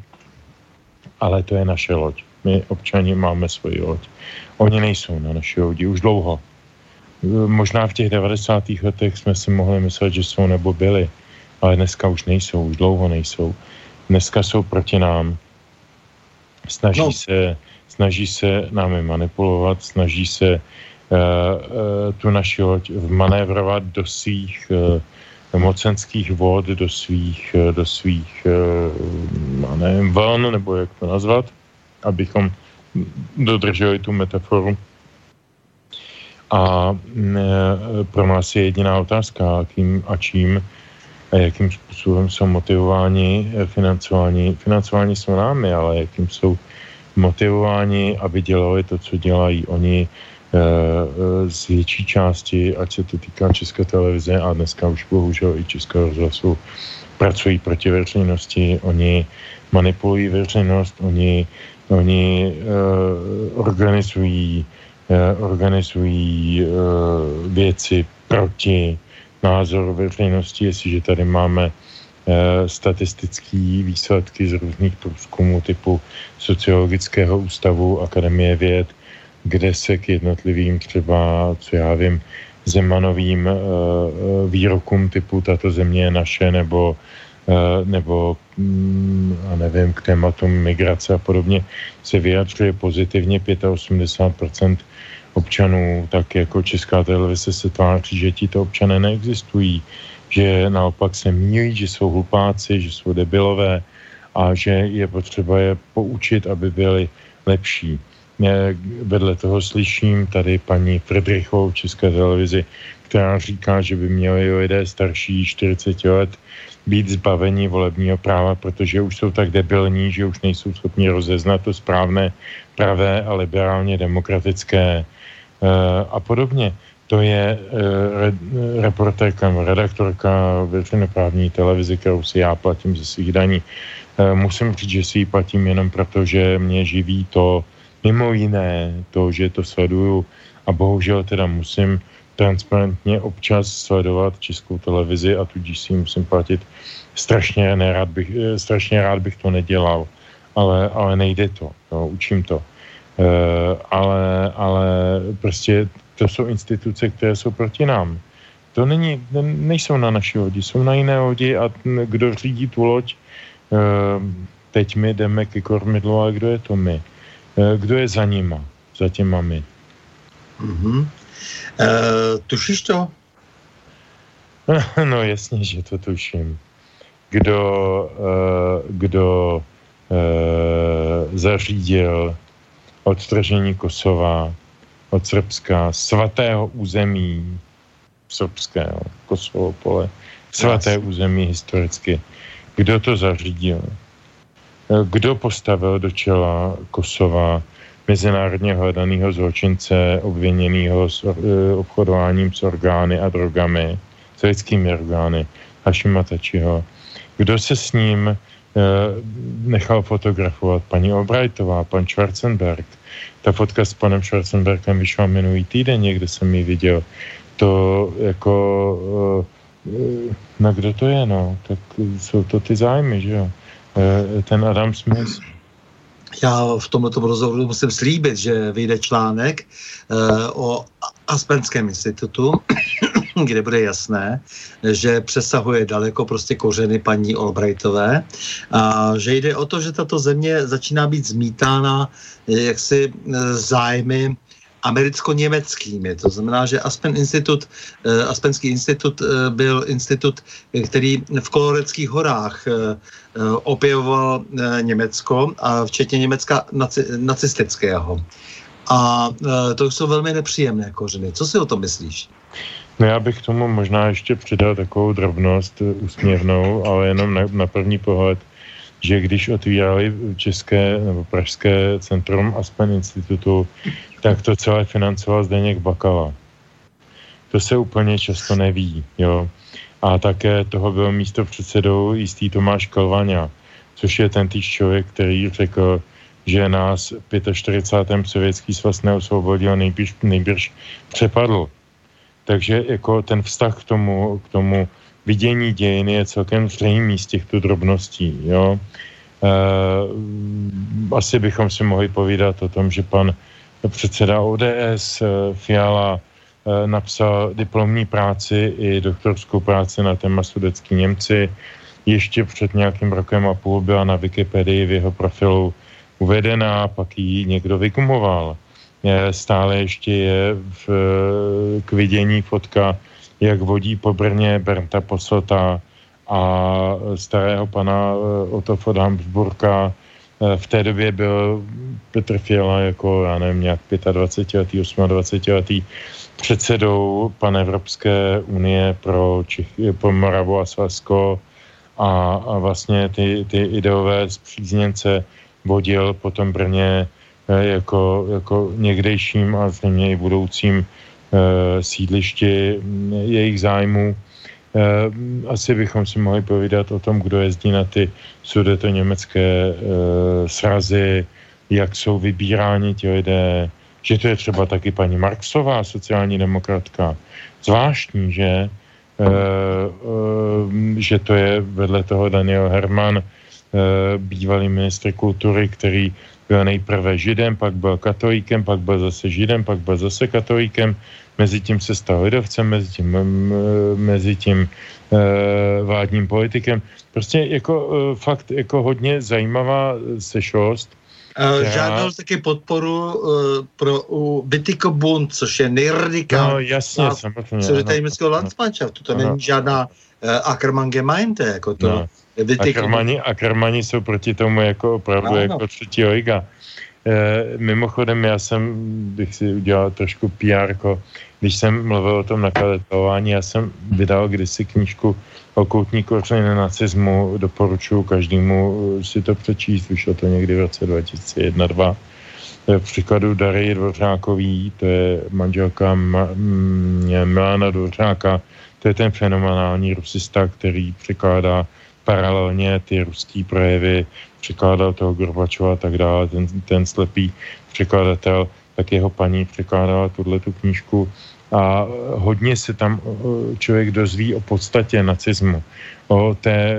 ale to je naše loď. My občani máme svoji loď. Oni nejsou na naší lodi už dlouho. Eh, možná v těch 90. letech jsme si mohli myslet, že jsou nebo byli, ale dneska už nejsou, už dlouho nejsou. Dneska jsou proti nám. Snaží, no. se, snaží se námi manipulovat, snaží se Eh, eh, tu naši loď vmanévrovat do svých eh, mocenských vod, do svých, do svých nevím, vln, nebo jak to nazvat, abychom dodrželi tu metaforu. A pro nás je jediná otázka, kým a čím a jakým způsobem jsou motivováni financování. Financování jsou námi, ale jakým jsou motivováni, aby dělali to, co dělají oni, Eh, eh, z větší části, ať se to týká České televize a dneska už bohužel i Českého rozhlasu, pracují proti veřejnosti, oni manipulují veřejnost, oni, oni uh, organizují, uh, organizují uh, věci proti názoru veřejnosti, jestliže tady máme statistické výsledky z různých průzkumů typu Sociologického ústavu Akademie věd, kde se k jednotlivým třeba, co já vím, zemanovým uh, výrokům typu tato země je naše nebo uh, nebo mm, a nevím, k tématu migrace a podobně se vyjadřuje pozitivně. 85% občanů, tak jako Česká televize se tváří, že tito občané neexistují, že naopak se mílí, že jsou hlupáci, že jsou debilové a že je potřeba je poučit, aby byli lepší vedle toho slyším tady paní Friedrichovou v České televizi, která říká, že by měli lidé starší 40 let být zbaveni volebního práva, protože už jsou tak debilní, že už nejsou schopni rozeznat to správné, pravé a liberálně demokratické uh, a podobně. to je re, reportérka, redaktorka veřejnoprávní televize, kterou si já platím ze svých daní. Musím říct, že si ji platím jenom proto, že mě živí to, mimo jiné, to, že to sleduju a bohužel teda musím transparentně občas sledovat českou televizi a tudíž si musím platit strašně, nerád bych, eh, strašně rád bych to nedělal, ale, ale nejde to, jo, učím to. E, ale, ale prostě to jsou instituce, které jsou proti nám. To není, nejsou na naší lodi, jsou na jiné lodi a kdo řídí tu loď, e, teď my jdeme ke kormidlu, ale kdo je to my? E, kdo je za nima, za těma my? Mm-hmm. Uh, tušíš to? No jasně, že to tuším. Kdo, uh, kdo zařídil odstržení Kosova od Srbska, svatého území srbského, Kosovo pole, svaté území historicky. Kdo to zařídil? Kdo postavil do čela Kosova mezinárodně hledaného zločince obviněného s uh, obchodováním s orgány a drogami, s lidskými orgány, Hašima Tačiho. Kdo se s ním uh, nechal fotografovat? Paní Albrightová, pan Schwarzenberg. Ta fotka s panem Schwarzenbergem vyšla minulý týden, někde jsem ji viděl. To jako... No kdo to je, no? Tak jsou to ty zájmy, že jo? Ten Adam Smith. Já v tomto rozhovoru musím slíbit, že vyjde článek uh, o Aspenském institutu, kde bude jasné, že přesahuje daleko prostě kořeny paní Albrightové a že jde o to, že tato země začíná být zmítána eh, jaksi eh, zájmy americko-německými. To znamená, že Aspen institut, eh, Aspenský institut eh, byl institut, který v Koloreckých horách eh, opěvoval Německo, a včetně Německa naci, nacistického. A to jsou velmi nepříjemné kořeny. Co si o tom myslíš? No já bych tomu možná ještě přidal takovou drobnost úsměvnou, ale jenom na, na první pohled, že když otvírali České nebo Pražské centrum Aspen institutu, tak to celé financoval Zdeněk Bakala. To se úplně často neví, jo. A také toho byl místo předsedou jistý Tomáš Kalvaňa, což je ten týž člověk, který řekl, že nás 45. sovětský svaz neosvobodil, nejbrž, nejbrž přepadl. Takže jako ten vztah k tomu, k tomu vidění dějin je celkem zřejmý z těchto drobností. Jo? E, asi bychom si mohli povídat o tom, že pan předseda ODS eh, Fiala eh, napsal diplomní práci i doktorskou práci na téma sudecký Němci. Ještě před nějakým rokem a půl byla na Wikipedii v jeho profilu uvedená, pak ji někdo vykumoval. Stále ještě je v, k vidění fotka, jak vodí po Brně Bernta Poslota a starého pana Otto von Habsburka, Eh, v té době byl Petr Fiala jako, já nevím, nějak 25letý, 28 letý předsedou Evropské unie pro, Čech, pro Moravu a Slezsko a, a vlastně ty, ty ideové zpřízněnce vodil potom Brně eh, jako, jako někdejším a zřejmě i budoucím eh, sídlišti mm, jejich zájmů. Eh, asi bychom si mohli povídat o tom, kdo jezdí na ty sudeto německé eh, srazy, jak jsou vybíráni ti lidé, že to je třeba taky paní Marksová, sociální demokratka. Zvláštní, že, eh, že to je vedle toho Daniel Herman, bývalý ministr kultury, který nejprve židem, pak byl katolíkem, pak byl zase židem, pak byl zase katolíkem, mezi tím se stal lidovcem, mezi tím, mezi tím uh, vládním politikem. Prostě jako uh, fakt jako hodně zajímavá sešlost. Uh, já... Žádal taky podporu uh, pro uh, Bitiko Bund, což je nejradikálnější. No jasně, samozřejmě. Co je tady městského Landsmannschaftu, to není žádná uh, Ackermann Gemeinde, jako to. No. Ackermani, Ackermani jsou proti tomu jako opravdu no, jako třetí liga. E, mimochodem, já jsem, bych si udělal trošku PR, když jsem mluvil o tom nakladatelování, já jsem vydal kdysi knížku Okultní kořeny nacismu, doporučuji každému si to přečíst, vyšlo to někdy v roce 2001-2002. příkladu Dary Dvořákový, to je manželka Milana Dvořáka, to je ten fenomenální rusista, který překládá paralelně ty ruský projevy, překládal toho Gorbačova a tak dále, ten, ten slepý překladatel, tak jeho paní překládala tuhle tu knížku. A hodně se tam člověk dozví o podstatě nacismu, o té,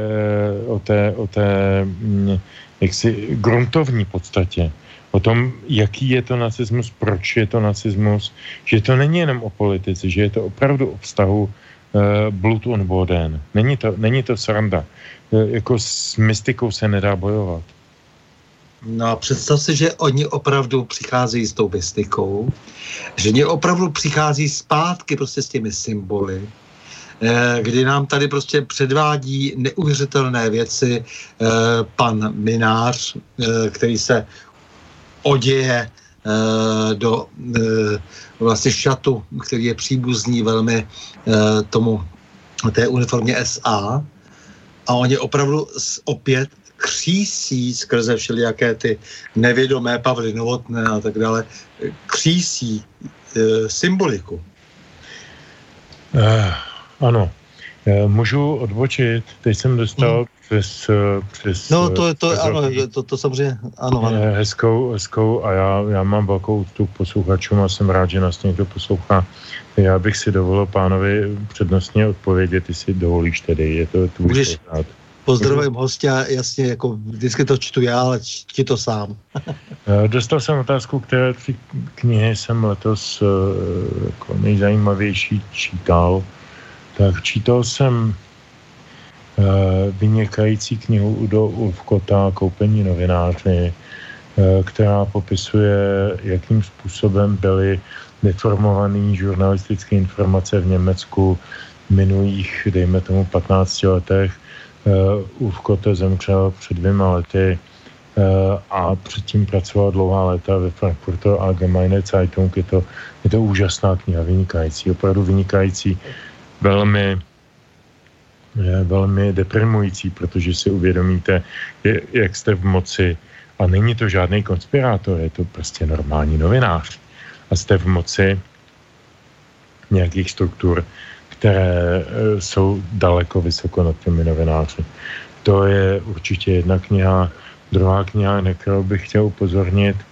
o té, o té mm, jaksi gruntovní podstatě, o tom, jaký je to nacismus, proč je to nacismus, že to není jenom o politice, že je to opravdu o vztahu blood on boden. Není to, není to sranda. Uh, jako s mystikou se nedá bojovat. No a představ si, že oni opravdu přicházejí s tou mystikou, že oni opravdu přichází zpátky prostě s těmi symboly, eh, kdy nám tady prostě předvádí neuvěřitelné věci pan Minář, který se oděje eh, do eh, vlastně šatu, který je příbuzný velmi eh, tomu té uniformě SA a oni opravdu opět křísí skrze všelijaké ty nevědomé Pavly Novotné a tak dále, křísí symboliku. Uh, ano. Můžu odbočit. Teď jsem dostal hmm přes, přes No to, to, přes ano, to, to samozřejmě, ano, ano. Hezkou, hezkou a já, já mám velkou tu posluchačům a jsem rád, že nás někdo poslouchá. Já bych si dovolil pánovi přednostně odpovědět, jestli dovolíš tedy, je to tvůj Můžeš, Pozdravím hostia, jasně, jako vždycky to čtu já, ale ti to sám. Eh, dostal jsem otázku, které tři knihy jsem letos eh, jako nejzajímavější čítal. Tak čítal jsem Eh, vynikající knihu Udo Ulfkota Koupení novináři, eh, která popisuje, jakým způsobem byly deformované žurnalistické informace v Německu minulých, dejme tomu, 15 letech. Ulfkote zemřel před dvěma lety a předtím pracoval dlouhá léta ve Frankfurter Allgemeine Zeitung. Je to, je to úžasná kniha, vynikající, opravdu vynikající, velmi velmi deprimující, protože si uvědomíte, jak jste v moci a není to žádný konspirátor, je to prostě normální novinář a jste v moci nějakých struktur, které e, jsou daleko vysoko nad těmi novináři. To je určitě jedna kniha. Druhá kniha, na kterou bych chtěl upozornit, e,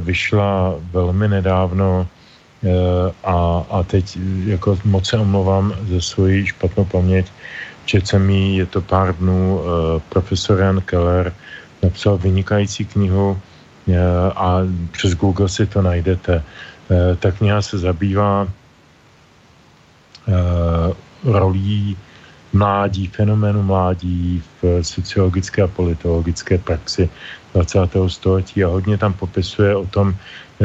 vyšla velmi nedávno Eh, a, a teď jako moc se omlouvám za svoji špatnou paměť. Četl jsem jí, je to pár dnů, eh, profesor Jan Keller napsal vynikající knihu eh, a přes Google si to najdete. Ta kniha se zabývá rolí mládí, fenoménu mládí v sociologické a politologické praxi 20. století a hodně tam popisuje o tom,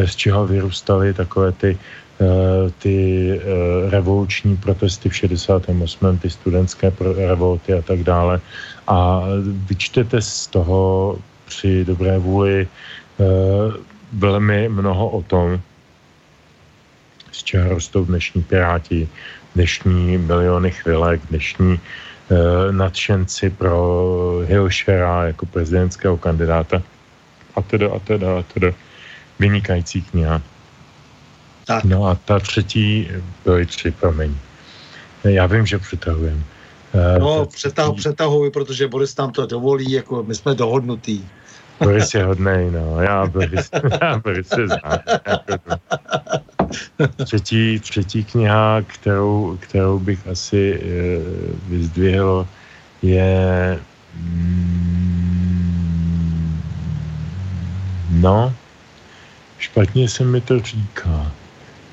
z čeho vyrůstaly takové ty, eh, ty eh, revoluční protesty v 68. ty studentské revolty a tak dále. A vyčtete z toho při dobré vůli eh, velmi mnoho o tom, z čeho rostou dnešní piráti, dnešní miliony chvilek, dnešní nadšenci pro Hilšera jako prezidentského kandidáta a teda a teda a teda vynikající kniha. Tak. No a ta třetí byly tři, promiň. Já vím, že přetahujem. Eh, no, třetí... přetahu, přetahuji, protože Boris tam to dovolí, jako my jsme dohodnutý. Boris je hodnej, no. Já Boris, já Boris se znám. Třetí, třetí kniha, kterou, kterou bych asi e, vyzdvihl, je mm, no, špatně se mi to říká.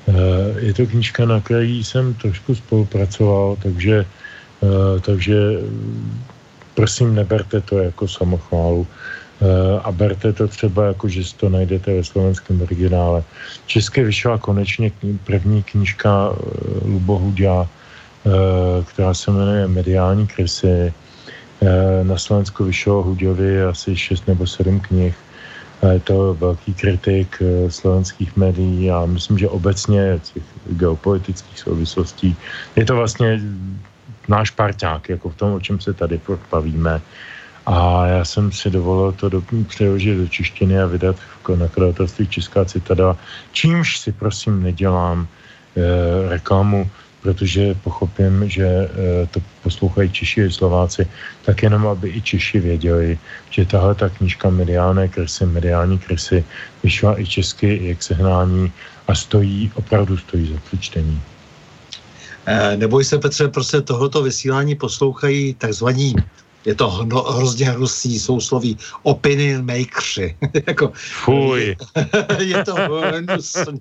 Eh, je to knížka, na které jsem trošku spolupracoval, takže, eh, takže prosím, neberte to jako samochválu eh, a berte to třeba jako, že si to najdete ve slovenském originále. České vyšla konečně první knížka Lubohudia, která se jmenuje Mediální krysy. Na Slovensku vyšlo Huďovi asi 6 nebo 7 knih je to velký kritik eh, slovenských médií a myslím, že obecně těch geopolitických souvislostí je to vlastně náš parťák, jako v tom, o čem se tady bavíme. A já jsem si dovolil to do, přeložit do češtiny a vydat v nakladatelství Česká citadela, čímž si prosím nedělám e, reklamu protože pochopím, že eh, to poslouchají Češi a Slováci, tak jenom, aby i Češi věděli, že tahle ta knížka Mediálné krysy, mediální krysy vyšla i česky, i jak sehnání a stojí, opravdu stojí za přečtení. Eh, neboj se, Petře, prostě tohoto vysílání poslouchají takzvaní je to hno, hrozně hnusný sousloví opinion makersi. jako, Fuj. je to hnusný.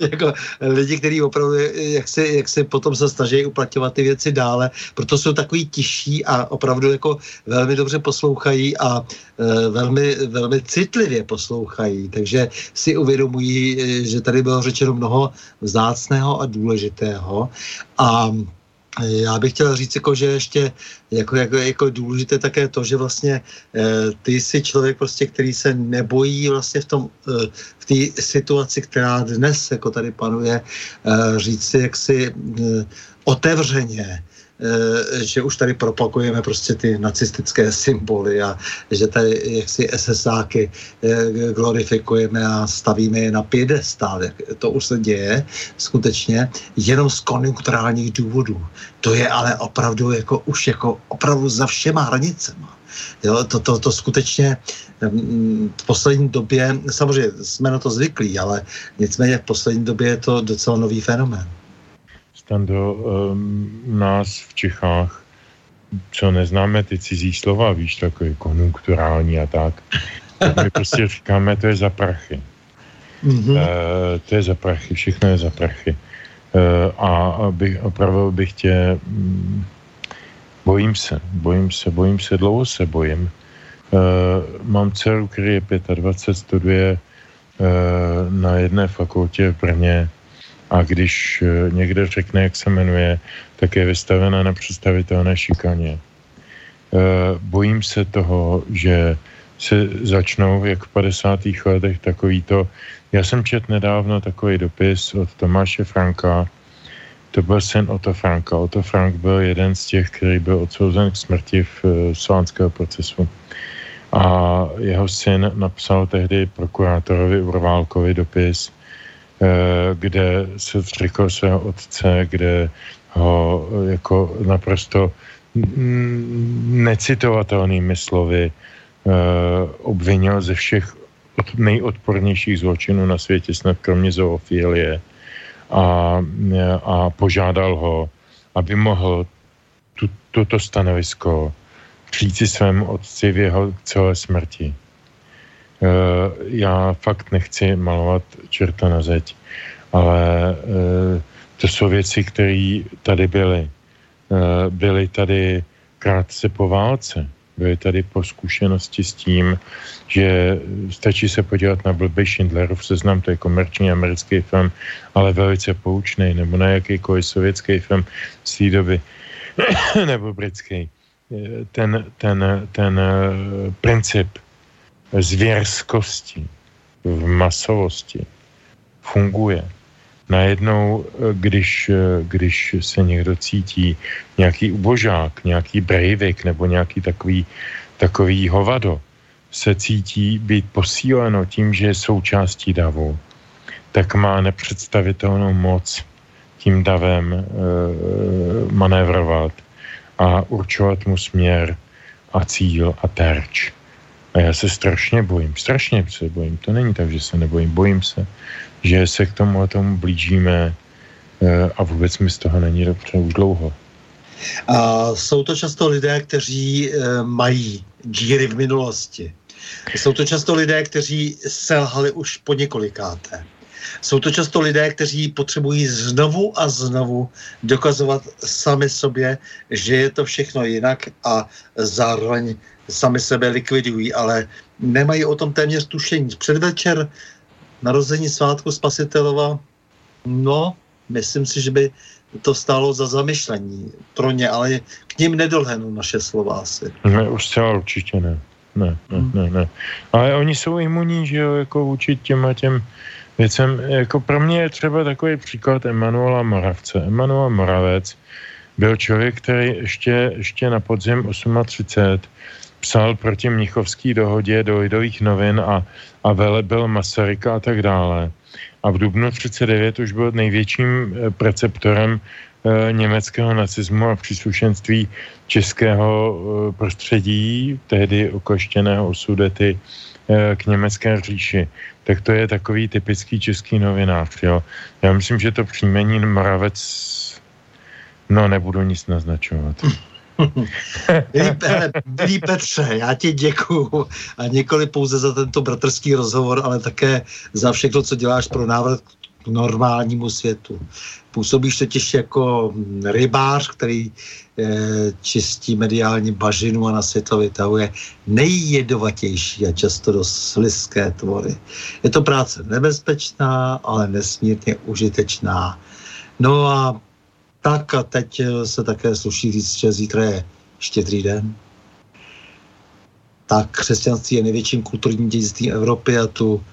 jako lidi, kteří opravdu, jak se, jak se potom se snaží uplatňovat ty věci dále, proto jsou takový tiší a opravdu jako velmi dobře poslouchají a e, velmi, velmi citlivě poslouchají. Takže si uvědomují, že tady bylo řečeno mnoho vzácného a důležitého. A já bych chtěl říct, jako, že ještě jako, jako, jako důležité také to, že vlastně e, ty jsi člověk, prostě, který se nebojí vlastně v tom e, v té situaci, která dnes jako tady panuje, e, říct si jaksi e, otevřeně, že už tady propagujeme prostě ty nacistické symboly a že tady jaksi SSáky eh, glorifikujeme a stavíme je na piedestál. To už se děje skutečně jenom z konjunkturálních důvodů. To je ale opravdu jako už jako opravdu za všema hranicema. Jo, to, to, to skutečně v poslední době, samozřejmě jsme na to zvyklí, ale nicméně v poslední době je to docela nový fenomén do um, nás v Čechách, co neznáme ty cizí slova, víš, takový konjunkturální a tak, tak my prostě říkáme, to je za prachy. Mm-hmm. Uh, to je za prachy, všechno je za prachy. Uh, a bych, opravdu bych tě... Um, bojím se, bojím se, bojím se, dlouho se bojím. Uh, mám dceru, který je 25, studuje na jedné fakultě v Brně a když eh, někde řekne, jak se jmenuje, tak je vystavena na představitelné šikaně. Eh, bojím se toho, že se začnou, jak v 50. letech, takový to. Já jsem čet nedávno takový dopis od Tomáše Franka, to byl syn Otto Franka. Otto Frank byl jeden z těch, který byl odsouzen k smrti v uh, slánského procesu. A jeho syn napsal tehdy prokurátorovi Urválkovi dopis, Eh, kde se zřekl svého otce, kde ho jako naprosto necitovatelnými slovy eh, obvinil ze všech nejodpornějších zločinů na světě, snad kromě zoofilie, a, a požádal ho, aby mohl tu, toto stanovisko říci svému otci v jeho celé smrti. Eh, já fakt nechci malovat čerta na zeď, ale eh, to jsou věci, které tady byly. Eh, byly tady krátce po válce. Byly tady po zkušenosti s tím, že stačí se podívat na blbý Schindlerův seznam, to je komerční americký film, ale velice poučný, nebo na jakýkoliv sovětský film z té doby, nebo britský. Ten, ten, ten princip zvěrskosti, v masovosti funguje. Najednou, když, když se někdo cítí nějaký ubožák, nějaký brejvik nebo nějaký takový, takový hovado, se cítí být posíleno tím, že je součástí davu, tak má nepředstavitelnou moc tím davem e, manévrovat a určovat mu směr a cíl a terč. A já se strašně bojím, strašně se bojím. To není tak, že se nebojím, bojím se, že se k tomu a tomu blížíme eh, a vůbec mi z toho není dobře už dlouho. A jsou to často lidé, kteří e, mají díry v minulosti. Jsou to často lidé, kteří selhali už po několikáté. Jsou to často lidé, kteří potřebují znovu a znovu dokazovat sami sobě, že je to všechno jinak a zároveň sami sebe likvidují, ale nemají o tom téměř tušení. Předvečer narození svátku Spasitelova, no, myslím si, že by to stálo za zamyšlení pro ně, ale k ním nedolhnou naše slova asi. Ne, už zcela určitě ne. Ne, ne, ne, ne. Ale oni jsou imunní, že jo, jako vůči těm a těm věcem. Jako pro mě je třeba takový příklad Emanuela Moravce. Emanuel Moravec byl člověk, který ještě, ještě na podzim 38 psal proti Mnichovský dohodě do Lidových novin a, a velebil Masaryka a tak dále. A v dubnu 39 už byl největším eh, preceptorem e, německého nacismu a příslušenství českého e, prostředí, tehdy okoštěného osudety e, k německé říši. Tak to je takový typický český novinář. Jo. Já myslím, že to příjmení Moravec, no nebudu nic naznačovat. Milý Petře, já ti děkuju a nikoli pouze za tento bratrský rozhovor, ale také za všechno, co děláš pro návrat k normálnímu světu. Působíš totiž jako rybář, který eh, čistí mediální bažinu a na světlo vytahuje nejjedovatější a často dost sliské tvory. Je to práce nebezpečná, ale nesmírně užitečná. No a tak a teď eh, se také sluší říct, že zítra je štědrý den. Tak křesťanství je největším kulturním dědictvím Evropy a tu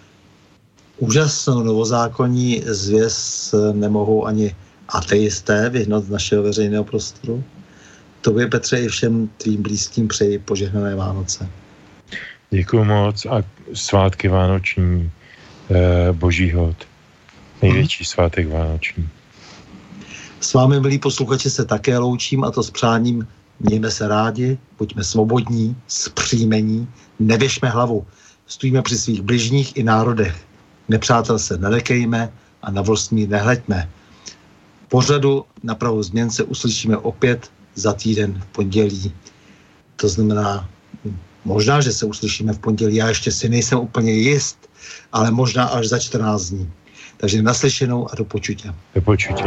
úžasnou novozákonní zvěst nemohou ani ateisté vyhnout z našeho veřejného prostoru. Tobě, Petře, i všem tvým blízkým přeji požehnané Vánoce. Děkuji moc a svátky Vánoční, eh, boží hod. Největší hmm. svátek Vánoční. S vámi, milí posluchači, se také loučím a to s přáním mějme se rádi, buďme svobodní, zpříjmení, nevěšme hlavu, stojíme při svých bližních i národech. Nepřátel se nelekejme a na vlastní nehleďme. Pořadu na pravou změn se uslyšíme opět za týden v pondělí. To znamená, možná, že se uslyšíme v pondělí, já ještě si nejsem úplně jist, ale možná až za 14 dní. Takže naslyšenou a do počutě. Do počutě.